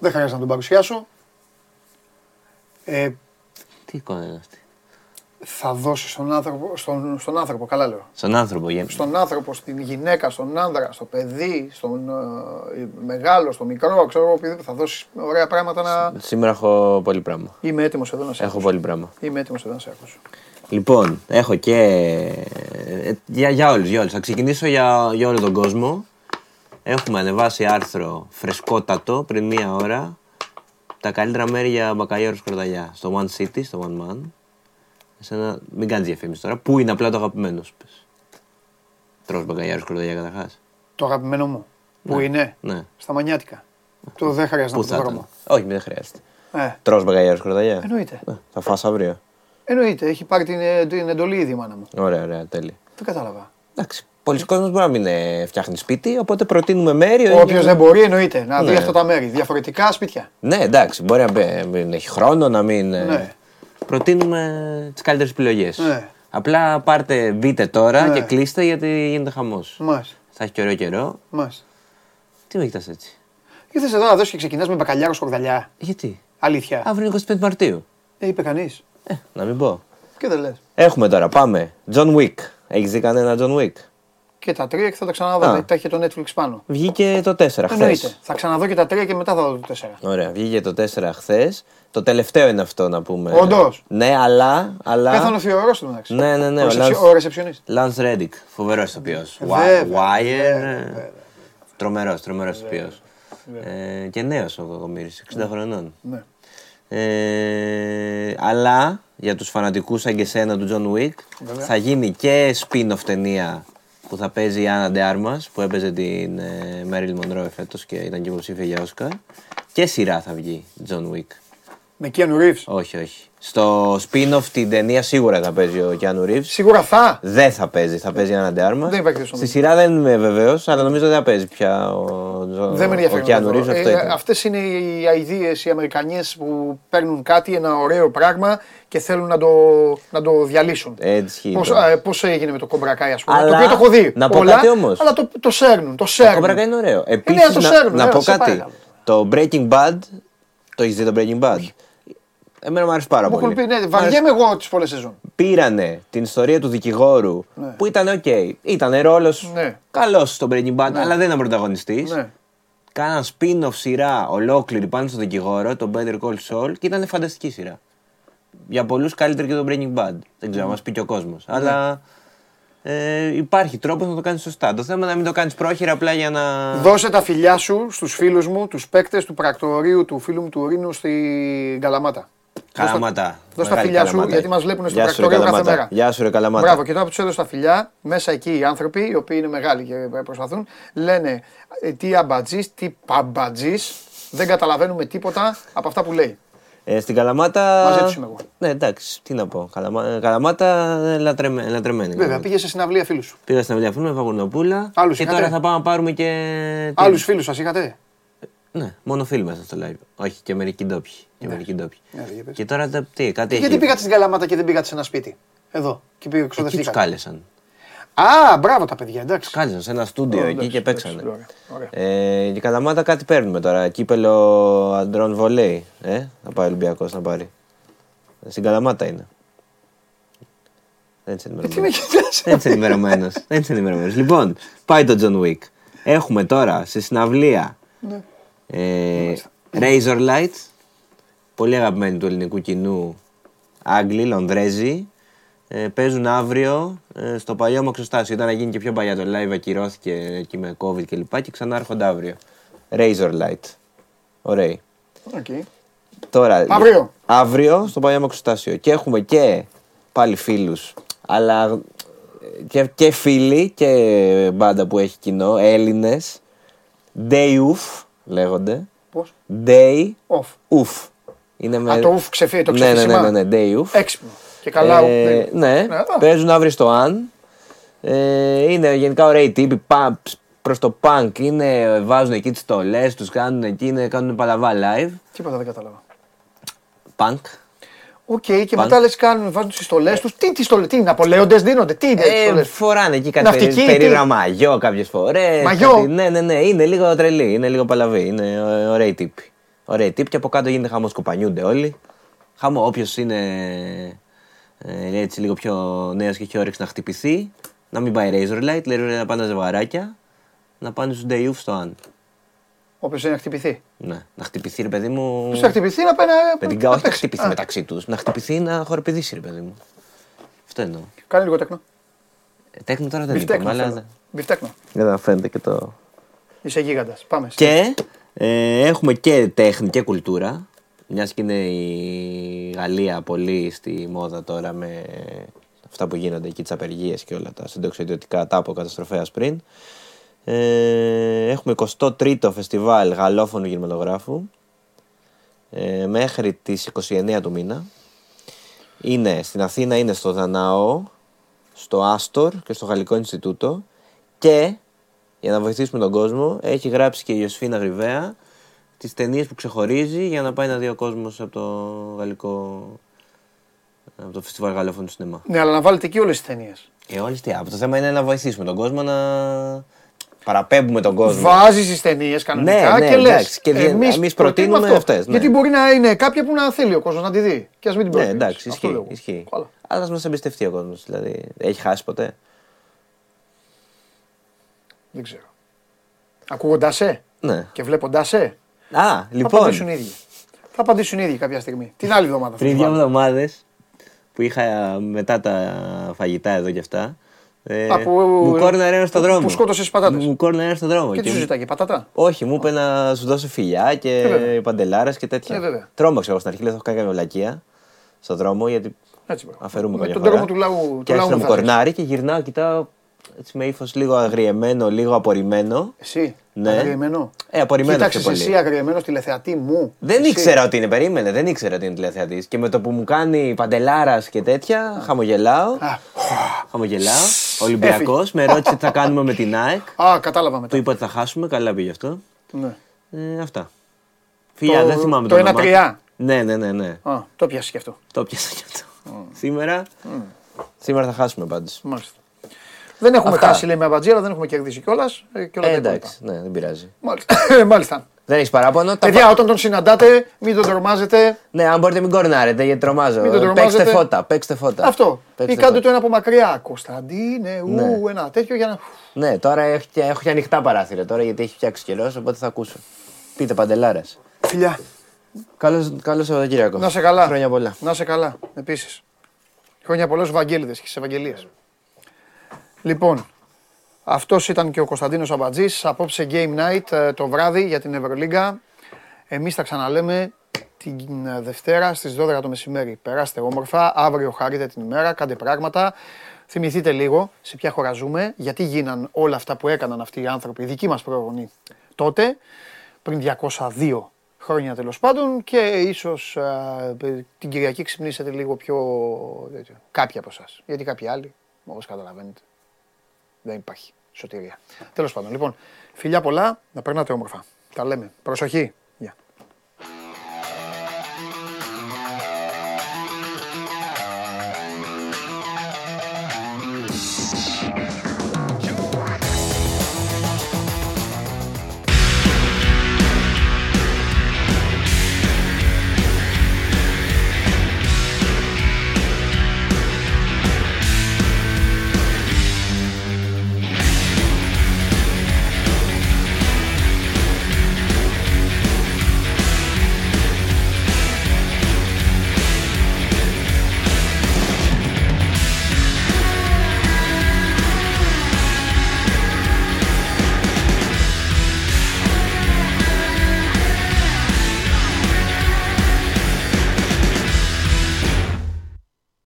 Speaker 1: Δεν χρειάζεται να τον παρουσιάσω. Ε,
Speaker 5: Τι εικόνα είναι αυτή;
Speaker 1: Θα δώσει στον άνθρωπο, στον, στον άνθρωπο, καλά λέω.
Speaker 10: Στον άνθρωπο. γεν-
Speaker 1: Στον άνθρωπο, στην γυναίκα, στον άνδρα, στο παιδί, στον ε, μεγάλο, στο μικρό, ξέρω εγώ, οποιοδήποτε. Θα δώσεις ωραία πράγματα να.
Speaker 10: Σήμερα έχω πολύ πράγμα.
Speaker 1: Είμαι έτοιμος εδώ να σε
Speaker 10: Έχω
Speaker 1: ακούσω.
Speaker 10: πολύ πράγμα.
Speaker 1: Είμαι έτοιμος εδώ να σε ακούσω.
Speaker 10: Λοιπόν, έχω και. ε, Για, για όλους, για όλους. Θα ξεκινήσω για, για όλο τον κόσμο. Έχουμε ανεβάσει άρθρο φρεσκότατο πριν μία ώρα. Τα καλύτερα μέρη για μπακαλιάρο σκορδαλιά. Στο One City, στο One Man. Εσένα, μην κάνεις διαφήμιση τώρα. Πού είναι απλά το αγαπημένος σου. πες. Τρως μπακαλιάρο σκορδαλιά καταρχάς.
Speaker 1: Το αγαπημένο μου. Πού είναι,
Speaker 10: Ναι.
Speaker 1: στα μανιάτικα. Το δεν χρειάζεται
Speaker 10: Πού
Speaker 1: να
Speaker 10: θα
Speaker 1: πω το
Speaker 10: ήταν.
Speaker 1: δρόμο.
Speaker 10: Όχι, δεν χρειάζεται.
Speaker 1: Ε,
Speaker 10: Τρως μπακαλιάρο σκορδαλιά.
Speaker 1: εννοείται.
Speaker 10: Ε, Θα φας αύριο.
Speaker 1: Εννοείται, έχει πάρει την, ε, την εντολή ήδη η μάνα μου.
Speaker 10: Ωραία, ωραία, τέλεια.
Speaker 1: Δεν κατάλαβα.
Speaker 10: Εντάξει. Πολλοί κόσμοι μπορεί να μην ε, φτιάχνει σπίτι, οπότε προτείνουμε μέρη.
Speaker 1: Όποιο δεν μπορεί, εννοείται να δει
Speaker 10: Ναι.
Speaker 1: αυτά τα μέρη. Διαφορετικά σπίτια.
Speaker 10: Ναι, εντάξει, μπορεί να μπε- μην έχει χρόνο, να μην. ε,
Speaker 1: Ναι.
Speaker 10: Προτείνουμε τις καλύτερες επιλογές.
Speaker 1: Ναι.
Speaker 10: Απλά πάρτε, μπείτε τώρα
Speaker 1: Ναι.
Speaker 10: και κλείστε γιατί γίνεται χαμός.
Speaker 1: Μάλιστα.
Speaker 10: Θα έχει και ωραίο καιρό.
Speaker 1: Μάλιστα.
Speaker 10: Τι με κοιτάς έτσι;
Speaker 1: Ήρθες εδώ να δώσεις και ξεκινάς με μπακαλιάρο σκορδαλιά.
Speaker 10: Γιατί;
Speaker 1: Αλήθεια.
Speaker 10: Αύριο είναι 25 Μαρτίου.
Speaker 1: Ε, είπε κανείς.
Speaker 10: Ε, να μην πω.
Speaker 1: Και δεν λες.
Speaker 10: Έχουμε τώρα, πάμε. John Wick. Έχεις δει κανένα John Wick;
Speaker 1: Και τα τρία και θα τα ξαναδώ.
Speaker 10: Α.
Speaker 1: γιατί Τα είχε το Netflix πάνω.
Speaker 10: Βγήκε το 4 χθες.
Speaker 1: Εννοείται. Θα ξαναδώ και τα τρία και μετά θα δω το τέσσερα.
Speaker 10: Ωραία, βγήκε το 4 χθες. Το τελευταίο είναι αυτό να πούμε.
Speaker 1: Όντως;
Speaker 10: Ναι, αλλά. αλλά...
Speaker 1: Πέθανε ο Θεορό του μεταξύ.
Speaker 10: Ναι, ναι, ναι.
Speaker 1: Ο,
Speaker 10: Ο
Speaker 1: ρεσεψι-
Speaker 10: Lance-
Speaker 1: ο ρεσεψιονίστ.
Speaker 10: Lance Reddick, φοβερός ηθοποιό.
Speaker 1: Βέβαια,
Speaker 10: Wire. Τρομερός, τρομερός ηθοποιό. Ε, και νέος ο Κακομοίρη, 60 χρονών.
Speaker 1: Ναι.
Speaker 10: Ε, αλλά για τους φανατικούς σαν και σένα του John Wick θα γίνει και spin-off ταινία που θα παίζει η Άννα Ντεάρμας που έπαιζε την ε, Marilyn Monroe φέτος και ήταν και υποψήφια για Oscar και σειρά θα βγει John Wick.
Speaker 1: Με Keanu Reeves.
Speaker 10: Όχι, όχι. Στο spin-off την ταινία σίγουρα θα παίζει ο Keanu Reeves.
Speaker 1: Σίγουρα θα.
Speaker 10: Δεν θα παίζει, θα παίζει ένα ντεάρμα.
Speaker 1: Δεν υπάρχει τέτοιο
Speaker 10: Στη σειρά δεν είμαι βεβαίως, αλλά νομίζω δεν θα παίζει πια ο, ο,
Speaker 1: Δεν με ενδιαφέρει.
Speaker 10: ο Keanu Reeves. Αυτό ήταν.
Speaker 1: Αυτές είναι οι αειδίε, οι Αμερικανιέ που παίρνουν κάτι, ένα ωραίο πράγμα και θέλουν να το, να το διαλύσουν.
Speaker 10: Έτσι ισχύει.
Speaker 1: Πώς,
Speaker 10: τώρα.
Speaker 1: α, πώς έγινε με το Κομπρακάι, ας πούμε.
Speaker 10: Αλλά,
Speaker 1: το οποίο το έχω δει.
Speaker 10: να πω
Speaker 1: όλα,
Speaker 10: κάτι όμως.
Speaker 1: Αλλά το, το σέρνουν. Το
Speaker 10: Το
Speaker 1: σέρνουν.
Speaker 10: Cobra Kai είναι ωραίο.
Speaker 1: ναι,
Speaker 10: Επίσης,
Speaker 1: το
Speaker 10: να,
Speaker 1: σέρνουν,
Speaker 10: να
Speaker 1: ναι,
Speaker 10: πω
Speaker 1: σε
Speaker 10: κάτι.
Speaker 1: παρακαλώ.
Speaker 10: Το Breaking Bad. Το έχεις δει το Breaking Bad; Εμένα μου άρεσε πάρα
Speaker 1: Μου
Speaker 10: πολύ.
Speaker 1: έχουν πει, ναι,
Speaker 10: Μ' άρεσε-
Speaker 1: βαριέμαι εγώ τις πολλές σεζόν.
Speaker 10: Πήρανε την ιστορία του δικηγόρου που ήταν οκ. Ήταν ρόλος
Speaker 1: Ναι.
Speaker 10: καλός στο Breaking Bad, αλλά δεν ήταν πρωταγωνιστής.
Speaker 1: Ναι.
Speaker 10: Κάναν spin-off σειρά ολόκληρη πάνω στο δικηγόρο, το Better Call Saul και ήταν φανταστική σειρά. Για πολλούς καλύτερη και το Breaking Bad. Δεν ξέρω,
Speaker 1: Ναι.
Speaker 10: μας πει και ο κόσμος. Αλλά ε, υπάρχει τρόπος να το κάνεις σωστά. Το θέμα είναι να μην το κάνεις πρόχειρα απλά για να.
Speaker 1: Δώσε τα φιλιά σου στους φίλους μου, τους παίκτες του πρακτορείου του φίλου μου του Ρήνου στην Καλαμάτα.
Speaker 10: Καλαμάτα.
Speaker 1: Δώσ' τα
Speaker 10: Μεγάλη
Speaker 1: φιλιά σου,
Speaker 10: Καλαμάτα.
Speaker 1: γιατί μας βλέπουν στο
Speaker 10: Γεια σου, ρε
Speaker 1: πρακτορείο κάθε
Speaker 10: Καλαμάτα.
Speaker 1: μέρα.
Speaker 10: Γεια σου, ρε Καλαμάτα.
Speaker 1: Μπράβο, και τώρα που τους έδωσα τα φιλιά, μέσα εκεί οι άνθρωποι, οι οποίοι είναι μεγάλοι και προσπαθούν, λένε ε, τι αμπατζής, τι παμπατζής, δεν καταλαβαίνουμε τίποτα από αυτά που λέει.
Speaker 10: Ε, στην Καλαμάτα.
Speaker 1: Μαζί τους είμαι εγώ.
Speaker 10: Ναι, εντάξει, τι να πω. Καλαμα... ε, Καλαμάτα ε, λατρεμε... λατρεμένη.
Speaker 1: Βέβαια, πήγες σε συναυλία φίλους σου.
Speaker 10: Πήγα στην Αυλία με Βαγωνοπούλα.
Speaker 1: Άλλους
Speaker 10: και
Speaker 1: είχατε;
Speaker 10: τώρα θα πάμε να πάρουμε και. τι-
Speaker 1: Άλλου φίλους σας είχατε;
Speaker 10: Ναι, μόνο φίλοι μέσα στο live. Όχι, και μερικοί ντόπιοι. Και μερικοί ντόπιοι.
Speaker 1: Ναι, για πες.
Speaker 10: Και τώρα τα- τι, κάτι
Speaker 1: Γιατί
Speaker 10: έχει.
Speaker 1: πήγατε στην Καλαμάτα και δεν πήγατε σε ένα σπίτι; Εδώ. Και πήγε
Speaker 10: Εκεί τους
Speaker 1: ξοδευτήκατε.
Speaker 10: κάλεσαν.
Speaker 1: Α, μπράβο τα παιδιά, εντάξει.
Speaker 10: Κάλεσαν σε ένα στούντιο
Speaker 1: Ω,
Speaker 10: εκεί
Speaker 1: εντάξει,
Speaker 10: και παίξανε.
Speaker 1: εντάξει, ωραία, ωραία.
Speaker 10: Ε, και Καλαμάτα κάτι παίρνουμε τώρα. Κύπελο αντρών βολέι. Ε, θα πάει ο Ολυμπιακός να πάρει. Ε, Στην Καλαμάτα είναι. Δεν είσαι
Speaker 1: Ε, Τι με
Speaker 10: ενημερωμένος.
Speaker 1: κοιτάς.
Speaker 10: Δεν είσαι ενημερωμένος. Δεν είσαι ενημερωμένος. Λοιπόν, πάει το John Wick. Έχουμε τώρα σε συναυλία
Speaker 1: Ναι.
Speaker 10: Ε, Razorlight. Πολύ αγαπημένοι του ελληνικού κοινού. Άγγλοι, Λονδρέζοι. Ε, παίζουν αύριο ε, στο παλιό Αμαξοστάσιο. Ήταν να γίνει και πιο παλιά το live, ακυρώθηκε εκεί με COVID και λοιπά και ξανά έρχονται αύριο. Razorlight. Ωραία.
Speaker 1: Οκ.
Speaker 10: Τώρα,
Speaker 1: Αύριο.
Speaker 10: Αύριο στο παλιό Αμαξοστάσιο. Και έχουμε και πάλι φίλους, αλλά ε, και, και φίλοι και μπάντα που έχει κοινό, Έλληνες. Day Uf λέγονται.
Speaker 1: Πώς;
Speaker 10: Day
Speaker 1: Off.
Speaker 10: Uf. Είναι με...
Speaker 1: Α, το ουφ ξεφύγει, το
Speaker 10: ναι, ναι,
Speaker 1: ξεφύσιμα.
Speaker 10: ναι, ναι, ναι, Day Uf.
Speaker 1: Έξυπνο. Και καλά.
Speaker 10: Ε,
Speaker 1: δεν-
Speaker 10: ναι,
Speaker 1: Ναι, α.
Speaker 10: παίζουν αύριο στο Αν. Ε, είναι γενικά ωραίοι τύποι. Προς το punk είναι, βάζουν εκεί τις στολές τους, κάνουν εκεί, είναι, κάνουν παλαβά live.
Speaker 1: Τίποτα δεν κατάλαβα.
Speaker 10: Punk.
Speaker 1: Οκ, και
Speaker 10: Παν-
Speaker 1: μετά λες κάνουν, βάζουν τις στολές τους. Τι, τις στολές, τι είναι, Απολέοντε δίνονται, τι είναι.
Speaker 10: Ε,
Speaker 1: στολές;
Speaker 10: φοράνε εκεί κάτι
Speaker 1: Ναυτική,
Speaker 10: περί,
Speaker 1: τι;
Speaker 10: περίεργα μαγιό κάποιες φορές.
Speaker 1: Μαγιό;
Speaker 10: ναι, ναι, ναι, είναι λίγο τρελή, είναι λίγο παλαβή. Είναι ω- ωραίοι τύποι. Ωραίοι τύποι και από κάτω γίνεται χαμός, κοπανιούνται όλοι. Χαμό, όποιος είναι Ε, έτσι λίγο πιο νέο και έχει όρεξη να χτυπηθεί. Να μην πάει Razor Light, λέει να πάνε ζευγαράκια. Να πάνε στους Day Off στο Αν.
Speaker 1: Όποιος είναι να χτυπηθεί.
Speaker 10: Ναι, να χτυπηθεί ρε παιδί μου.
Speaker 1: Ποιο θα χτυπηθεί να πάει να.
Speaker 10: Παιδικά,
Speaker 1: να
Speaker 10: όχι να
Speaker 1: παίξει.
Speaker 10: χτυπηθεί
Speaker 1: Α,
Speaker 10: μεταξύ τους. Να χτυπηθεί να χορεπηδήσει ρε παιδί μου. Αυτό εννοώ.
Speaker 1: Κάνε λίγο τέκνο.
Speaker 10: Ε, Τέχνη τώρα δεν
Speaker 1: Μπιφτέκνο.
Speaker 10: είπαμε, αλλά.
Speaker 1: θέλω. Μπιφτέκνο.
Speaker 10: Δεν θα φαίνεται και το.
Speaker 1: Είσαι γίγαντας. Πάμε.
Speaker 10: Και ε, έχουμε και τέχνη και κουλτούρα. Μιας και είναι η Γαλλία πολύ στη μόδα τώρα με αυτά που γίνονται εκεί, τις απεργίες και όλα τα συντοξιδιωτικά τάπο καταστροφέας πριν. Ε, έχουμε 23ο φεστιβάλ γαλλόφωνου κινηματογράφου ε, μέχρι τις 29 του μήνα. Είναι στην Αθήνα, είναι στο Δανάο, στο Άστορ και στο Γαλλικό Ινστιτούτο και για να βοηθήσουμε τον κόσμο έχει γράψει και η Ιωσφίνα Γρυβαία τις ταινίες που ξεχωρίζει για να πάει να δει ο κόσμος από το γαλλικό από το φεστιβάλ γαλλόφωνου σινεμά.
Speaker 1: Ναι, αλλά να βάλετε εκεί όλες τις ταινίες.
Speaker 10: Ε, όλες τι, από το θέμα είναι να βοηθήσουμε τον κόσμο να παραπέμπουμε τον κόσμο.
Speaker 1: Βάζεις τις ταινίες κανονικά
Speaker 10: Ναι, ναι,
Speaker 1: και λες.
Speaker 10: εντάξει, και δι- εμείς προτείνουμε αυτές, ναι.
Speaker 1: Γιατί μπορεί να είναι κάποια που να θέλει ο κόσμος να τη δει. Και ας μην την
Speaker 10: Ναι,
Speaker 1: προτείνεις.
Speaker 10: εντάξει,
Speaker 1: Αυτό
Speaker 10: ισχύει.
Speaker 1: λέω.
Speaker 10: ισχύει.
Speaker 1: Καλά.
Speaker 10: Αλλά ας μας εμπιστευτεί ο κόσμος, δηλαδή. Έχει χάσει ποτέ;
Speaker 1: Δεν ξέρω. Ακούγοντάς σε
Speaker 10: Ναι.
Speaker 1: και βλέποντάς σε.
Speaker 10: Α,
Speaker 1: Θα
Speaker 10: λοιπόν,
Speaker 1: απαντήσουν οι ίδιοι. Θα απαντήσουν οι ίδιοι κάποια στιγμή. Την άλλη εβδομάδα. θα
Speaker 10: πριν
Speaker 1: τους
Speaker 10: δύο
Speaker 1: βάλω.
Speaker 10: εβδομάδες που είχα μετά τα φαγητά εδώ και αυτά. Ε,
Speaker 1: Α, που-
Speaker 10: μου κόρναρε ένα στον
Speaker 1: που-
Speaker 10: δρόμο.
Speaker 1: που σκότωσες πατάτες.
Speaker 10: Μου κόρναρε ένα στον δρόμο.
Speaker 1: Και τι σου ζητάει, πατατά.
Speaker 10: Όχι, μου είπε να σου δώσω φιλιά και
Speaker 1: Ε, βέβαια.
Speaker 10: παντελάρες και τέτοια.
Speaker 1: Ε, βέβαια.
Speaker 10: Τρόμαξα εγώ στην αρχή, λέω θα έχω κάνει καμία βλακεία στον δρόμο γιατί
Speaker 1: Έτσι μπράβο.
Speaker 10: αφαιρούμε
Speaker 1: Με
Speaker 10: καμιά
Speaker 1: τον
Speaker 10: φορά.
Speaker 1: τρόπο του λαού.
Speaker 10: Και
Speaker 1: του λαού
Speaker 10: άρχισε να μου
Speaker 1: θα λες.
Speaker 10: κορνάρει και γυρνάω, κοιτάω έτσι με ύφος λίγο αγριεμένο, λίγο απορριμμένο.
Speaker 1: Εσύ.
Speaker 10: Ναι.
Speaker 1: Αγριεμένο.
Speaker 10: Ε, απορριμμένο πιο
Speaker 1: Κοίταξε
Speaker 10: πολύ.
Speaker 1: εσύ αγριεμένο τηλεθεατή μου.
Speaker 10: Δεν
Speaker 1: Εσύ.
Speaker 10: ήξερα ότι είναι, περίμενε, δεν ήξερα ότι είναι τηλεθεατής. Και με το που μου κάνει παντελάρας και τέτοια, χαμογελάω.
Speaker 1: Α,
Speaker 10: Χαμογελάω. Ολυμπιακός, με ρώτησε τι θα κάνουμε με την ΑΕΚ.
Speaker 1: Α, κατάλαβα μετά.
Speaker 10: Του είπα ότι θα χάσουμε, καλά πήγε αυτό.
Speaker 1: Ναι.
Speaker 10: Ε, αυτά. Φιλιά, δεν θυμάμαι
Speaker 1: το
Speaker 10: το όνομά
Speaker 1: 1-3.
Speaker 10: του. Ναι, ναι, ναι, ναι.
Speaker 1: Α, το πιάσε και αυτό.
Speaker 10: Το πιάσα κι αυτό. Σήμερα. Σήμερα θα χάσουμε πάντως.
Speaker 1: Μάλιστα. Δεν έχουμε
Speaker 10: Αυτά.
Speaker 1: χάσει λέει με αμπατζή, αλλά δεν έχουμε κερδίσει κιόλας. Και όλα
Speaker 10: Ε,
Speaker 1: τα
Speaker 10: εντάξει,
Speaker 1: υπόλοιπα.
Speaker 10: ναι, δεν πειράζει.
Speaker 1: Μάλιστα. Μάλιστα.
Speaker 10: Δεν έχεις παράπονο. Τα
Speaker 1: Παιδιά,
Speaker 10: πα-
Speaker 1: όταν τον συναντάτε, μην τον τρομάζετε.
Speaker 10: Ναι, αν μπορείτε μην κορνάρετε γιατί τρομάζω.
Speaker 1: Μην το
Speaker 10: Παίξτε
Speaker 1: τρομάζετε.
Speaker 10: φώτα, παίξτε φώτα.
Speaker 1: Αυτό.
Speaker 10: Παίξτε
Speaker 1: Ή κάντε
Speaker 10: φώτα.
Speaker 1: το ένα από μακριά. Κωνσταντίνε, ου,
Speaker 10: Ναι.
Speaker 1: ένα τέτοιο για να.
Speaker 10: Ναι, τώρα έχω και, έχω και ανοιχτά παράθυρα τώρα γιατί έχει φτιάξει καιρός, οπότε θα ακούσω. Πείτε παντελάρας.
Speaker 1: Φιλιά.
Speaker 10: Καλό καλό Σαββατοκύριακο.
Speaker 1: Να σε καλά.
Speaker 10: Χρόνια πολλά.
Speaker 1: Να σε καλά. Επίσης. Χρόνια πολλέ Ευαγγέλιδε και στις Ευαγγελίες. Λοιπόν, αυτός ήταν και ο Κωνσταντίνος Αμπατζής. Απόψε Game Night ε, το βράδυ για την Ευρωλίγκα. Εμείς θα ξαναλέμε την ε, Δευτέρα στις 12 το μεσημέρι. Περάστε όμορφα. Αύριο χαρείτε την ημέρα. Κάντε πράγματα. Θυμηθείτε λίγο σε ποια χώρα ζούμε, γιατί γίναν όλα αυτά που έκαναν αυτοί οι άνθρωποι, οι δικοί μας προγονείς τότε, πριν 202 χρόνια τέλος πάντων και ίσως α, την Κυριακή ξυπνήσετε λίγο πιο τέτοιο. Κάποιοι από εσάς. Γιατί κάποιοι άλλοι, όπως καταλαβαίνετε, δεν υπάρχει σωτηρία. Τέλος πάντων, λοιπόν, φιλιά πολλά, να περνάτε όμορφα. Τα λέμε. Προσοχή.